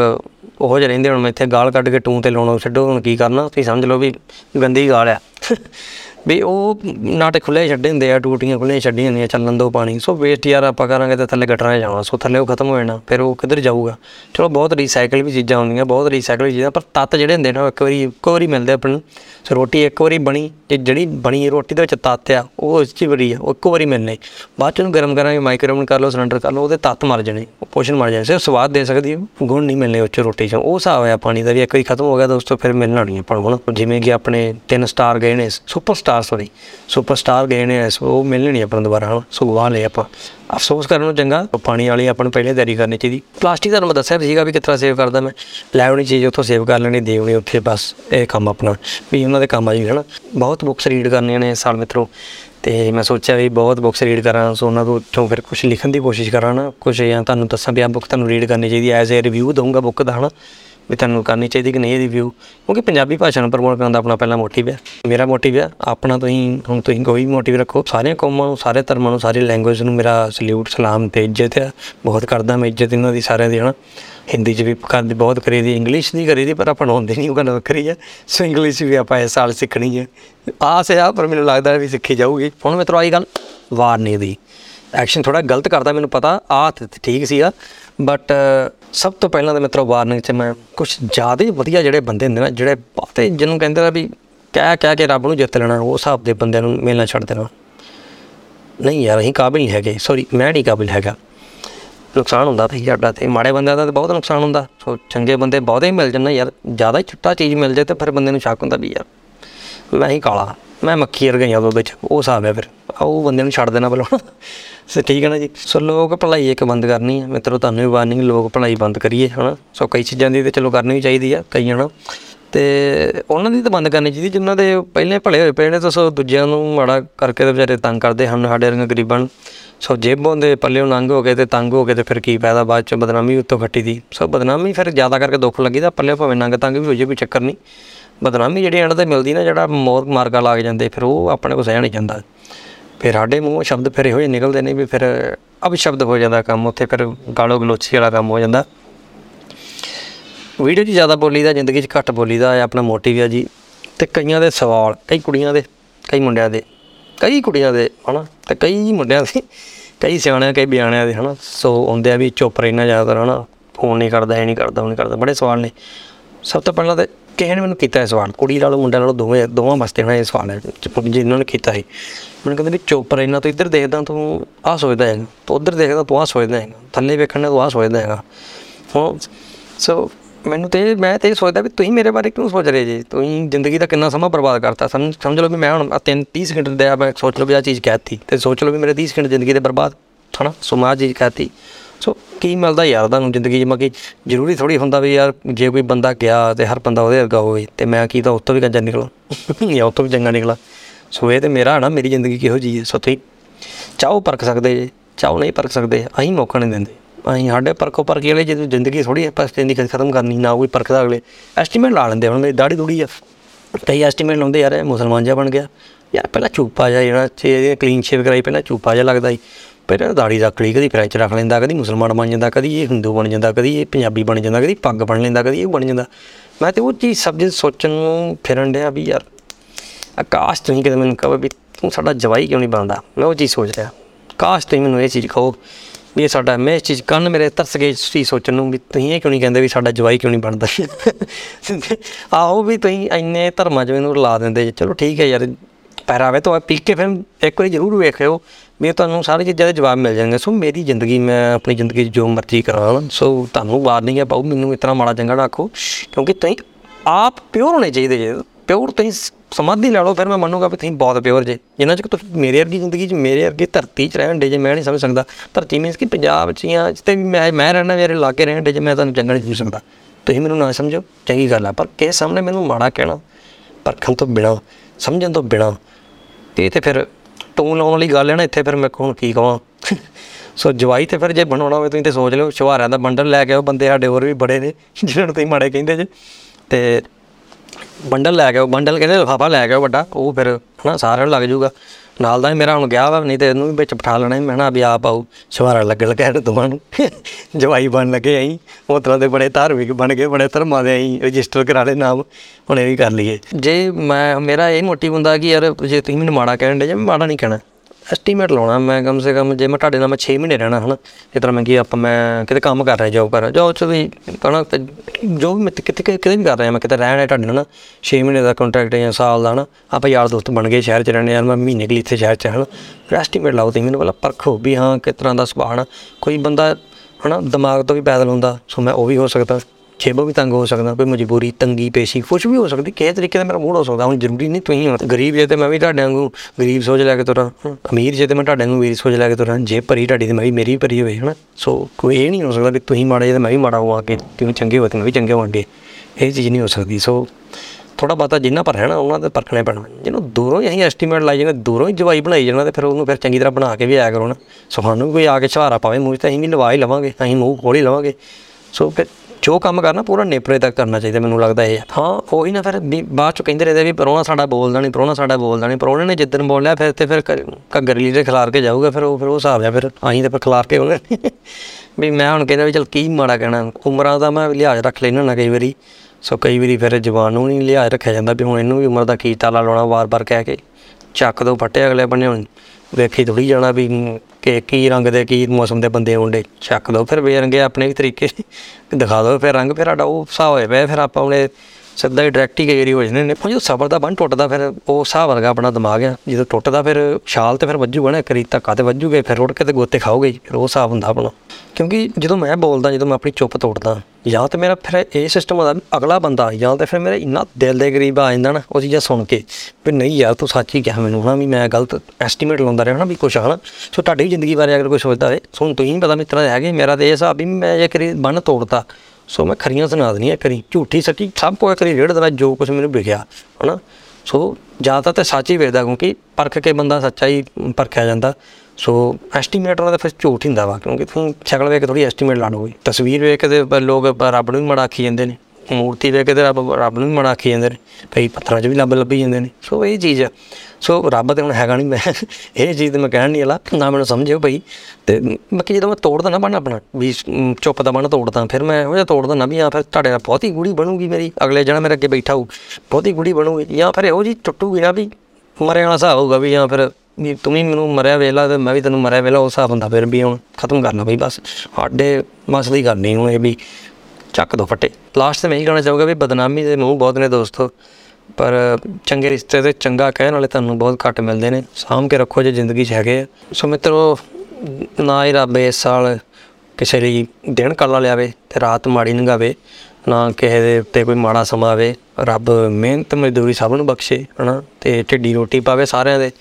ਉਹੋ ਜਿਹੇ ਰਹਿੰਦੇ ਹੁਣ ਮੈਂ ਇੱਥੇ ਗਾਲ ਕੱਢ ਕੇ ਟੂੰ ਤੇ ਲਾਉਣਾ ਛੱਡੋ, ਹੁਣ ਕੀ ਕਰਨਾ? ਤੁਸੀਂ ਸਮਝ ਲਓ ਵੀ ਗੰਦੀ ਗਾਲ ਆ। ਵੀ ਉਹ ਨਾਟੇ ਖੁੱਲੇ ਛੱਡੇ ਹੁੰਦੇ ਆ, ਟੂਟੀਆਂ ਖੁੱਲੀਆਂ ਛੱਡੀਆਂ ਹੁੰਦੀਆਂ, ਚੱਲਣ ਦੋ ਪਾਣੀ। ਸੋ ਵੇਸਟ ਯਾਰ ਆਪਾਂ ਕਰਾਂਗੇ ਤਾਂ ਥੱਲੇ ਗਟਰਾਂ 'ਚ ਜਾਣਾ ਸੋ ਥੱਲੇ ਉਹ ਖਤਮ ਹੋ ਜਾਣਾ, ਫਿਰ ਉਹ ਕਿੱਧਰ ਜਾਊਗਾ? ਚਲੋ ਬਹੁਤ ਰੀਸਾਈਕਲ ਵੀ ਚੀਜ਼ਾਂ ਹੁੰਦੀਆਂ, ਬਹੁਤ ਰੀਸਾਈਕਲ ਚੀਜ਼ਾਂ, ਪਰ ਤੱਤ ਜਿਹੜੇ ਹੁੰਦੇ ਨੇ ਉਹ ਇੱਕ ਵਾਰੀ, ਇੱਕੋ ਵਾਰੀ ਮਿਲਦੇ ਆਪਾਂ ਨੂੰ। ਸੋ ਰੋਟੀ ਇੱਕ ਵਾਰੀ ਬਣੀ, ਤੇ ਜਿਹੜੀ ਬਣੀ ਰੋਟੀ ਦੇ ਵਿੱਚ ਤੱਤ ਆ, ਉਹ ਇਸ 'ਚ ਹੀ ਬੜੀ ਆ, ਉਹ ਇੱਕੋ ਵਾਰੀ ਮਿਲਣੇ। ਬਾਅਦ ਚ ਉਹਨੂੰ ਗਰਮ ਕਰਾਂਗੇ ਮਾਈਕ੍ਰੋਵੇਵ ਕਰ ਲਓ ਸਿਲੰਡਰ ਕਰ ਲਓ, ਉਹਦੇ ਤੱਤ ਮਰ ਜਾਣੇ, ਉਹ ਪੋਸ਼ਨ ਮਰ ਜਾਣੇ। ਸਿਰਫ ਸਵਾਦ ਦੇ ਸਕਦੀ ਹੈ ਗੁਣ ਨਹੀਂ ਮਿਲਣੇ ਉਹ 'ਚ ਰੋਟੀ 'ਚ। ਉਹ ਹਿਸਾਬ ਆ ਪਾਣੀ ਦਾ ਵੀ ਇੱਕ ਵਾਰੀ ਖਤਮ ਹੋ ਗਿਆ ਦੋਸਤੋ ਫਿਰ ਮਿਲਣਾ ਨਹੀਂ ਆਪਾਂ ਨੂੰ ਹੁਣ। ਜਿਵੇਂ ਕਿ ਆਪਣੇ ਤਿੰਨ ਸਟਾਰ ਗਏ ਨੇ, super star sorry super star ਗਏ ਨੇ ਸੋ ਉਹ ਮਿਲਣੇ ਨਹੀਂ ਆਪਾਂ ਨੂੰ ਦੁਬਾਰਾ ਹੁਣ ਸੋ ਗਵਾ ਲਏ ਆਪਾਂ। ਅਫਸੋਸ ਕਰਨ ਨੂੰ ਚੰਗਾ ਪਾਣੀ ਵਾਲੀ ਆਪਾਂ ਨੂੰ ਪਹਿਲੇ ਤਿਆਰੀ ਕਰਨੀ ਚਾਹੀਦੀ। ਪਲਾਸਟਿਕ ਤੁਹਾਨੂੰ ਮੈਂ ਦੱਸਿਆ ਸੀਗਾ ਵੀ ਕਿਸ ਤਰ੍ਹਾਂ ਸੇਵ ਕਰਦਾ ਮੈਂ। ਲੈਵਣੀ ਚੀਜ਼ ਉੱਥੋਂ ਸੇਵ ਕਰ ਲੈਣੀ ਦੇਵਣੀ ਉੱਥੇ, ਬਸ ਇਹ ਕੰਮ ਆਪਣਾ। ਵੀ ਉਹਨਾਂ ਦੇ ਕੰਮ ਆ ਜੀ ਹਨਾ ਬਹੁਤ ਬੁੱਕਸ ਰੀਡ ਕਰਨੀਆਂ ਨੇ ਇਸ ਸਾਲ ਮਿੱਤਰੋ। ਤੇ ਮੈਂ ਸੋਚਿਆ ਵੀ ਬਹੁਤ ਬੁੱਕਸ ਰੀਡ ਕਰਾਂ, ਸੋ ਉਹਨਾਂ ਤੋਂ ਉੱਥੋਂ ਫਿਰ ਕੁਝ ਲਿਖਣ ਦੀ ਕੋਸ਼ਿਸ਼ ਕਰਾਂ ਨਾ। ਕੁਝ ਜਾਂ ਤੁਹਾਨੂੰ ਦੱਸਾਂ ਵੀ ਆ ਬੁੱਕ ਤੁਹਾਨੂੰ ਰੀਡ ਕਰਨੀ ਚਾਹੀਦੀ ਐਜ਼ ਅ ਰਿਵਿਊ ਦਊਂਗਾ ਬੁੱਕ ਦਾ, ਹਨਾ। ਵੀ ਤੁਹਾਨੂੰ ਕਰਨੀ ਚਾਹੀਦੀ ਕਿ ਨਹੀਂ ਰਿਵਿਊ ਕਿਉਂਕਿ ਪੰਜਾਬੀ ਭਾਸ਼ਾ ਨੂੰ ਪ੍ਰਮੋਟ ਕਰਨ ਦਾ ਆਪਣਾ ਪਹਿਲਾ ਮੋਟਿਵ ਹੈ ਮੇਰਾ ਮੋਟਿਵ ਹੈ ਆਪਣਾ ਤੁਸੀਂ, ਹੁਣ ਤੁਸੀਂ ਕੋਈ ਮੋਟਿਵ ਰੱਖੋ। ਸਾਰੀਆਂ ਕੌਮਾਂ ਨੂੰ, ਸਾਰੇ ਧਰਮਾਂ ਨੂੰ, ਸਾਰੀ ਲੈਂਗੁਏਜ ਨੂੰ ਮੇਰਾ ਸਲੂਟ ਸਲਾਮ ਤੇ ਇੱਜ਼ਤ ਹੈ ਬਹੁਤ ਕਰਦਾ ਮੈਂ ਇੱਜ਼ਤ ਇਹਨਾਂ ਦੀ ਸਾਰਿਆਂ ਦੀ, ਹਨਾ? ਹਿੰਦੀ 'ਚ ਵੀ ਕਰਦੀ ਬਹੁਤ ਕਰੀ ਦੀ ਇੰਗਲਿਸ਼ ਦੀ ਕਰੀ ਦੀ, ਪਰ ਆਪਾਂ ਨੂੰ ਆਉਂਦੀ ਨਹੀਂ, ਉਹ ਗੱਲ ਵੱਖਰੀ ਹੈ ਸੋ ਇੰਗਲਿਸ਼ ਵੀ ਆਪਾਂ ਇਸ ਸਾਲ ਸਿੱਖਣੀ ਹੈ ਆਸ ਹੈ ਆ, ਪਰ ਮੈਨੂੰ ਲੱਗਦਾ ਵੀ ਸਿੱਖੀ ਜਾਊਗੀ। ਹੁਣ ਮਿੱਤਰੋ ਆਈ ਗੱਲ ਵਾਰਨੀ ਦੀ। ਐਕਸ਼ਨ ਥੋੜਾ ਗਲਤ ਕਰਦਾ, ਮੈਨੂੰ ਪਤਾ। ਆ ਤੇ ਠੀਕ ਸੀਗਾ। ਬਟ ਸਭ ਤੋਂ ਪਹਿਲਾਂ ਤਾਂ ਮਿੱਤਰੋ ਵਾਰਨਿੰਗ 'ਚ ਮੈਂ ਕੁਝ ਜ਼ਿਆਦਾ ਹੀ ਵਧੀਆ ਜਿਹੜੇ ਬੰਦੇ ਹੁੰਦੇ ਨਾ, ਜਿਹੜੇ ਬਹੁਤੇ ਜਿਹਨੂੰ ਕਹਿੰਦੇ ਆ ਵੀ ਕਹਿ ਕਹਿ ਕੇ ਰੱਬ ਨੂੰ ਜਿੱਤ ਲੈਣਾ, ਉਹ ਹਿਸਾਬ ਦੇ ਬੰਦਿਆਂ ਨੂੰ ਮਿਲਣਾ ਛੱਡ ਦੇਣਾ। ਨਹੀਂ ਯਾਰ, ਅਸੀਂ ਕਾਬਿਲ ਨਹੀਂ ਹੈਗੇ। ਸੌਰੀ ਮੈਂ ਨਹੀਂ ਕਾਬਿਲ ਹੈਗਾ। ਨੁਕਸਾਨ ਹੁੰਦਾ ਤੇ ਸਾਡਾ ਤੇ ਮਾੜੇ ਬੰਦਿਆਂ ਦਾ ਤਾਂ ਬਹੁਤ ਨੁਕਸਾਨ ਹੁੰਦਾ। ਸੋ ਚੰਗੇ ਬੰਦੇ ਬਹੁਤੇ ਹੀ ਮਿਲ ਜਾਂਦੇ ਯਾਰ। ਜ਼ਿਆਦਾ ਹੀ ਛੁੱਟਾ ਚੀਜ਼ ਮਿਲ ਜਾਏ ਤੇ ਫਿਰ ਬੰਦੇ ਨੂੰ ਸ਼ੱਕ ਹੁੰਦਾ ਵੀ ਯਾਰ ਮੈਂ ਹੀ ਕਾਲਾ। ਮੈਂ ਮੱਖੀ ਵਰਗਾ ਉਹਦੇ ਵਿੱਚ। ਉਹ ਹਿਸਾਬ ਹੈ ਫਿਰ। ਆਹ ਉਹ ਬੰਦੇ ਨੂੰ ਛੱਡ ਦੇਣਾ ਬੁਲਾਉਣਾ ਸੋ ਠੀਕ ਹੈ ਨਾ ਜੀ? ਸੋ ਲੋਕ ਭਲਾਈ ਇੱਕ ਬੰਦ ਕਰਨੀ ਹੈ। ਮਿੱਤਰੋ, ਤੁਹਾਨੂੰ ਵੀ ਵਾਰਨਿੰਗ, ਲੋਕ ਭਲਾਈ ਬੰਦ ਕਰੀਏ, ਹਨਾ? ਸੋ ਕਈ ਚੀਜ਼ਾਂ ਦੀ ਤੇ ਚਲੋ ਕਰਨੀ ਵੀ ਚਾਹੀਦੀ ਆ, ਕਈਆਂ ਨਾਲ ਤੇ ਉਹਨਾਂ ਦੀ ਤਾਂ ਬੰਦ ਕਰਨੀ ਚਾਹੀਦੀ, ਜਿਨ੍ਹਾਂ ਦੇ ਪਹਿਲੇ ਭਲੇ ਹੋਏ। ਪਏ ਨੇ ਤਾਂ ਸੋ ਦੂਜਿਆਂ ਨੂੰ ਮਾੜਾ ਕਰਕੇ ਤੇ ਵਿਚਾਰੇ ਤੰਗ ਕਰਦੇ ਹਨ, ਸਾਡੇ ਵਰਗੇ ਗਰੀਬਾਂ ਨੂੰ। ਸੋ ਜੇਬੋਂ ਦੇ ਪੱਲਿਓਂ ਨੰਗ ਹੋ ਗਏ ਤੇ ਤੰਗ ਹੋ ਗਏ ਤੇ ਫਿਰ ਕੀ ਫਾਇਦਾ? ਬਾਅਦ ਚ ਬਦਨਾਮੀ ਉੱਤੋਂ ਖੱਟੀ ਦੀ। ਸੋ ਬਦਨਾਮੀ ਫਿਰ ਜ਼ਿਆਦਾ ਕਰਕੇ ਦੁੱਖ ਲੱਗੀਦਾ। ਪੱਲੇ ਭਾਵੇਂ ਨੰਗ ਤੰਗ ਵੀ ਹੋ ਜੇ ਕੋਈ ਚੱਕਰ ਨਹੀਂ। ਬਦਨਾਮੀ ਜਿਹੜੀ ਇਹਨਾਂ ਤੇ ਮਿਲਦੀ ਨਾ, ਜਿਹੜਾ ਮੋਰ ਮਾਰਗਾ ਲੱਗ ਜਾਂਦੇ, ਫਿਰ ਉਹ ਆਪਣੇ ਕੋਲ ਸਹਿ ਨਹੀਂ ਜਾਂਦਾ। ਫਿਰ ਸਾਡੇ ਮੂੰਹ ਸ਼ਬਦ ਫਿਰ ਇਹੋ ਜਿਹੇ ਨਿਕਲਦੇ ਨੇ ਵੀ ਫਿਰ ਅਬ ਸ਼ਬਦ ਹੋ ਜਾਂਦਾ ਕੰਮ, ਉੱਥੇ ਫਿਰ ਗਾਲੋ ਗਲੋਚੀ ਵਾਲਾ ਕੰਮ ਹੋ ਜਾਂਦਾ। ਵੀਡੀਓ 'ਚ ਜ਼ਿਆਦਾ ਬੋਲੀਦਾ, ਜ਼ਿੰਦਗੀ 'ਚ ਘੱਟ ਬੋਲੀਦਾ ਹੈ ਆਪਣਾ ਮੋਟਿਵ ਹੈ ਜੀ। ਤੇ ਕਈਆਂ ਦੇ ਸਵਾਲ, ਕਈ ਕੁੜੀਆਂ ਦੇ, ਕਈ ਮੁੰਡਿਆਂ ਦੇ, ਕਈ ਕੁੜੀਆਂ ਦੇ, ਹਨਾ? ਤੇ ਕਈ ਮੁੰਡਿਆਂ ਦੇ, ਕਈ ਸਿਆਣਿਆਂ, ਕਈ ਬਿਆਣਿਆਂ ਦੇ, ਹਨਾ? ਸੋ ਆਉਂਦੇ ਆ ਵੀ ਚੁੱਪ ਰਹਿਣਾ ਜ਼ਿਆਦਾਤਰ, ਹਨਾ? ਫੋਨ ਨਹੀਂ ਕਰਦਾ, ਇਹ ਨਹੀਂ ਕਰਦਾ, ਉਹ ਨਹੀਂ ਕਰਦਾ, ਬੜੇ ਸਵਾਲ ਨੇ। ਸਭ ਤੋਂ ਪਹਿਲਾਂ ਤੇ ਕਿਸੇ ਨੇ ਮੈਨੂੰ ਕੀਤਾ ਇਹ ਸਵਾਲ। ਕੁੜੀ ਨਾਲੋਂ, ਮੁੰਡੇ ਨਾਲੋਂ ਦੋਵੇਂ, ਦੋਵਾਂ ਵਾਸਤੇ ਨਾ ਇਹ ਸਵਾਲ ਹੈ, ਜ- ਜਿਨ੍ਹਾਂ ਨੇ ਕੀਤਾ ਸੀ। ਮੈਨੂੰ ਕਹਿੰਦੇ ਵੀ ਚੁੱਪ ਰਹਿਣਾ ਤੂੰ ਇੱਧਰ ਦੇਖਦਾ ਤੂੰ, ਆਹ ਸੋਚਦਾ ਹੈਗਾ ਤੂੰ ਉੱਧਰ ਦੇਖਦਾ, ਤੂੰ ਆਹ ਸੋਚਦਾ ਹੈਗਾ ਥੱਲੇ ਵੇਖਣ ਨਾਲ ਤੂੰ ਆਹ ਸੋਚਦਾ ਹੈਗਾ। ਹੁਣ ਸੋ ਮੈਨੂੰ ਤੇ, ਮੈਂ ਤੇ ਇਹ ਸੋਚਦਾ ਵੀ ਤੁਸੀਂ ਮੇਰੇ ਬਾਰੇ ਕਿਉਂ ਸੋਚ ਰਹੇ ਜੀ? ਤੁਸੀਂ ਜ਼ਿੰਦਗੀ ਦਾ ਕਿੰਨਾ ਸਮਾਂ ਬਰਬਾਦ ਕਰਤਾ। ਸਮਝ ਸਮਝ ਲਓ ਵੀ ਮੈਂ ਹੁਣ ਆਹ ਤਿੰਨ 30 ਸਕਿੰਟ ਦੇ ਆ, ਮੈਂ ਸੋਚ ਲਓ ਵੀ ਆਹ ਚੀਜ਼ ਕਹਿਤੀ। ਤੇ ਸੋਚ ਲਓ ਵੀ ਮੇਰੇ 30 ਸਕਿੰਟ ਜ਼ਿੰਦਗੀ ਦੇ ਬਰਬਾਦ ਹਨਾ ਸੋ ਮੈਂ ਆਹ ਚੀਜ਼ ਕਹਿਤੀ। ਸੋ ਕੀ ਮਿਲਦਾ ਯਾਰ? ਤੁਹਾਨੂੰ ਜ਼ਿੰਦਗੀ 'ਚ ਮੱਕੀ ਜ਼ਰੂਰੀ ਥੋੜੀ ਹੁੰਦਾ ਵੀ ਯਾਰ ਜੇ ਕੋਈ ਬੰਦਾ ਗਿਆ ਤੇ ਹਰ ਬੰਦਾ ਉਹਦੇ ਵਰਗਾ ਹੋਵੇ ਤੇ ਮੈਂ ਕੀ ਤਾਂ ਉੱਤੋਂ ਵੀ ਕੰਜਰ ਨਿਕਲਾਂ। ਜਾਂ ਉੱਤੋਂ ਵੀ ਚੰਗਾ ਨਿਕਲਾਂ। ਸੋ ਇਹ ਤੇ ਮੇਰਾ ਹੈ ਨਾ, ਮੇਰੀ ਜ਼ਿੰਦਗੀ ਕਿਹੋ ਜੀ ਹੈ? ਸੋ ਤੁਸੀਂ ਚਾਹੋ ਪਰਖ ਸਕਦੇ ਜੇ, ਚਾਹੋ ਨਹੀਂ ਪਰਖ ਸਕਦੇ, ਅਸੀਂ ਮੌਕਾ ਨਹੀਂ ਦਿੰਦੇ। ਅਸੀਂ ਸਾਡੇ ਪਰਖੋ ਪਰਖੀ ਵਾਲੇ ਜਦੋਂ ਜ਼ਿੰਦਗੀ ਥੋੜੀ ਬਸ ਜ਼ਿੰਦਗੀ ਖਤਮ ਕਰਨੀ, ਨਾ ਕੋਈ ਪਰਖਦਾ ਅਗਲੇ। ਐਸਟੀਮੇਟ ਲਾ ਲੈਂਦੇ ਹੁਣ, ਮੇਰੀ ਦਾੜੀ ਦੂੜੀ ਆ। ਕਈ ਐਸਟੀਮੇਟ ਲਾਉਂਦੇ ਯਾਰ, ਇਹ ਮੁਸਲਮਾਨ ਜਿਹਾ ਬਣ ਗਿਆ। ਯਾਰ ਪਹਿਲਾਂ ਚੂਪਾ ਜਿਹਾ ਜਿਹੜਾ ਛੇ ਕਲੀਨ ਸ਼ੇਵ ਕਰਾਈ, ਪਹਿਲਾਂ ਚੂਪਾ ਜਿਹਾ ਲੱਗਦਾ ਸੀ। ਪਹਿਲਾਂ ਦਾੜੀ ਰੱਖ ਲਈ, ਕਦੀ ਫ੍ਰੈਂਚ ਰੱਖ ਲੈਂਦਾ, ਕਦੀ ਮੁਸਲਮਾਨ ਬਣ ਜਾਂਦਾ, ਕਦੀ ਇਹ ਹਿੰਦੂ ਬਣ ਜਾਂਦਾ, ਕਦੀ ਇਹ ਪੰਜਾਬੀ ਬਣ ਜਾਂਦਾ, ਕਦੀ ਪੱਗ ਬਣ ਲੈਂਦਾ, ਕਦੀ ਇਹ ਬਣ ਜਾਂਦਾ। ਮੈਂ ਤੇ ਉਹ ਚੀਜ਼ ਸਭ ਸੋਚਣ ਨੂੰ ਫਿਰਨ ਡਿਆ ਵੀ ਯਾਰ, ਆਕਾਸ਼ ਤੁਸੀਂ ਕਿਤੇ ਮੈਨੂੰ ਕਹੋ ਵੀ ਤੂੰ ਸਾਡਾ ਜਵਾਈ ਕਿਉਂ ਨਹੀਂ ਬਣਦਾ? ਮੈਂ ਉਹ ਚੀਜ਼ ਸੋਚ ਰਿਹਾ। ਕਾਸ਼ ਤੁਸੀਂ ਮੈਨੂੰ ਇਹ ਚੀਜ਼ ਕਹੋ ਵੀ ਇਹ ਸਾਡਾ, ਮੈਂ ਇਸ ਚੀਜ਼ ਕੰਨ ਮੇਰੇ ਤਰਸ ਗਏ ਇਸ ਚੀਜ਼ ਸੋਚਣ ਨੂੰ ਵੀ ਤੁਸੀਂ ਇਹ ਕਿਉਂ ਨਹੀਂ ਕਹਿੰਦੇ ਵੀ ਸਾਡਾ ਜਵਾਈ ਕਿਉਂ ਨਹੀਂ ਬਣਦਾ? ਆਓ ਵੀ ਤੁਸੀਂ ਇੰਨੇ ਧਰਮਾਂ 'ਚ ਮੈਨੂੰ ਰਲਾ ਦਿੰਦੇ ਜੇ। ਚਲੋ ਠੀਕ ਹੈ ਯਾਰ, ਪਹਿਰਾਵੇ ਤੋਂ ਪੀ ਕੇ ਫਿਰ ਇੱਕ ਵਾਰੀ ਜ਼ਰੂਰ ਵੇਖਿਓ। ਵੀ ਤੁਹਾਨੂੰ ਸਾਰੀ ਚੀਜ਼ਾਂ ਦੇ ਜਵਾਬ ਮਿਲ ਜਾਣਗੇ। ਸੋ ਮੇਰੀ ਜ਼ਿੰਦਗੀ, ਮੈਂ ਆਪਣੀ ਜ਼ਿੰਦਗੀ 'ਚ ਜੋ ਮਰਜ਼ੀ ਕਰਾਂ ਸੋ ਤੁਹਾਨੂੰ ਵਾਰਨਿੰਗ ਹੈ ਪਾਉ ਮੈਨੂੰ ਇਤਨਾ ਮਾੜਾ ਚੰਗਾ ਨਾ ਆਖੋ। ਕਿਉਂਕਿ ਤੁਸੀਂ ਆਪ ਪਿਓਰ ਹੋਣੇ ਚਾਹੀਦੇ ਜੇ। ਪਿਓਰ ਤੁਸੀਂ ਸ- ਸਮਾਧੀ ਲੈ ਲਓ, ਫਿਰ ਮੈਂ ਮੰਨੂਗਾ ਵੀ ਤੁਸੀਂ ਬਹੁਤ ਪਿਓਰ ਜੇ। ਜਿੰਨਾ ਚਿਰ ਤੁਸੀਂ ਮੇਰੇ ਵਰਗੀ ਜ਼ਿੰਦਗੀ 'ਚ, ਮੇਰੇ ਵਰਗੀ ਧਰਤੀ 'ਚ ਰਹਿਣ ਦੇ ਜੇ, ਮੈਂ ਨਹੀਂ ਸਮਝ ਸਕਦਾ। ਧਰਤੀ ਮੀਨਸ ਕਿ ਪੰਜਾਬ 'ਚ ਜਾਂ ਜਿੱਥੇ ਵੀ ਮੈਂ ਮੈਂ ਰਹਿਣਾ ਮੇਰੇ ਇਲਾਕੇ ਰਹਿਣ ਦੇ ਜੇ, ਮੈਂ ਤੁਹਾਨੂੰ ਚੰਗਾ ਨਹੀਂ ਸਮਝ ਸਕਦਾ। ਤੁਸੀਂ ਮੈਨੂੰ ਨਾ ਸਮਝੋ, ਚੰਗੀ ਗੱਲ ਆ। ਪਰ ਕਿਸੇ ਸਾਹਮਣੇ ਮੈਨੂੰ ਮਾੜਾ ਕਹਿਣਾ, ਪਰਖਣ ਤੋਂ ਬਿਨਾ, ਸਮਝਣ ਤੋਂ ਬਿਨਾ, ਤੇ ਇਹ ਤੇ ਫਿਰ ਟੂਨ ਲਾਉਣ ਵਾਲੀ ਗੱਲ ਹੈ ਨਾ, ਇੱਥੇ ਫਿਰ ਮੈਂ ਹੁਣ ਕੀ ਕਹਾਂ ਸੋ ਜਵਾਈ ਤੇ ਫਿਰ ਜੇ ਬਣਾਉਣਾ ਹੋਵੇ, ਤੁਸੀਂ ਤੇ ਸੋਚ ਲਿਓ ਸ਼ਵਾਰਿਆਂ ਦਾ ਬੰਡਲ ਲੈ ਕੇ ਆਓ, ਬੰਦੇ ਸਾਡੇ ਹੋਰ ਵੀ ਬੜੇ ਨੇ, ਜਿਹਨਾਂ ਨੂੰ ਤੁਸੀਂ ਮਾੜੇ ਕਹਿੰਦੇ ਜੇ। ਤੇ ਬੰਡਲ ਲੈ ਕੇ ਆਓ, ਬੰਡਲ ਕਹਿੰਦੇ ਲਿਫਾਫਾ ਲੈ ਕੇ ਆਓ ਵੱਡਾ, ਉਹ ਫਿਰ ਹਨਾ, ਸਾਰਿਆਂ ਨੂੰ ਲੱਗ ਜਾਊਗਾ। ਨਾਲ ਦਾ ਹੀ ਮੇਰਾ ਹੁਣ ਗਿਆ ਵਾ, ਨਹੀਂ ਤੇ ਇਹਨੂੰ ਵੀ ਵਿੱਚ ਬਿਠਾ ਲੈਣਾ ਸੀ। ਮੈਂ ਨਾ ਵੀ ਆਪ ਆਓ ਸ਼ਵਾਰਾ ਲੱਗ ਲੱਗਾ ਇਹਨੂੰ ਦੋਵਾਂ ਨੂੰ। ਜਵਾਈ ਬਣ ਲੱਗੇ ਅਸੀਂ। ਉਹ ਤਰ੍ਹਾਂ ਦੇ ਬੜੇ ਧਾਰਮਿਕ ਬਣ ਗਏ, ਬੜੇ ਧਰਮਾਂ ਦੇ ਅਸੀਂ ਰਜਿਸਟਰ ਕਰਾ ਲਏ ਨਾਮ। ਹੁਣ ਇਹ ਵੀ ਕਰ ਲਈਏ। ਜੇ ਮੈਂ, ਮੇਰਾ ਇਹ ਮੋਟਿਵ ਹੁੰਦਾ ਕਿ ਯਾਰ ਜੇ ਤੁਸੀਂ ਮੈਨੂੰ ਮਾੜਾ ਕਹਿਣ ਦੇ ਜੇ, ਮੈਂ ਮਾੜਾ ਨਹੀਂ ਕਹਿਣਾ। ਐਸਟੀਮੇਟ ਲਾਉਣਾ, ਮੈਂ ਕਮ ਸੇ ਕਮ ਜੇ ਮੈਂ ਤੁਹਾਡੇ ਨਾਲ ਮੈਂ 6 ਮਹੀਨੇ ਰਹਿਣਾ ਹਨਾ, ਇਸ ਤਰ੍ਹਾਂ ਮੈਂ ਕੀ ਆਪਾਂ ਮੈਂ ਕਿਤੇ ਕੰਮ ਕਰ ਰਿਹਾ ਜੋਬ ਕਰ ਰਿਹਾ ਜੋਬ ਚ ਵੀ ਕਹਣਾ ਜੋ ਵੀ ਮੈਂ ਕਿਤੇ ਕਿਤੇ ਕਿਤੇ ਵੀ ਕਰ ਰਿਹਾ ਮੈਂ, ਕਿਤੇ ਰਹਿਣਾ ਹੈ ਤੁਹਾਡੇ ਨਾਲ ਨਾ 6 ਮਹੀਨੇ ਦਾ ਕੰਟਰੈਕਟ ਜਾਂ ਸਾਲ ਦਾ ਨਾ ਆਪਾਂ ਯਾਰ ਦੋਸਤ ਬਣ ਗਏ ਸ਼ਹਿਰ ਚ ਰਹਿਣੇ ਯਾਰ ਮੈਂ ਮਹੀਨੇ ਕੁ ਲਈ ਇੱਥੇ ਸ਼ਹਿਰ ਚ ਹਨਾ ਫਿਰ ਐਸਟੀਮੇਟ ਲਾਓ ਤੁਸੀਂ ਮੈਨੂੰ ਪਹਿਲਾਂ ਪਰਖੋ ਵੀ ਹਾਂ ਕਿਸ ਤਰ੍ਹਾਂ ਦਾ ਸੁਭਾਅ ਨਾ ਕੋਈ ਬੰਦਾ ਹਨਾ ਦਿਮਾਗ ਤੋਂ ਵੀ ਪੈਦਲ ਹੁੰਦਾ, ਸੋ ਮੈਂ ਉਹ ਵੀ ਹੋ ਸਕਦਾ। ਛੇਬੋ ਵੀ ਤੰਗ ਹੋ ਸਕਦਾ, ਕੋਈ ਮਜਬੂਰੀ ਤੰਗੀ ਪੇਸ਼ੀ ਕੁਝ ਵੀ ਹੋ ਸਕਦੀ ਕਿਸੇ ਤਰੀਕੇ ਦਾ ਮੇਰਾ ਮੂਡ ਹੋ ਸਕਦਾ, ਹੁਣ ਜ਼ਰੂਰੀ ਨਹੀਂ ਤੁਸੀਂ ਹੋ ਗਰੀਬ ਜੇ ਤੇ ਮੈਂ ਵੀ ਤੁਹਾਡੇ ਵਾਂਗੂ ਗਰੀਬ ਸੋਚ ਲੈ ਕੇ ਤੁਰਾਂ ਹਨਾ। ਅਮੀਰ ਜੇ ਤੇ ਮੈਂ ਤੁਹਾਡੇ ਵਾਂਗੂ ਅਮੀਰ ਸੋਚ ਲੈ ਕੇ ਤੁਰਾਂ, ਜੇ ਭਰੀ ਤੁਹਾਡੀ ਤੇ ਮੈਂ ਵੀ ਮੇਰੀ ਵੀ ਭਰੀ ਹੋਵੇ, ਹਨਾ, ਸੋ ਕੋਈ ਇਹ ਨਹੀਂ ਹੋ ਸਕਦਾ ਵੀ ਤੁਸੀਂ ਮਾੜੇ ਜੇ ਤੇ ਮੈਂ ਵੀ ਮਾੜਾ ਹੋਵਾਂ ਕਿ ਤੁਸੀਂ ਚੰਗੇ ਹੋ ਤੇ ਮੈਂ ਵੀ ਚੰਗੇ ਹੋਵਾਂਗੇ ਇਹ ਚੀਜ਼ ਨਹੀਂ ਹੋ ਸਕਦੀ, ਸੋ ਥੋੜਾ ਬਾਤਾ ਜਿੰਨਾ ਪਰ ਰਹਿਣਾ, ਉਹਨਾਂ ਦੇ ਪਰਖਣੇ ਪੈਣਾ, ਜਿਹਨੂੰ ਦੂਰੋਂ ਹੀ ਅਸੀਂ ਐਸਟੀਮੇਟ ਲਾਈ ਜਾਣਾ ਦੂਰੋਂ ਹੀ ਜਵਾਈ ਬਣਾਈ ਜਾਣਾ ਤੇ ਫਿਰ ਉਹਨੂੰ ਫਿਰ ਚੰਗੀ ਤਰ੍ਹਾਂ ਬਣਾ ਕੇ ਵੀ ਆਇਆ ਕਰੋ ਨਾ, ਸੋ ਸਾਨੂੰ ਵੀ ਕੋਈ ਆ ਕੇ ਸਹਾਰਾ ਪਾਵੇ, ਮੂੰਹ 'ਚ ਤਾਂ ਅਸੀਂ ਵੀ ਲਵਾ ਹੀ ਲਵਾਂਗੇ ਅਸੀਂ ਮੂੰਹ ਖੋਲ ਹੀ ਲਵਾਂਗੇ, ਸੋ ਫਿਰ ਜੋ ਕੰਮ ਕਰਨਾ ਪੂਰਾ ਨੇਪਰੇ ਤੱਕ ਕਰਨਾ ਚਾਹੀਦਾ ਮੈਨੂੰ ਲੱਗਦਾ ਇਹ ਹੈ। ਹਾਂ, ਉਹੀ ਨਾ ਫਿਰ ਵੀ ਬਾਅਦ ਚ ਕਹਿੰਦੇ ਰਹਦੇ ਵੀ ਪਰੋਣਾ ਸਾਡਾ ਬੋਲਦਾ ਨਹੀਂ ਪਰੋਣਾ ਸਾਡਾ ਬੋਲਦਾ ਨਹੀਂ ਪਰੋਣੇ ਨੇ ਜਿੱਦਣ ਬੋਲਿਆ ਫਿਰ ਤੇ ਫਿਰ ਘੱਗਰ ਦੇ ਖਿਲਾਰ ਕੇ ਜਾਊਗਾ, ਫਿਰ ਉਹ ਫਿਰ ਉਹ ਹਿਸਾਬ ਆ ਫਿਰ ਅਸੀਂ ਤੇ ਫਿਰ ਖਿਲਾਰ ਕੇ ਉਹਨੇ ਵੀ ਮੈਂ ਹੁਣ ਕਹਿੰਦਾ ਵੀ ਚਲ ਕੀ ਮਾੜਾ ਕਹਿਣਾ। ਉਮਰਾਂ ਦਾ ਮੈਂ ਲਿਹਾਜ਼ ਰੱਖ ਲੈਣਾ ਨਾ ਕਈ ਵਾਰੀ। ਸੋ ਕਈ ਵਾਰੀ ਫਿਰ ਜਵਾਨ ਨੂੰ ਨਹੀਂ ਲਿਹਾਜ਼ ਰੱਖਿਆ ਜਾਂਦਾ ਵੀ ਹੁਣ ਇਹਨੂੰ ਵੀ ਉਮਰ ਦਾ ਕੀ ਤਾਲਾ ਲਾਉਣਾ ਵਾਰ-ਵਾਰ ਕਹਿ ਕੇ। ਚੱਕ ਦੋ ਫੱਟੇ ਅਗਲੇ ਬੰਨੇ ਹੁਣ। ਵੇਖੀ ਥੋੜੀ ਜਾਣਾ ਵੀ ਕਿ ਕੀ ਰੰਗ ਦੇ ਕੀ ਮੌਸਮ ਦੇ ਬੰਦੇ ਹੁੰਦੇ ਚੱਕ ਦੋ ਫਿਰ ਬੇਰੰਗੇ ਆਪਣੇ ਵੀ ਤਰੀਕੇ ਦਿਖਾ ਦੋ ਫਿਰ ਰੰਗ ਫਿਰ ਸਾਡਾ ਉਹ ਹਿਸਾਬ ਹੋਏ ਪਿਆ ਫਿਰ ਆਪਾਂ ਉਹਨੇ ਸਿੱਧਾ ਹੀ ਡਾਇਰੈਕਟ ਹੀ ਕਈ ਵਾਰੀ ਹੋ ਜਾਂਦੇ ਨੇ। ਜਦੋਂ ਸਬਰ ਦਾ ਬੰਨ ਟੁੱਟਦਾ ਫਿਰ ਉਹ ਹਿਸਾਬ ਵਰਗਾ ਆਪਣਾ ਦਿਮਾਗ ਆ। ਜਦੋਂ ਟੁੱਟਦਾ ਫਿਰ ਛਾਲ ਤੇ ਫਿਰ ਵੱਜੂਗਾ ਨਾ ਕਰੀ ਧੱਕਾ ਤੇ ਵੱਜੂਗੇ ਫਿਰ ਰੁੜ ਕੇ ਤੇ ਗੋਤੇ ਖਾਓਗੇ ਹੀ, ਫਿਰ ਉਹ ਹਿਸਾਬ ਹੁੰਦਾ ਆਪਣਾ। ਕਿਉਂਕਿ ਜਦੋਂ ਮੈਂ ਬੋਲਦਾ, ਜਦੋਂ ਮੈਂ ਆਪਣੀ ਚੁੱਪ ਤੋੜਦਾ, ਜਾਂ ਤੇ ਮੇਰਾ ਫਿਰ ਇਹ ਸਿਸਟਮ ਹੁੰਦਾ ਵੀ ਅਗਲਾ ਬੰਦਾ, ਜਾਂ ਤੇ ਫਿਰ ਮੇਰਾ ਇੰਨਾ ਦਿਲ ਦੇ ਕਰੀਬ ਆ ਜਾਂਦਾ ਨਾ, ਉਹ ਚੀਜ਼ਾਂ ਸੁਣ ਕੇ ਵੀ ਨਹੀਂ ਯਾਰ, ਤੂੰ ਸੱਚ ਹੀ ਕਿਹਾ ਮੈਨੂੰ ਹਨਾ ਵੀ ਮੈਂ ਗਲਤ ਐਸਟੀਮੇਟ ਲਾਉਂਦਾ ਰਿਹਾ ਹਨਾ ਵੀ ਕੁਛ ਹਨਾ। ਸੋ ਤੁਹਾਡੀ ਵੀ ਜ਼ਿੰਦਗੀ ਬਾਰੇ ਅਗਰ ਕੋਈ ਸੋਚਦਾ ਹੋਵੇ, ਸੋ ਹੁਣ ਤੁਸੀਂ ਵੀ ਪਤਾ ਮਿੱਤਰਾਂ ਦੇ ਹੈਗੇ ਮੇਰਾ ਤੇ ਇਹ ਹਿਸਾਬ ਵੀ ਮੈਂ ਜੇ ਕਰੀ ਬੰਨ ਤੋੜਤਾ। ਸੋ ਮੈਂ ਖਰੀਆਂ ਸੁਣਾ ਦੇਣੀਆਂ ਕਰੀ ਝੂਠੀ ਸੱਚੀ ਸਭ ਕੋਈ ਕਰੀ ਰੇੜ ਦੇਣਾ, ਜੋ ਕੁਝ ਮੈਨੂੰ ਵਿਖਿਆ ਹਨਾ। ਸੋ ਜ਼ਿਆਦਾ ਤਾਂ ਸੱਚ ਹੀ ਵੇਖਦਾ, ਕਿਉਂਕਿ ਪਰਖ ਕੇ ਬੰਦਾ ਸੱਚਾ ਹੀ ਪਰਖਿਆ ਜਾਂਦਾ। ਸੋ ਐਸਟੀਮੇਟ ਵਾਲਾ ਤਾਂ ਫਿਰ ਝੂਠ ਹੀ ਹੁੰਦਾ ਵਾ ਕਿਉਂਕਿ ਤੁਸੀਂ ਸ਼ਕਲ ਵੇਖ ਕੇ ਥੋੜੀ ਐਸਟੀਮੇਟ ਲਾ ਲਓਗੇ ਤਸਵੀਰ ਵੇਖ ਕੇ ਤੇ ਬ- ਲੋਕ ਬ- ਰੱਬ ਨੂੰ ਵੀ ਮਾੜਾ ਆਖੀ ਜਾਂਦੇ ਨੇ। ਮੂਰਤੀ ਵੇਖ ਕੇ ਤੇ ਰੱਬ ਰੱਬ ਨੂੰ ਵੀ ਮੜਾ ਆਖੀ ਜਾਂਦੇ ਨੇ। ਕਈ ਪੱਥਰਾਂ 'ਚ ਵੀ ਲੱਭ ਲੱਭੀ ਜਾਂਦੇ ਨੇ। ਸੋ ਇਹ ਚੀਜ਼ ਆ। ਸੋ ਰੱਬ ਤੇ ਹੁਣ ਹੈਗਾ ਨਹੀਂ ਮੈਂ ਇਹ ਚੀਜ਼ ਤੇ ਮੈਂ ਕਹਿਣ ਨਹੀਂ ਆਲਾ ਨਾ ਮੈਨੂੰ ਸਮਝਿਓ ਭਾਈ ਤੇ ਬਾਕੀ ਜਦੋਂ ਮੈਂ ਤੋੜਦਾ ਨਾ ਬਣ ਆਪਣਾ ਵੀ ਮ, ਚੁੱਪ ਦਾ ਬਣ ਤੋੜਦਾ ਫਿਰ ਮੈਂ ਇਹੋ ਜਿਹਾ ਤੋੜ ਦਿੰਦਾ ਵੀ ਆ ਫਿਰ ਤੁਹਾਡੇ ਨਾਲ ਬਹੁਤੀ ਗੂੜੀ ਬਣੂਗੀ ਮੇਰੀ। ਅਗਲੇ ਜਣਾ ਮੇਰੇ ਅੱਗੇ ਬੈਠਾ ਹੋਊ। ਬਹੁਤੀ ਗੂੜੀ ਬਣੂਗੀ। ਜਾਂ ਫਿਰ ਇਹੋ ਜੀ ਟੁੱਟੂਗੀ ਨਾ ਵੀ ਮਰੇ ਵਾਲਾ ਹਿਸਾਬ ਹੋਊਗਾ ਵੀ ਜਾਂ ਫਿਰ ਵੀ ਤੂੰ ਵੀ ਮੈਨੂੰ ਮਰਿਆ ਵੇਲਾ ਤੇ ਮੈਂ ਵੀ ਤੈਨੂੰ ਮਰਿਆ ਵੇਲਾ ਉਸ ਹਿਸਾਬ ਹੁੰਦਾ ਫਿਰ ਵੀ ਹੁਣ ਖਤਮ ਕਰਨਾ ਬਈ ਬਸ। ਸਾਡੇ ਮਸਲੀ ਕਰਨੀ ਹੁਣ ਇਹ ਵੀ ਚੱਕ ਦੋ ਫੱਟੇ। ਲਾਸਟ ਤੇ ਮੈਂ ਇਹੀ ਕਹਿਣਾ ਚਾਹੂੰਗਾ ਵੀ ਬਦਨਾਮੀ ਦੇ ਮੂੰਹ ਬਹੁਤ ਨੇ ਦੋਸਤੋ, ਪਰ ਚੰਗੇ ਰਿਸ਼ਤੇ ਤੇ ਚੰਗਾ ਕਹਿਣ ਵਾਲੇ ਤੁਹਾਨੂੰ ਬਹੁਤ ਘੱਟ ਮਿਲਦੇ ਨੇ। ਸਾਂਭ ਕੇ ਰੱਖੋ ਜੇ ਜ਼ਿੰਦਗੀ 'ਚ ਹੈਗੇ ਆ। ਸੋ ਮਿੱਤਰੋ, ਨਾ ਹੀ ਰੱਬ ਇਸ ਸਾਲ ਕਿਸੇ ਲਈ ਦਿਨ ਕੱਲਾ ਲਿਆਵੇ ਤੇ ਰਾਤ ਮਾੜੀ ਲੰਘਾਵੇ ਨਾ ਕਿਸੇ ਦੇ ਉੱਤੇ ਕੋਈ ਮਾੜਾ ਸਮਾਂ ਆਵੇ। ਰੱਬ ਮਿਹਨਤ ਮਜ਼ਦੂਰੀ ਸਭ ਨੂੰ ਬਖਸ਼ੇ, ਹਨਾ? ਤੇ ਢਿੱਡੀ ਰੋਟੀ ਪਾਵੇ ਸਾਰਿਆਂ ਦੇ।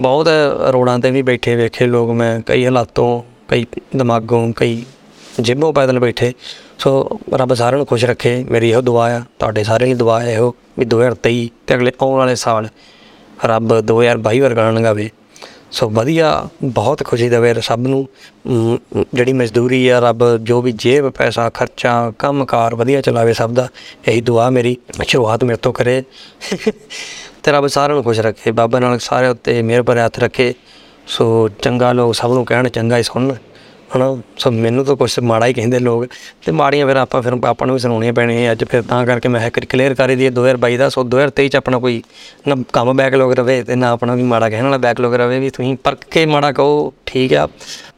ਬਹੁਤ ਰੋਡਾਂ ਤੇ ਵੀ ਬੈਠੇ ਵੇਖੇ ਲੋਕ ਮੈਂ ਕਈ ਹਾਲਾਤੋਂ ਕਈ ਦਿਮਾਗੋਂ ਕਈ ਜਿੱਬੋਂ ਪੈਦਲ ਬੈਠੇ। ਸੋ ਰੱਬ ਸਾਰਿਆਂ ਨੂੰ ਖੁਸ਼ ਰੱਖੇ ਮੇਰੀ ਇਹੋ ਦੁਆ ਆ ਤੁਹਾਡੇ ਸਾਰਿਆਂ ਦੀ ਦੁਆ ਹੈ ਇਹੋ ਵੀ 2023 ਤੇ ਅਗਲੇ ਆਉਣ ਵਾਲੇ ਸਾਲ ਰੱਬ 2022 ਵਰਗਾ ਲੰਘਾਵੇ। ਸੋ ਵਧੀਆ ਬਹੁਤ ਖੁਸ਼ੀ ਦੇਵੇ ਸਭ ਨੂੰ। ਅਮ, ਜਿਹੜੀ ਮਜ਼ਦੂਰੀ ਆ ਰੱਬ ਜੋ ਵੀ ਜੇਬ ਪੈਸਾ ਖਰਚਾ ਕੰਮਕਾਰ ਵਧੀਆ ਚਲਾਵੇ ਸਭ ਦਾ ਇਹੀ ਦੁਆ ਮੇਰੀ। ਸ਼ੁਰੂਆਤ ਮੇਰੇ ਤੋਂ ਕਰੇ। ਤੇ ਰੱਬ ਸਾਰਿਆਂ ਨੂੰ ਖੁਸ਼ ਰੱਖੇ, ਬਾਬਾ ਨਾਨਕ ਸਾਰੇ ਉੱਤੇ ਮਿਹਰ ਭਰੇ ਹੱਥ ਰੱਖੇ। ਸੋ ਚੰਗਾ ਲੋਕ ਸਭ ਨੂੰ ਕਹਿਣ, ਚੰਗਾ ਹੀ ਸੁਣਨ, ਹਨਾ? ਸੋ ਮੈਨੂੰ ਤਾਂ ਕੁਛ ਮਾੜਾ ਹੀ ਕਹਿੰਦੇ ਲੋਕ। ਤੇ ਮਾੜੀਆਂ ਫਿਰ ਆਪਾਂ ਫਿਰ ਆਪਾਂ ਨੂੰ ਵੀ ਸੁਣਾਉਣੀਆਂ ਪੈਣੀਆਂ ਅੱਜ ਫਿਰ ਤਾਂ ਕਰਕੇ ਮੈਂ ਇੱਕ ਕਲੀਅਰ ਕਰ ਦਈਏ 2022 ਦਾ, ਸੋ 2023 ਚ ਆਪਣਾ ਕੋਈ ਨਾ ਕੰਮ ਬੈਕਲੌਗ ਰਵੇ ਤੇ ਨਾ ਆਪਣਾ ਵੀ ਮਾੜਾ ਕਹਿਣ ਵਾਲਾ ਬੈਕਲੌਗ ਰਵੇ ਵੀ ਤੁਸੀਂ ਪਰਖ ਕੇ ਮਾੜਾ ਕਹੋ, ਠੀਕ ਆ।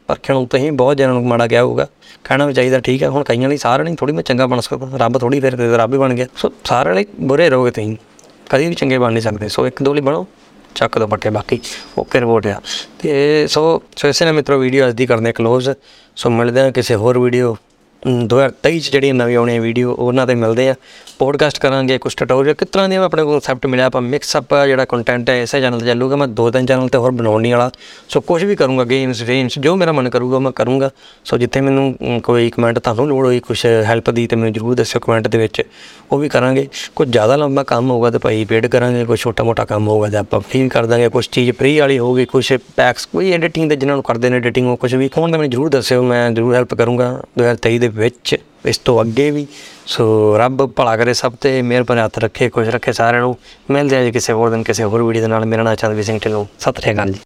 ਪਰਖਣ ਨੂੰ ਤੁਸੀਂ ਬਹੁਤ ਜਣਾਂ ਨੂੰ ਮਾੜਾ ਕਿਹਾ ਹੋਊਗਾ। ਕਹਿਣਾ ਵੀ ਚਾਹੀਦਾ ਠੀਕ ਆ, ਹੁਣ ਕਈਆਂ ਲਈ ਸਾਰਿਆਂ ਲਈ ਥੋੜੀ ਮੈਂ ਚੰਗਾ ਬਣ ਸਕਦਾ, ਰੱਬ ਥੋੜੀ ਫਿਰ ਰੱਬ ਹੀ ਬਣ ਗਿਆ। ਸੋ ਸਾਰਿਆਂ ਲਈ ਬੁਰੇ ਰਹੋਗੇ ਤੁਸੀਂ। ਕਦੀ ਵੀ ਚੰਗੇ ਬਣ ਨਹੀਂ ਸਕਦੇ। ਸੋ ਇੱਕ ਦੋ ਲਈ ਬਣੋ, ਚੱਕ ਦੋ ਪੱਟੇ ਬਾਕੀ ਓਕੇ ਰਿਪੋਰਟ ਆ। ਤੇ ਸੋ ਸੋ ਇਸੇ ਨਾਲ ਮਿੱਤਰੋ ਵੀਡੀਓ ਅੱਜ ਦੀ ਕਰਦੇ ਕਲੋਜ਼ ਸੋ ਮਿਲਦੇ ਆ ਕਿਸੇ ਹੋਰ ਵੀਡੀਓ 2023 ਚ ਜਿਹੜੀ ਨਵੀਂ ਆਉਣੀ ਵੀਡੀਓ ਉਹਨਾਂ ਤੇ ਮਿਲਦੇ ਆ। ਪੋਡਕਾਸਟ ਕਰਾਂਗੇ ਕੁਝ ਟਿਊਟੋਰੀਅਲ ਕਿਸ ਤਰ੍ਹਾਂ ਦੀ ਆਪਣੇ ਕੋਲ ਕਨਸੈਪਟ ਮਿਲਿਆ ਆਪਾਂ ਮਿਕਸ ਅਪ ਜਿਹੜਾ ਕੰਟੈਂਟ ਹੈ ਇਸੇ ਚੈਨਲ ਤੇ ਚੱਲੂਗਾ। ਮੈਂ ਦੋ ਤਿੰਨ ਚੈਨਲ ਤੇ ਹੋਰ ਬਣਾਉਣ ਨਹੀਂ ਵਾਲਾ। ਸੋ ਕੁਝ ਵੀ ਕਰੂੰਗਾ ਗੇਮਸ ਰੇਮਸ ਜੋ ਮੇਰਾ ਮਨ ਕਰੂਗਾ ਮੈਂ ਕਰੂੰਗਾ। ਸੋ ਜਿੱਥੇ ਮੈਨੂੰ ਅਮ, ਕੋਈ ਕਮੈਂਟ ਤੁਹਾਨੂੰ ਲੋੜ ਹੋਈ ਕੁਝ ਹੈਲਪ ਦੀ ਤੇ ਮੈਨੂੰ ਜ਼ਰੂਰ ਦੱਸਿਓ ਕਮੈਂਟ ਦੇ ਵਿੱਚ। ਉਹ ਵੀ ਕਰਾਂਗੇ। ਕੁਝ ਜ਼ਿਆਦਾ ਲੰਬਾ ਕੰਮ ਹੋਊਗਾ ਤੇ ਭਾਈ ਪੇਡ ਕਰਾਂਗੇ ਕੋਈ ਛੋਟਾ ਮੋਟਾ ਕੰਮ ਹੋਊਗਾ ਤੇ ਆਪਾਂ ਫ੍ਰੀ ਕਰ ਦਾਂਗੇ। ਕੁਝ ਚੀਜ਼ ਫ੍ਰੀ ਵਾਲੀ ਹੋਊਗੀ ਕੁਝ ਪੈਕਸ ਕੋਈ ਐਡੀਟਿੰਗ ਦੇ ਜਿਹਨਾਂ ਨੂੰ ਕਰਦੇ ਨੇ ਐਡੀਟਿੰਗ ਉਹ ਕੁਝ ਵੀ। ਹੋਣ ਤਾਂ ਮੈਨੂੰ ਜ਼ਰੂਰ ਦੱਸਿਓ ਮੈਂ ਜ਼ਰੂਰ ਹੈਲਪ ਕਰੂੰਗਾ। 2023 ਦੇ ਵਿੱਚ, ਇਸ ਤੋਂ ਅੱਗੇ ਵੀ। ਸੋ ਰੱਬ ਭਲਾ ਕਰੇ ਸਭ ਤੇ, ਮਿਹਰ ਭਰੇ ਹੱਥ ਰੱਖੇ, ਖੁਸ਼ ਰੱਖੇ ਸਾਰਿਆਂ ਨੂੰ। ਮਿਲਦੇ ਆ ਜੀ ਕਿਸੇ ਹੋਰ ਦਿਨ, ਕਿਸੇ ਹੋਰ ਵੀਡੀਓ ਦੇ ਨਾਲ। ਮੇਰਾ ਨਾਮ ਚੰਦਵੀਰ ਸਿੰਘ ਢਿੱਲੋਂ। ਸਤਿ ਸ਼੍ਰੀ ਅਕਾਲ ਜੀ।